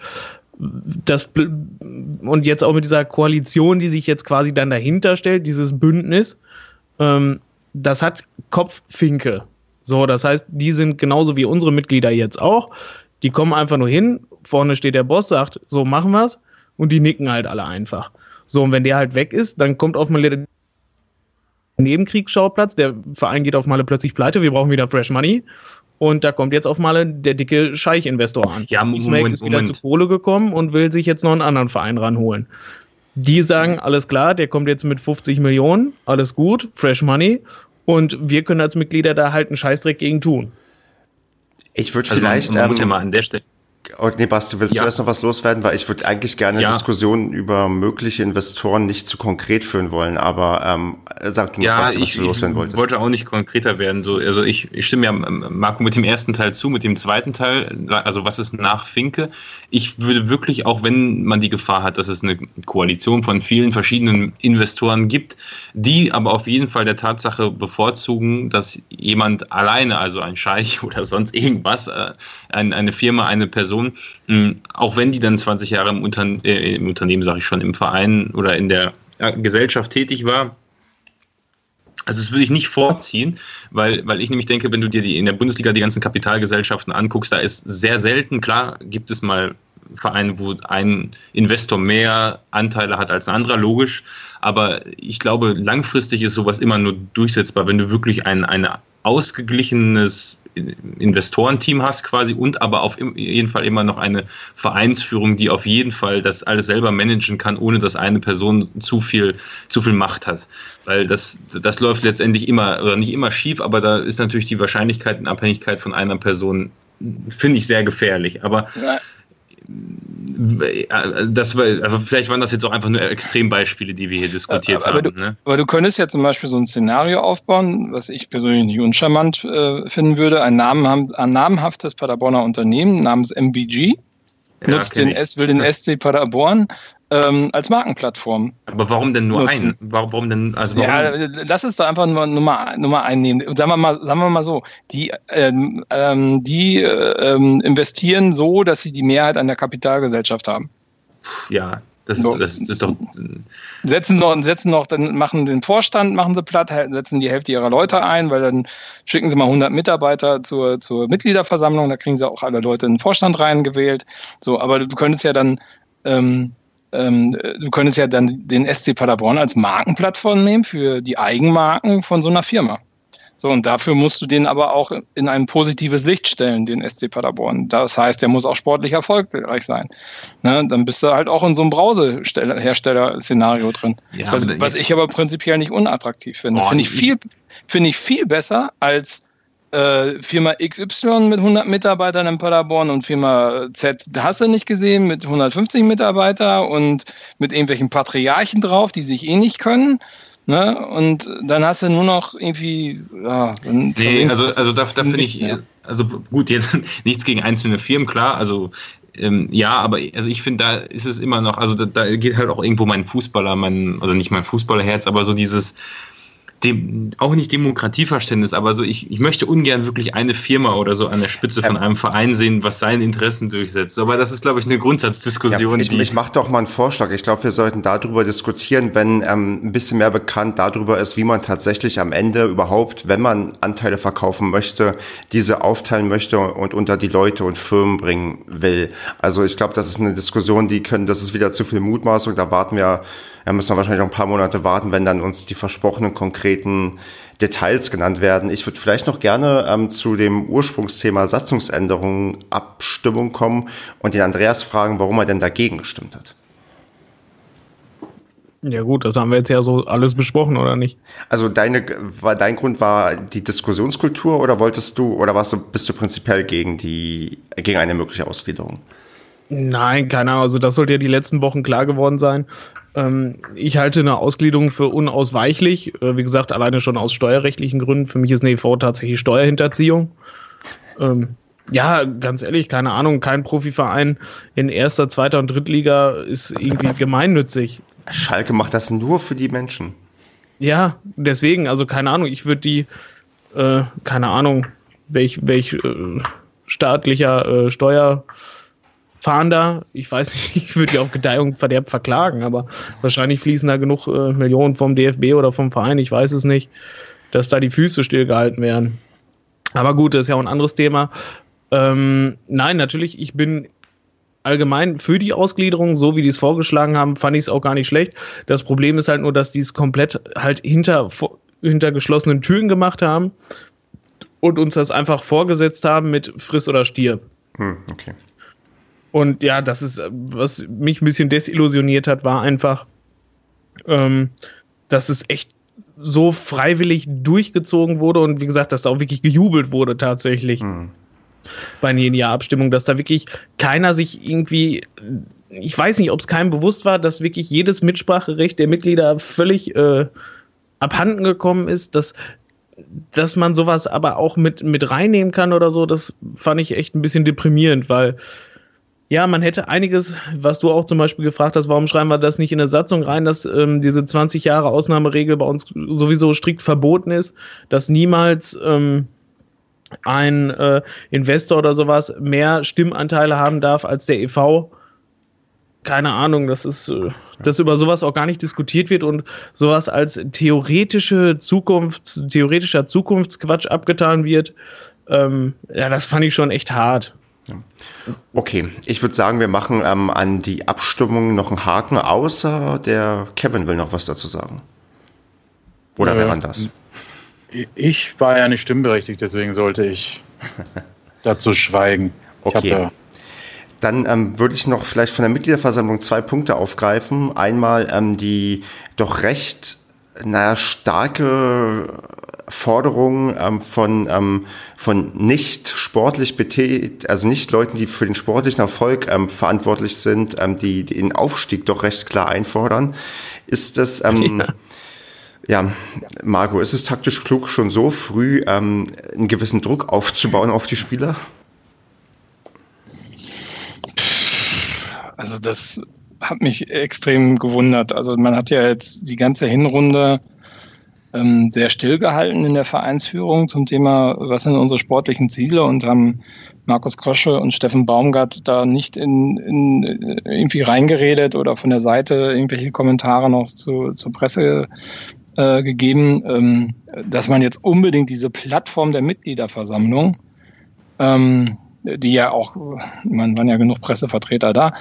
Das, und jetzt auch mit dieser Koalition, die sich jetzt quasi dann dahinter stellt, dieses Bündnis, ähm, das hat Kopffinke. So, das heißt, die sind genauso wie unsere Mitglieder jetzt auch. Die kommen einfach nur hin, vorne steht der Boss, sagt, so machen wir's, und die nicken halt alle einfach. So, und wenn der halt weg ist, dann kommt auf mal der Nebenkriegsschauplatz, der Verein geht auf Male plötzlich pleite, wir brauchen wieder Fresh Money. Und da kommt jetzt auf Male der dicke Scheich-Investor an. Ja, Moment, ist wieder Moment. zu Kohle gekommen und will sich jetzt noch einen anderen Verein ranholen. Die sagen, alles klar, der kommt jetzt mit 50 Millionen, alles gut, Fresh Money. Und wir können als Mitglieder da halt einen Scheißdreck gegen tun. Ich würde also vielleicht. Man, man muss ja ähm, mal an der Stelle. Oh, nee, Basti, willst ja. du erst noch was loswerden? Weil ich würde eigentlich gerne ja. Diskussionen über mögliche Investoren nicht zu konkret führen wollen, aber ähm, sag du ja, Basti, was ich, du loswerden wolltest. Ich wollte auch nicht konkreter werden. So, also ich, ich stimme ja Marco mit dem ersten Teil zu, mit dem zweiten Teil, also was ist nach Finke? Ich würde wirklich, auch wenn man die Gefahr hat, dass es eine Koalition von vielen verschiedenen Investoren gibt, die aber auf jeden Fall der Tatsache bevorzugen, dass jemand alleine, also ein Scheich [LAUGHS] oder sonst irgendwas, äh, eine Firma, eine Person, Person, hm, auch wenn die dann 20 Jahre im, Unterne äh, im Unternehmen, sage ich schon, im Verein oder in der äh, Gesellschaft tätig war, also das würde ich nicht vorziehen, weil, weil ich nämlich denke, wenn du dir die, in der Bundesliga die ganzen Kapitalgesellschaften anguckst, da ist sehr selten, klar, gibt es mal Vereine, wo ein Investor mehr Anteile hat als ein anderer, logisch. Aber ich glaube, langfristig ist sowas immer nur durchsetzbar, wenn du wirklich ein, ein ausgeglichenes Investorenteam hast quasi und aber auf jeden Fall immer noch eine Vereinsführung, die auf jeden Fall das alles selber managen kann, ohne dass eine Person zu viel, zu viel Macht hat. Weil das, das läuft letztendlich immer, oder nicht immer schief, aber da ist natürlich die Wahrscheinlichkeit in Abhängigkeit von einer Person, finde ich sehr gefährlich. Aber ja das war, also vielleicht waren das jetzt auch einfach nur Extrembeispiele, die wir hier diskutiert aber, haben. Du, ne? Aber du könntest ja zum Beispiel so ein Szenario aufbauen, was ich persönlich nicht uncharmant äh, finden würde. Ein, Namen, ein namenhaftes Paderborner Unternehmen namens MBG nutzt ja, den S, will den SC Paderborn ähm, als Markenplattform. Aber warum denn nur nutzen. ein? Warum, denn, also warum? Ja, lass es doch einfach nur Nummer, Nummer einnehmen. Sagen wir mal, sagen wir mal so, die, ähm, ähm, die ähm, investieren so, dass sie die Mehrheit an der Kapitalgesellschaft haben. Ja, das ist, das, das ist doch. Setzen noch, setzen noch, dann machen den Vorstand, machen sie platt, setzen die Hälfte ihrer Leute ein, weil dann schicken sie mal 100 Mitarbeiter zur, zur Mitgliederversammlung, da kriegen sie auch alle Leute in den Vorstand reingewählt. So, aber du könntest ja dann ähm, ähm, du könntest ja dann den SC Paderborn als Markenplattform nehmen für die Eigenmarken von so einer Firma. So, und dafür musst du den aber auch in ein positives Licht stellen, den SC Paderborn. Das heißt, der muss auch sportlich erfolgreich sein. Ne? Dann bist du halt auch in so einem Brausehersteller-Szenario drin. Ja, was, was, ich aber prinzipiell nicht unattraktiv finde. Finde ich, viel, find ich viel besser als äh, Firma XY mit 100 Mitarbeitern in Paderborn und Firma Z hast du nicht gesehen mit 150 Mitarbeitern und mit irgendwelchen Patriarchen drauf, die sich eh nicht können. Ne? Und dann hast du nur noch irgendwie. Ja, nee, also, also da, da finde ich, also gut, jetzt [LAUGHS] nichts gegen einzelne Firmen, klar, also ähm, ja, aber also ich finde, da ist es immer noch, also da, da, geht halt auch irgendwo mein Fußballer, mein, oder nicht mein Fußballerherz, aber so dieses, dem, auch nicht Demokratieverständnis, aber so, ich, ich möchte ungern wirklich eine Firma oder so an der Spitze von einem Verein sehen, was seine Interessen durchsetzt. Aber das ist, glaube ich, eine Grundsatzdiskussion. Ja, ich ich mache doch mal einen Vorschlag. Ich glaube, wir sollten darüber diskutieren, wenn ähm, ein bisschen mehr bekannt darüber ist, wie man tatsächlich am Ende überhaupt, wenn man Anteile verkaufen möchte, diese aufteilen möchte und unter die Leute und Firmen bringen will. Also ich glaube, das ist eine Diskussion, die können, das ist wieder zu viel Mutmaßung. Da warten wir da müssen wir wahrscheinlich noch ein paar Monate warten, wenn dann uns die versprochenen konkreten Details genannt werden. Ich würde vielleicht noch gerne ähm, zu dem Ursprungsthema Satzungsänderungen Abstimmung kommen und den Andreas fragen, warum er denn dagegen gestimmt hat. Ja gut, das haben wir jetzt ja so alles besprochen, oder nicht? Also deine, war, dein Grund war die Diskussionskultur oder wolltest du, oder warst du, bist du prinzipiell gegen die, gegen eine mögliche Ausgliederung? Nein, keine Ahnung. Also das sollte ja die letzten Wochen klar geworden sein. Ähm, ich halte eine Ausgliederung für unausweichlich. Äh, wie gesagt, alleine schon aus steuerrechtlichen Gründen. Für mich ist eine EV tatsächlich Steuerhinterziehung. Ähm, Ja, ganz ehrlich, keine Ahnung, kein Profiverein in erster, zweiter und Drittliga ist irgendwie gemeinnützig. Schalke macht das nur für die Menschen. Ja, deswegen, also keine Ahnung, ich würde die, äh, keine Ahnung, welch, welch äh, staatlicher äh, Steuerfahnder, ich weiß nicht, [LAUGHS] ich würde die auf Gedeihung Verderb verklagen, aber wahrscheinlich fließen da genug äh, Millionen vom DFB oder vom Verein, ich weiß es nicht, dass da die Füße stillgehalten werden. Aber gut, das ist ja auch ein anderes Thema. Ähm, nein, natürlich, ich bin allgemein für die Ausgliederung, so wie die es vorgeschlagen haben, fand ich es auch gar nicht schlecht. Das Problem ist halt nur, dass die es komplett halt hinter, hinter geschlossenen Türen gemacht haben und uns das einfach vorgesetzt haben mit Friss oder Stirb. Hm, okay. Und ja, das ist, was mich ein bisschen desillusioniert hat, war einfach, ähm, dass es echt so freiwillig durchgezogen wurde und wie gesagt, dass da auch wirklich gejubelt wurde tatsächlich. Hm bei der Abstimmung, dass da wirklich keiner sich irgendwie, ich weiß nicht, ob es keinem bewusst war, dass wirklich jedes Mitspracherecht der Mitglieder völlig äh, abhanden gekommen ist, dass, dass man sowas aber auch mit, mit reinnehmen kann oder so, das fand ich echt ein bisschen deprimierend, weil ja, man hätte einiges, was du auch zum Beispiel gefragt hast, warum schreiben wir das nicht in eine Satzung rein, dass ähm, diese 20 Jahre Ausnahmeregel bei uns sowieso strikt verboten ist, dass niemals ähm, ein äh, Investor oder sowas mehr Stimmanteile haben darf als der EV. Keine Ahnung, das ist, äh, dass über sowas auch gar nicht diskutiert wird und sowas als theoretische Zukunft, theoretischer Zukunftsquatsch abgetan wird. Ähm, ja, das fand ich schon echt hart. Okay, ich würde sagen, wir machen ähm, an die Abstimmung noch einen Haken, außer der Kevin will noch was dazu sagen. Oder äh, wer anders? Ich war ja nicht stimmberechtigt, deswegen sollte ich [LAUGHS] dazu schweigen. Okay. Ja dann ähm, würde ich noch vielleicht von der Mitgliederversammlung zwei Punkte aufgreifen. Einmal ähm, die doch recht, naja, starke Forderung ähm, von, ähm, von nicht sportlich betätigt, also nicht Leuten, die für den sportlichen Erfolg ähm, verantwortlich sind, ähm, die, die den Aufstieg doch recht klar einfordern. Ist das, ähm, [LAUGHS] ja. Ja, Marco, ist es taktisch klug, schon so früh ähm, einen gewissen Druck aufzubauen auf die Spieler? Also das hat mich extrem gewundert. Also man hat ja jetzt die ganze Hinrunde ähm, sehr stillgehalten in der Vereinsführung zum Thema, was sind unsere sportlichen Ziele? Und haben Markus Krosche und Steffen Baumgart da nicht in, in irgendwie reingeredet oder von der Seite irgendwelche Kommentare noch zu, zur Presse äh, gegeben, ähm, dass man jetzt unbedingt diese Plattform der Mitgliederversammlung, ähm, die ja auch, man waren ja genug Pressevertreter da,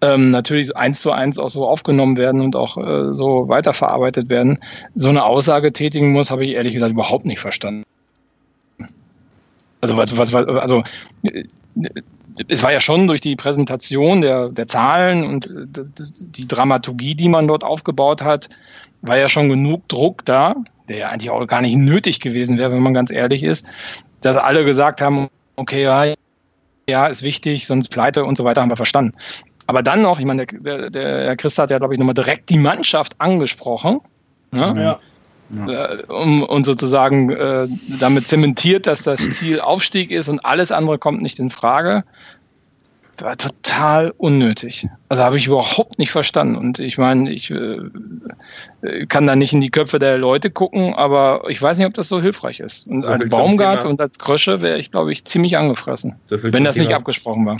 ähm, natürlich eins zu eins auch so aufgenommen werden und auch äh, so weiterverarbeitet werden, so eine Aussage tätigen muss, habe ich ehrlich gesagt überhaupt nicht verstanden. Also was, was, also äh, es war ja schon durch die Präsentation der, der Zahlen und äh, die Dramaturgie, die man dort aufgebaut hat, war ja schon genug Druck da, der ja eigentlich auch gar nicht nötig gewesen wäre, wenn man ganz ehrlich ist, dass alle gesagt haben, okay, ja, ja, ist wichtig, sonst pleite und so weiter, haben wir verstanden. Aber dann noch, ich meine, der, der Herr Christ hat ja, glaube ich, nochmal direkt die Mannschaft angesprochen. Ne? Ja. Ja. Äh, um, und sozusagen äh, damit zementiert, dass das Ziel Aufstieg ist und alles andere kommt nicht in Frage war total unnötig. Also habe ich überhaupt nicht verstanden. Und ich meine, ich äh, kann da nicht in die Köpfe der Leute gucken, aber ich weiß nicht, ob das so hilfreich ist. Und so als Baumgart und als Krösche wäre ich, glaube ich, ziemlich angefressen, so wenn das Thema, nicht abgesprochen war.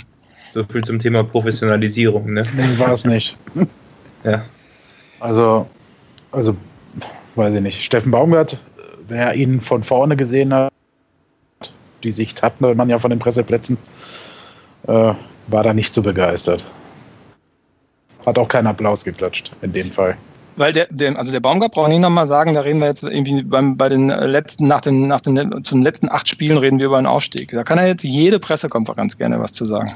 So viel zum Thema Professionalisierung, ne? Nee, war es nicht. [LAUGHS] ja. Also, also, weiß ich nicht. Steffen Baumgart, wer ihn von vorne gesehen hat, die Sicht hat man ja von den Presseplätzen, äh, war da nicht so begeistert. Hat auch keinen Applaus geklatscht in dem Fall. Weil der, der also der Baumgart braucht nicht nochmal sagen, da reden wir jetzt irgendwie beim, bei den letzten, nach den, nach den, zum letzten acht Spielen reden wir über einen Aufstieg. Da kann er jetzt jede Pressekonferenz gerne was zu sagen.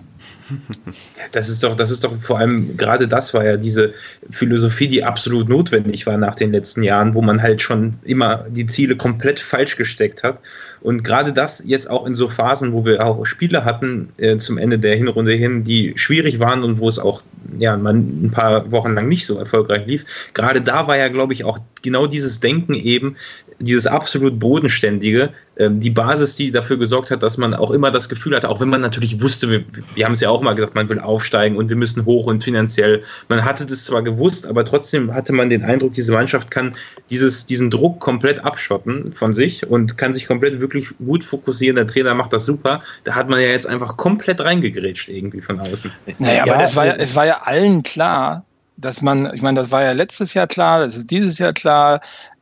[LAUGHS] Das ist doch, das ist doch vor allem, gerade das war ja diese Philosophie, die absolut notwendig war nach den letzten Jahren, wo man halt schon immer die Ziele komplett falsch gesteckt hat. Und gerade das jetzt auch in so Phasen, wo wir auch Spiele hatten äh, zum Ende der Hinrunde hin, die schwierig waren und wo es auch ja, man ein paar Wochen lang nicht so erfolgreich lief. Gerade da war ja, glaube ich, auch genau dieses Denken eben, dieses absolut Bodenständige, ähm, die Basis, die dafür gesorgt hat, dass man auch immer das Gefühl hatte, auch wenn man natürlich wusste, wir, wir haben es ja auch mal gesagt, man will aufsteigen und wir müssen hoch und finanziell. Man hatte das zwar gewusst, aber trotzdem hatte man den Eindruck, diese Mannschaft kann dieses, diesen Druck komplett abschotten von sich und kann sich komplett wirklich gut fokussieren. Der Trainer macht das super. Da hat man ja jetzt einfach komplett reingegrätscht irgendwie von außen. Naja, aber das war ja, es war ja allen klar, dass man, ich meine, das war ja letztes Jahr klar, das ist dieses Jahr klar.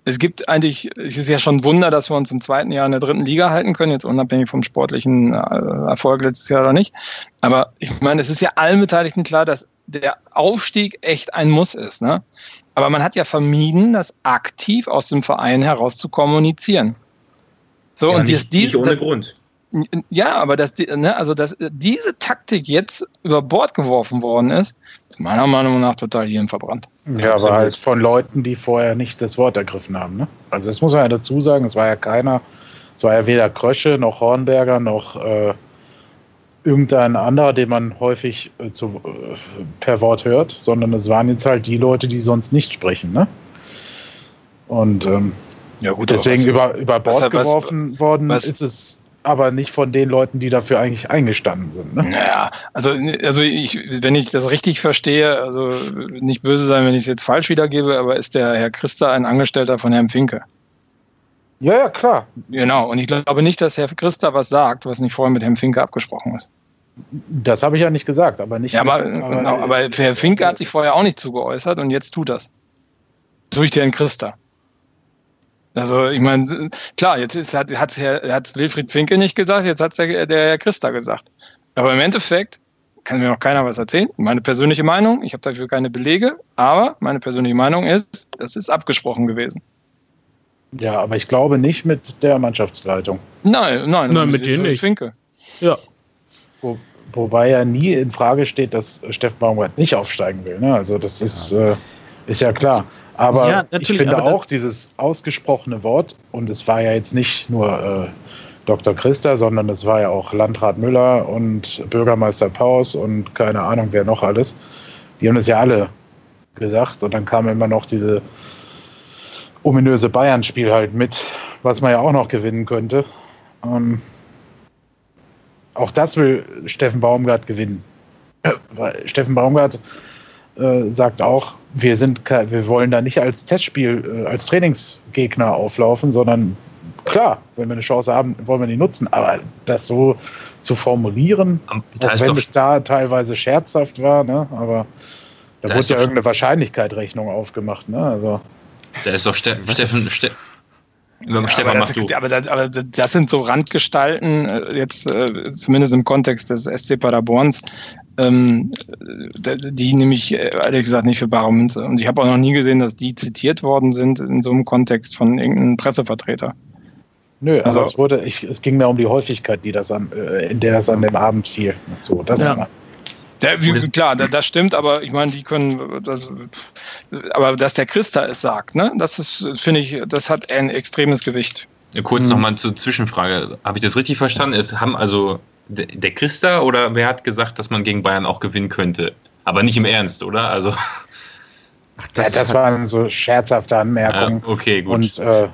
Es gibt eigentlich, es ist ja schon ein Wunder, dass wir uns im zweiten Jahr in der dritten Liga halten können, jetzt unabhängig vom sportlichen äh, Erfolg letztes Jahr oder nicht. Aber ich meine, es ist ja allen Beteiligten klar, dass der Aufstieg echt ein Muss ist. Ne? Aber man hat ja vermieden, das aktiv aus dem Verein heraus zu kommunizieren. So, ja, und nicht, dies, nicht ohne das, Grund. Ja, aber dass, ne, also dass diese Taktik jetzt über Bord geworfen worden ist, ist meiner Meinung nach total hier verbrannt. Ja, aber halt von Leuten, die vorher nicht das Wort ergriffen haben. Ne? Also das muss man ja dazu sagen, es war ja keiner, es war ja weder Krösche noch Hornberger noch äh, irgendein anderer, den man häufig äh, zu, äh, per Wort hört, sondern es waren jetzt halt die Leute, die sonst nicht sprechen. Ne? Und ähm, ja, gut, deswegen was, über, über Bord was, geworfen was, worden ist es aber nicht von den Leuten, die dafür eigentlich eingestanden sind. Ne? Naja, also, also ich, wenn ich das richtig verstehe, also nicht böse sein, wenn ich es jetzt falsch wiedergebe, aber ist der Herr Christa ein Angestellter von Herrn Finke? Ja, ja, klar. Genau, und ich glaube nicht, dass Herr Christa was sagt, was nicht vorher mit Herrn Finke abgesprochen ist. Das habe ich ja nicht gesagt, aber nicht. Ja, aber, aber, genau, aber Herr Finke hat sich vorher auch nicht zugeäußert und jetzt tut das. Durch den Christa. Also ich meine, klar, jetzt ist, hat es hat Wilfried Finke nicht gesagt, jetzt hat es der, der Herr Christa gesagt. Aber im Endeffekt kann mir noch keiner was erzählen. Meine persönliche Meinung, ich habe dafür keine Belege, aber meine persönliche Meinung ist, das ist abgesprochen gewesen. Ja, aber ich glaube nicht mit der Mannschaftsleitung. Nein, nein, nein mit denen nicht. Finke. Ja. Wo, wobei ja nie in Frage steht, dass Steffen Baumgart nicht aufsteigen will. Ne? Also das ist, äh, ist ja klar. Aber ja, ich finde auch dieses ausgesprochene Wort, und es war ja jetzt nicht nur äh, Dr. Christa, sondern es war ja auch Landrat Müller und Bürgermeister Paus und keine Ahnung, wer noch alles. Die haben das ja alle gesagt. Und dann kam immer noch diese ominöse Bayern-Spiel halt mit, was man ja auch noch gewinnen könnte. Ähm, auch das will Steffen Baumgart gewinnen. Weil Steffen Baumgart äh, sagt auch, wir sind, wir wollen da nicht als Testspiel, äh, als Trainingsgegner auflaufen, sondern klar, wenn wir eine Chance haben, wollen wir die nutzen. Aber das so zu formulieren, da auch wenn es da teilweise scherzhaft war, ne, aber da, da wurde ja irgendeine Wahrscheinlichkeit-Rechnung aufgemacht, ne, also. Da ist doch Ste Steffen, Ste ja, Stefan, aber, das, aber, das, aber das sind so Randgestalten, äh, jetzt äh, zumindest im Kontext des SC Paderborns, ähm, die nämlich äh, ehrlich gesagt nicht für bare Münze. Und ich habe auch noch nie gesehen, dass die zitiert worden sind in so einem Kontext von irgendeinem Pressevertreter. Nö, also es wurde, ich, es ging mir um die Häufigkeit, die das an, in der das an dem Abend fiel. So, das ja. Der, wie, klar, das stimmt, aber ich meine, die können, das, aber dass der Christa es sagt, ne, das ist, finde ich, das hat ein extremes Gewicht. Kurz hm. nochmal zur Zwischenfrage. Habe ich das richtig verstanden? Es haben also der Christa oder wer hat gesagt, dass man gegen Bayern auch gewinnen könnte? Aber nicht im Ernst, oder? Also. Ach, das, ja, das waren so scherzhafte Anmerkungen. Ah, okay, gut. Und äh,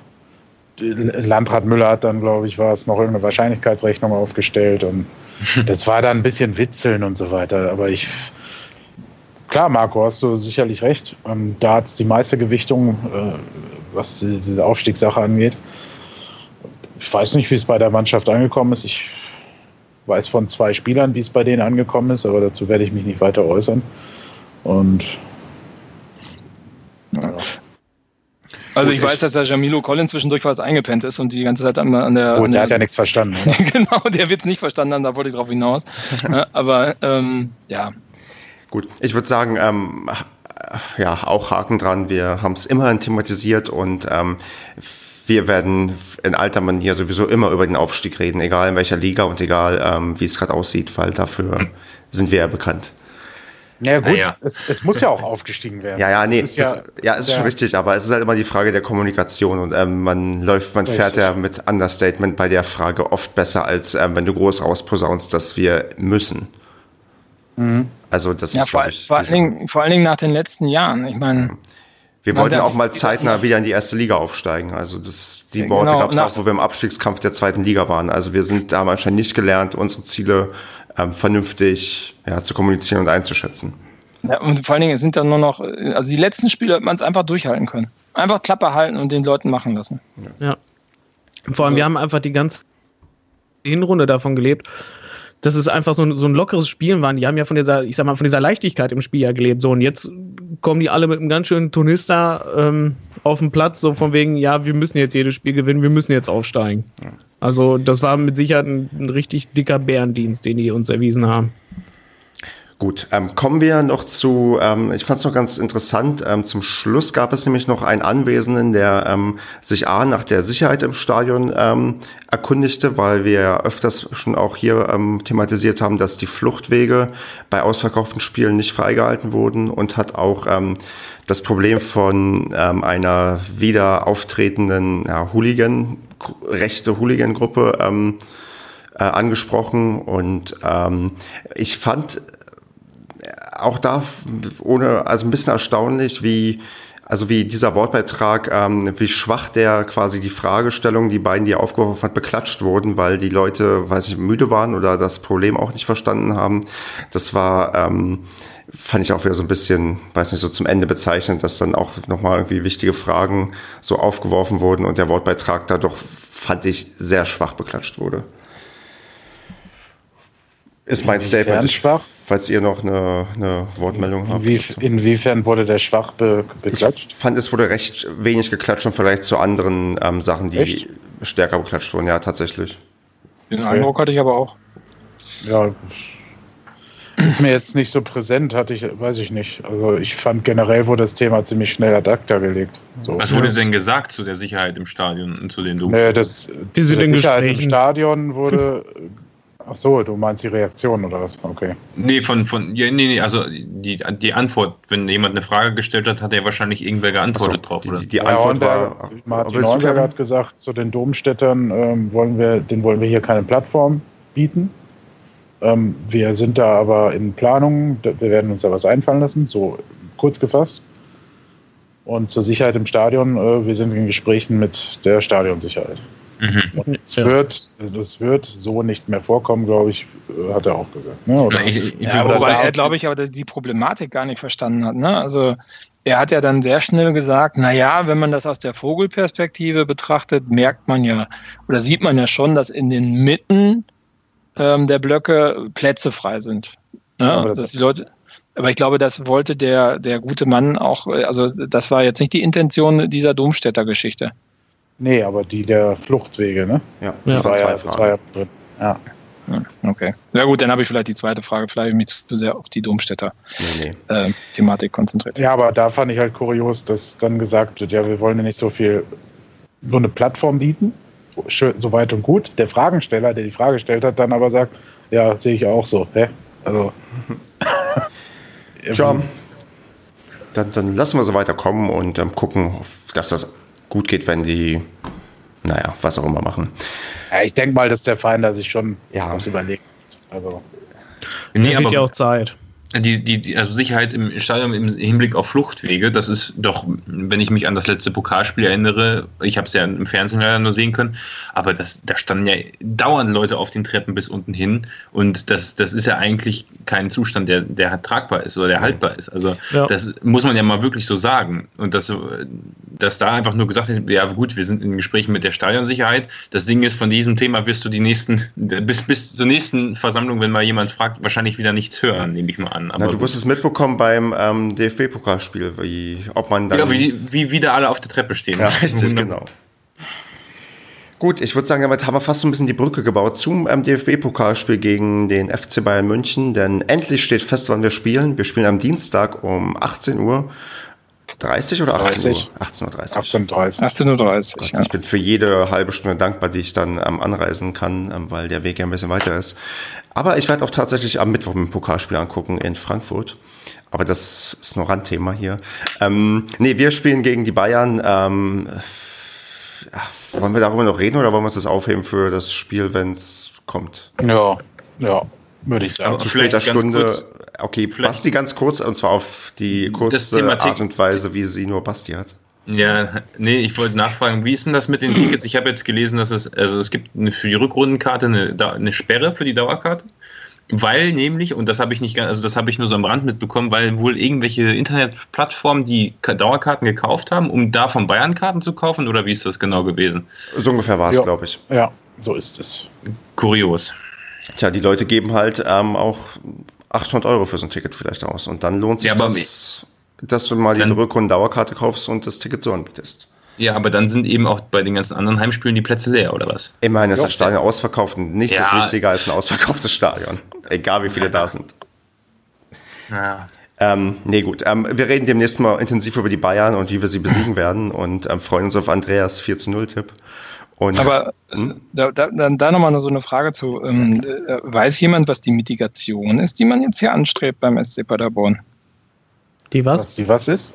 Landrat Müller hat dann, glaube ich, war es noch irgendeine Wahrscheinlichkeitsrechnung aufgestellt und [LAUGHS] das war dann ein bisschen Witzeln und so weiter. Aber ich, klar, Marco, hast du sicherlich recht. Ähm, da hat es die meiste Gewichtung, äh, was diese Aufstiegssache angeht. Ich weiß nicht, wie es bei der Mannschaft angekommen ist. Ich weiß von zwei Spielern, wie es bei denen angekommen ist, aber dazu werde ich mich nicht weiter äußern. Und ja. Also ich weiß, dass der Jamilo Collins zwischendurch was eingepennt ist und die ganze Zeit an, an der. Gut, an der, der hat ja nichts verstanden. [LAUGHS] genau, der wird es nicht verstanden haben, da wollte ich drauf hinaus. [LAUGHS] Aber ähm, ja. Gut, ich würde sagen, ähm, ja, auch Haken dran. Wir haben es immerhin thematisiert und ähm, wir werden in alter Manier sowieso immer über den Aufstieg reden, egal in welcher Liga und egal ähm, wie es gerade aussieht, weil dafür hm. sind wir ja bekannt. Ja gut, ja. Es, es, muss ja auch aufgestiegen werden. Ja, ja, nee, ist ja, ja, ist schon richtig, aber es ist halt immer die Frage der Kommunikation und ähm, man läuft, man richtig. fährt ja mit Understatement bei der Frage oft besser, als ähm, wenn du groß rausposaunst, dass wir müssen. Mhm. Also das ja, ist, vor, ich, vor, allen Dingen, vor allen Dingen nach den letzten Jahren. Ich meine, Wir wollten auch mal zeitnah wieder in die erste Liga aufsteigen. Also das, die Worte genau, gab es auch, wo wir im Abstiegskampf der zweiten Liga waren. Also wir sind da anscheinend nicht gelernt, unsere Ziele ähm, vernünftig ja, zu kommunizieren und einzuschätzen. Ja, und vor allen Dingen sind dann nur noch, also die letzten Spiele hat man es einfach durchhalten können. Einfach Klappe halten und den Leuten machen lassen. Ja. Vor allem, also, wir haben einfach die ganze Hinrunde davon gelebt, dass es einfach so ein, so ein lockeres Spielen war. Die haben ja von dieser, ich sag mal, von dieser Leichtigkeit im Spiel ja gelebt. So, und jetzt kommen die alle mit einem ganz schönen Tonister ähm, auf den Platz, so von wegen, ja, wir müssen jetzt jedes Spiel gewinnen, wir müssen jetzt aufsteigen. Also, das war mit Sicherheit ein, ein richtig dicker Bärendienst, den die uns erwiesen haben. Gut, ähm, kommen wir noch zu, ähm, ich fand es noch ganz interessant, ähm, zum Schluss gab es nämlich noch einen Anwesenden, der ähm, sich A nach der Sicherheit im Stadion ähm, erkundigte, weil wir öfters schon auch hier ähm, thematisiert haben, dass die Fluchtwege bei ausverkauften Spielen nicht freigehalten wurden und hat auch ähm, das Problem von ähm, einer wieder auftretenden ja, Hooligan, rechte Hooligan-Gruppe ähm, äh, angesprochen und ähm, ich fand auch da ohne, also ein bisschen erstaunlich, wie, also wie dieser Wortbeitrag, ähm, wie schwach der quasi die Fragestellung, die beiden, die er aufgeworfen hat, beklatscht wurden, weil die Leute, weiß ich, müde waren oder das Problem auch nicht verstanden haben. Das war, ähm, fand ich auch wieder so ein bisschen, weiß nicht, so zum Ende bezeichnet, dass dann auch nochmal irgendwie wichtige Fragen so aufgeworfen wurden und der Wortbeitrag da doch, fand ich, sehr schwach beklatscht wurde. Ist mein Statement. Schwach? falls ihr noch eine, eine Wortmeldung habt. Inwie inwiefern wurde der schwach be beklatscht? Ich fand, es wurde recht wenig geklatscht und vielleicht zu anderen ähm, Sachen, die Echt? stärker beklatscht wurden. Ja, tatsächlich. Den Eindruck hatte ich aber auch. Ja, ist mir jetzt nicht so präsent, hatte ich, weiß ich nicht. Also ich fand generell wurde das Thema ziemlich schnell ad acta gelegt. So. Was wurde denn gesagt zu der Sicherheit im Stadion und zu den Domstellen? Nee, das, die Sicherheit im Stadion wurde [LAUGHS] Ach so, du meinst die Reaktion oder was? Okay. Nee, von, von ja, nee, nee, also die, die Antwort, wenn jemand eine Frage gestellt hat, hat er wahrscheinlich irgendwer geantwortet so, drauf, oder? Die, die Antwort ja, war. Der, Martin Neuberg hat gesagt, zu den Domstädtern ähm, wollen wir, den wollen wir hier keine Plattform bieten. Ähm, wir sind da aber in Planung, wir werden uns da was einfallen lassen, so kurz gefasst. Und zur Sicherheit im Stadion, äh, wir sind in Gesprächen mit der Stadionsicherheit. Mhm. Das, ja. wird, das wird so nicht mehr vorkommen, glaube ich, hat er auch gesagt. Ne? Oder? Ich, ich, ja, wobei er, glaube ich, aber die Problematik gar nicht verstanden hat. Ne? Also er hat ja dann sehr schnell gesagt, naja, wenn man das aus der Vogelperspektive betrachtet, merkt man ja oder sieht man ja schon, dass in den Mitten ähm, der Blöcke Plätze frei sind. Ne? Aber, das die Leute, aber ich glaube, das wollte der, der gute Mann auch, also das war jetzt nicht die Intention dieser Domstädter-Geschichte. Nee, aber die der Fluchtwege, ne? Ja, das, war, ja, das war ja drin. Ja. Okay. Ja gut, dann habe ich vielleicht die zweite Frage, vielleicht mich zu sehr auf die Domstädter nee, nee. Äh, Thematik konzentriert. Ja, aber da fand ich halt kurios, dass dann gesagt wird, ja, wir wollen ja nicht so viel, nur eine Plattform bieten, schön, so weit und gut. Der Fragensteller, der die Frage gestellt hat, dann aber sagt, ja, sehe ich auch so. Hä? Also. [LAUGHS] John, [LAUGHS] dann, dann lassen wir so weiterkommen und ähm, gucken, dass das gut geht, wenn die, naja, was auch immer machen. Ja, ich denke mal, dass der Verein da sich schon ja. was überlegt. Also. Nee, aber ja auch Zeit die, die, die, also Sicherheit im Stadion im Hinblick auf Fluchtwege, das ist doch, wenn ich mich an das letzte Pokalspiel erinnere, ich habe es ja im Fernsehen leider nur sehen können, aber das, da standen ja dauernd Leute auf den Treppen bis unten hin und das, das ist ja eigentlich kein Zustand, der, der tragbar ist oder der haltbar ist. Also ja. das muss man ja mal wirklich so sagen. Und dass, dass da einfach nur gesagt wird, ja gut, wir sind in Gesprächen mit der Stadionsicherheit. Das Ding ist, von diesem Thema wirst du die nächsten, bis, bis zur nächsten Versammlung, wenn mal jemand fragt, wahrscheinlich wieder nichts hören, nehme ich mal an. Aber Na, du wirst es mitbekommen beim ähm, DFB-Pokalspiel, wie, ob man dann. Ja, wie, wie wieder alle auf der Treppe stehen. Ja, richtig, genau. Gut, ich würde sagen, damit haben wir fast so ein bisschen die Brücke gebaut zum ähm, DFB-Pokalspiel gegen den FC Bayern München, denn endlich steht fest, wann wir spielen. Wir spielen am Dienstag um 18 Uhr. 30 oder 18 Uhr? 18.30 Uhr. 18.30 18.30 Uhr. Ja. Ich bin für jede halbe Stunde dankbar, die ich dann ähm, anreisen kann, ähm, weil der Weg ja ein bisschen weiter ist. Aber ich werde auch tatsächlich am Mittwoch ein Pokalspiel angucken in Frankfurt. Aber das ist nur Randthema hier. Ähm, nee, wir spielen gegen die Bayern. Ähm, ja, wollen wir darüber noch reden oder wollen wir uns das aufheben für das Spiel, wenn es kommt? Ja, ja, würde ich sagen. Zu später Stunde. Okay, Vielleicht. Basti ganz kurz, und zwar auf die kurze Art und Weise, wie sie nur Basti hat. Ja, nee, ich wollte nachfragen, wie ist denn das mit den Tickets? Ich habe jetzt gelesen, dass es, also es gibt eine, für die Rückrundenkarte eine, eine Sperre für die Dauerkarte. Weil nämlich, und das habe ich nicht ganz, also das habe ich nur so am Rand mitbekommen, weil wohl irgendwelche Internetplattformen die Dauerkarten gekauft haben, um da von Bayern Karten zu kaufen, oder wie ist das genau gewesen? So ungefähr war es, glaube ich. Ja, so ist es. Kurios. Tja, die Leute geben halt ähm, auch 800 Euro für so ein Ticket vielleicht aus. Und dann lohnt sich ja, das, dass du mal die Rückrunden-Dauerkarte kaufst und das Ticket so anbietest. Ja, aber dann sind eben auch bei den ganzen anderen Heimspielen die Plätze leer, oder was? Immerhin ist das Stadion ausverkauft und nichts ja. ist wichtiger als ein ausverkauftes Stadion. Egal wie viele da sind. Ja. Ähm, nee, gut. Ähm, wir reden demnächst mal intensiv über die Bayern und wie wir sie besiegen werden und ähm, freuen uns auf Andreas 4 zu 0 Tipp. Und, Aber hm? da, da, da nochmal so eine Frage zu. Ähm, äh, weiß jemand, was die Mitigation ist, die man jetzt hier anstrebt beim SC Paderborn? Die was? was die was ist?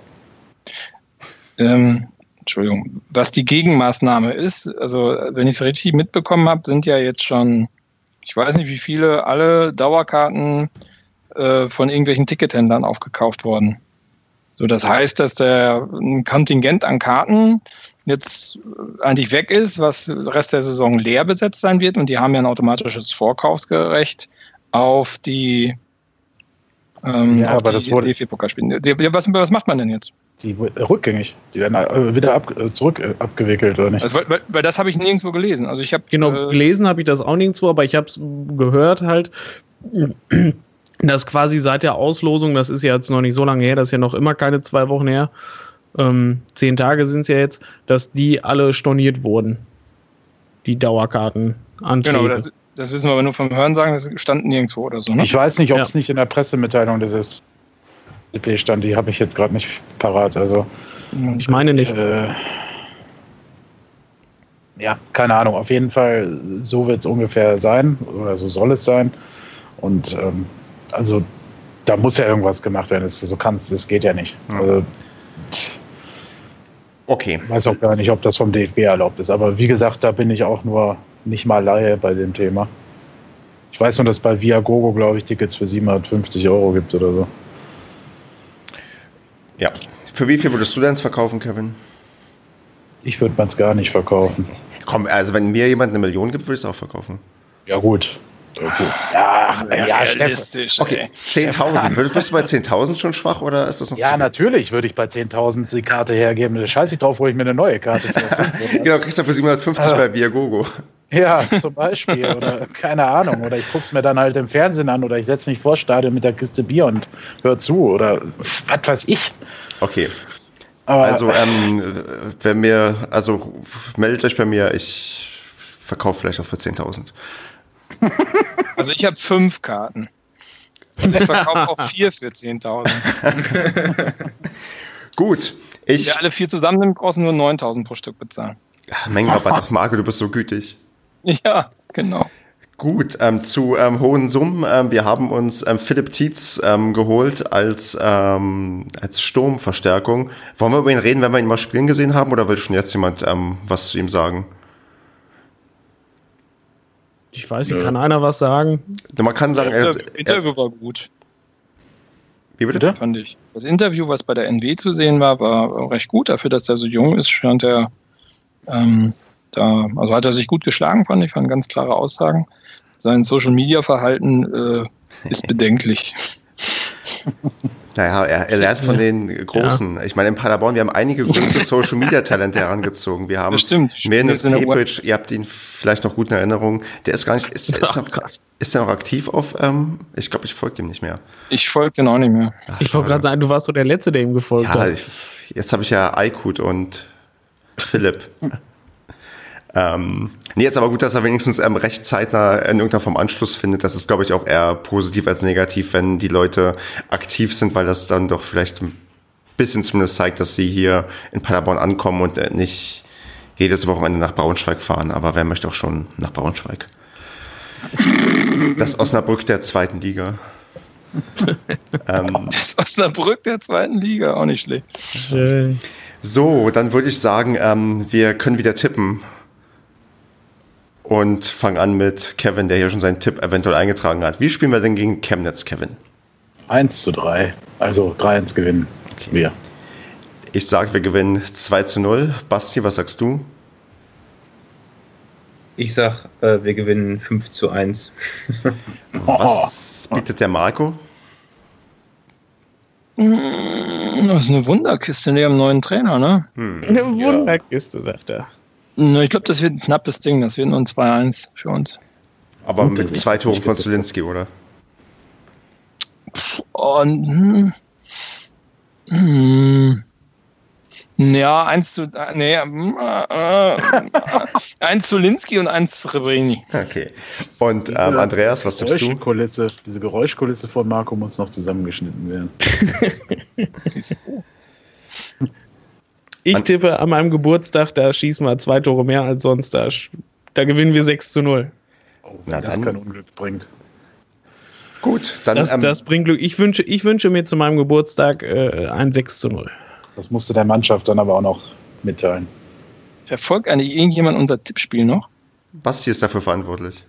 Ähm, Entschuldigung, was die Gegenmaßnahme ist, also wenn ich es richtig mitbekommen habe, sind ja jetzt schon, ich weiß nicht wie viele, alle Dauerkarten äh, von irgendwelchen Tickethändlern aufgekauft worden. So, das heißt, dass der ein Kontingent an Karten jetzt eigentlich weg ist, was den Rest der Saison leer besetzt sein wird und die haben ja ein automatisches Vorkaufsgerecht auf die ähm, ja, aber das wurde DFB-Pokalspiele. Was, was macht man denn jetzt? Die rückgängig. Die werden äh, wieder ab, äh, zurück äh, abgewickelt, oder nicht? Also, weil, weil, das habe ich nirgendwo gelesen. Also ich habe genau äh, gelesen habe ich das auch nirgendwo, aber ich habe es gehört halt, [CLEARS THROAT] dass quasi seit der Auslosung, das ist ja jetzt noch nicht so lange her, das ist ja noch immer keine zwei Wochen her, ähm, zehn Tage sind es ja jetzt, dass die alle storniert wurden. Die Dauerkarten Anträge. Genau, das, das, wissen wir aber nur vom Hören sagen, das stand nirgendwo oder so. Ne? Ich weiß nicht, ob es nicht in der Pressemitteilung des SCP stand, die habe ich jetzt gerade nicht parat. Also, ich meine nicht. Äh, ja, keine Ahnung. Auf jeden Fall, so wird es ungefähr sein oder so soll es sein. Und ähm, also da muss ja irgendwas gemacht werden. Das, so kannst, das geht ja nicht. Also, okay. Ich weiß auch gar nicht, ob das vom DFB erlaubt ist. Aber wie gesagt, da bin ich auch nur nicht mal Laie bei dem Thema. Ich weiß nur, dass bei Viagogo, glaube ich, Tickets für 750 Euro gibt oder so. Ja. Für wie viel würdest du denn verkaufen, Kevin? Ich würde es gar nicht verkaufen. Komm, also wenn mir jemand eine Million gibt, würde ich es auch verkaufen. Ja, gut. Ja, ja, ja Steffen. Okay, 10.000. Würdest du bei 10.000 schon schwach oder ist das noch Ja, natürlich würde ich bei 10.000 die Karte hergeben. Da scheiße ich drauf, wo ich mir eine neue Karte [LAUGHS] Genau, kriegst du für 750 bei Viagogo. Ja, zum Beispiel. Oder [LAUGHS] keine Ahnung. Oder ich gucke es mir dann halt im Fernsehen an oder ich setze mich vor Stadion mit der Kiste Bier und hör zu. Oder was weiß ich. Okay. Aber, also, ähm, wenn mir, also meldet euch bei mir, ich verkaufe vielleicht auch für 10.000. [LAUGHS] Also ich habe fünf Karten. Und ich verkaufe auch vier für 10.000. [LAUGHS] Gut. Ich, Wenn wir alle vier zusammen sind, brauchst du nur 9.000 pro Stück bezahlen. Mengenrabatt. Ach, Marco, du bist so gütig. [LAUGHS] Ja, genau. Gut, ähm, zu ähm, hohen Summen. Ähm, wir haben uns ähm, Philipp Tietz ähm, geholt als, ähm, als Sturmverstärkung. Wollen wir über ihn reden, wenn wir ihn mal spielen gesehen haben, oder will schon jetzt jemand was zu ihm sagen? Ich weiß nicht, kann einer was sagen? Man kann sagen, er, das Interview war gut. Wie bitte? Fand ich. Das Interview, was bei der NW zu sehen war, war recht gut. Dafür, dass er so jung ist, scheint er ähm, da, also hat er sich gut geschlagen, fand ich, fand ganz klare Aussagen. Sein Social Media Verhalten äh, ist bedenklich. [LAUGHS] Naja, er, er lernt von den Großen. Ja. Ich meine, in Paderborn, wir haben einige große Social Media Talente [LAUGHS] herangezogen. Wir haben das stimmt. Menes Pepic, ihr habt ihn vielleicht noch gut in Erinnerung. Der ist gar nicht, ist, [LAUGHS] ist, noch, ist er noch aktiv auf, ähm, ich glaube, ich folge ihm nicht mehr. Ich folge den auch nicht mehr. Ach, ich wollte gerade sagen, du warst so der Letzte, der ihm gefolgt ja, hat. Ich, jetzt habe ich ja Aykut und Philipp. Ähm, nee, jetzt aber gut, dass er wenigstens ähm, recht zeitnah in irgendeiner Form Anschluss findet. Das ist, glaube ich, auch eher positiv als negativ, wenn die Leute aktiv sind, weil das dann doch vielleicht ein bisschen zumindest zeigt, dass sie hier in Paderborn ankommen und äh, nicht jedes Wochenende nach Braunschweig fahren. Aber wer möchte auch schon nach Braunschweig? Das Osnabrück der zweiten Liga. [LAUGHS] ähm, das Osnabrück der zweiten Liga, auch nicht schlecht. Schön. So, dann würde ich sagen, ähm, wir können wieder tippen und fangen an mit Kevin, der hier schon seinen Tipp eventuell eingetragen hat. Wie spielen wir denn gegen Chemnitz, Kevin? 1 zu 3. Also 3-1 gewinnen Okay. wir. Ich sage, wir gewinnen 2 zu 0. Basti, was sagst du? Ich sag, äh, wir gewinnen 5 zu 1. [LAUGHS] Was bietet der Marco? Das ist eine Wunderkiste neben dem neuen Trainer, ne? Hm. Eine Wunderkiste, sagt er. Ich glaube, das wird ein knappes Ding. Das wird nur ein 2-1 für uns. Aber Gute mit zwei Sicht, Toren von. Zulinski, oder? Und, hm, hm, ja, eins zu, äh, nee, hm, äh, äh, [LAUGHS] eins zu Linsky und eins zu Rebrini. Okay. Und ähm, Andreas, was tippst du? Geräuschkulisse, diese Geräuschkulisse von Marco muss noch zusammengeschnitten werden. [LAUGHS] Ich An- tippe an meinem Geburtstag, da schießen wir zwei Tore mehr als sonst. Da, da gewinnen wir 6 zu 0. Oh, Na das dann. kein Unglück bringt. Gut, dann Das, ähm, das bringt Glück. Ich wünsche, ich wünsche mir zu meinem Geburtstag äh, ein 6 zu 0. Das musste der Mannschaft dann aber auch noch mitteilen. Verfolgt eigentlich irgendjemand unser Tippspiel noch? Basti ist dafür verantwortlich.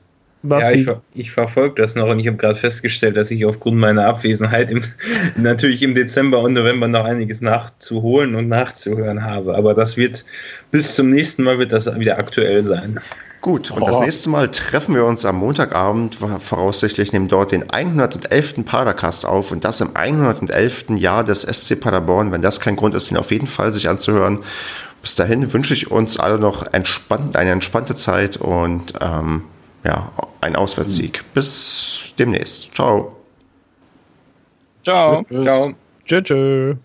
Ja, Basti, ich, ver ich verfolge das noch und ich habe gerade festgestellt, dass ich aufgrund meiner Abwesenheit im, [LAUGHS] natürlich im Dezember und November noch einiges nachzuholen und nachzuhören habe. Aber das wird bis zum nächsten Mal wird das wieder aktuell sein. Gut, und das Oh. nächste Mal treffen wir uns am Montagabend, voraussichtlich nehmen dort den 111. Padercast auf und das im 111. Jahr des SC Paderborn. Wenn das kein Grund ist, den auf jeden Fall sich anzuhören. Bis dahin wünsche ich uns alle noch entspannt, eine entspannte Zeit und ähm, ja, einen Auswärtssieg. Bis demnächst. Ciao. Ciao. Tschüss. Ciao. tschö, tschö.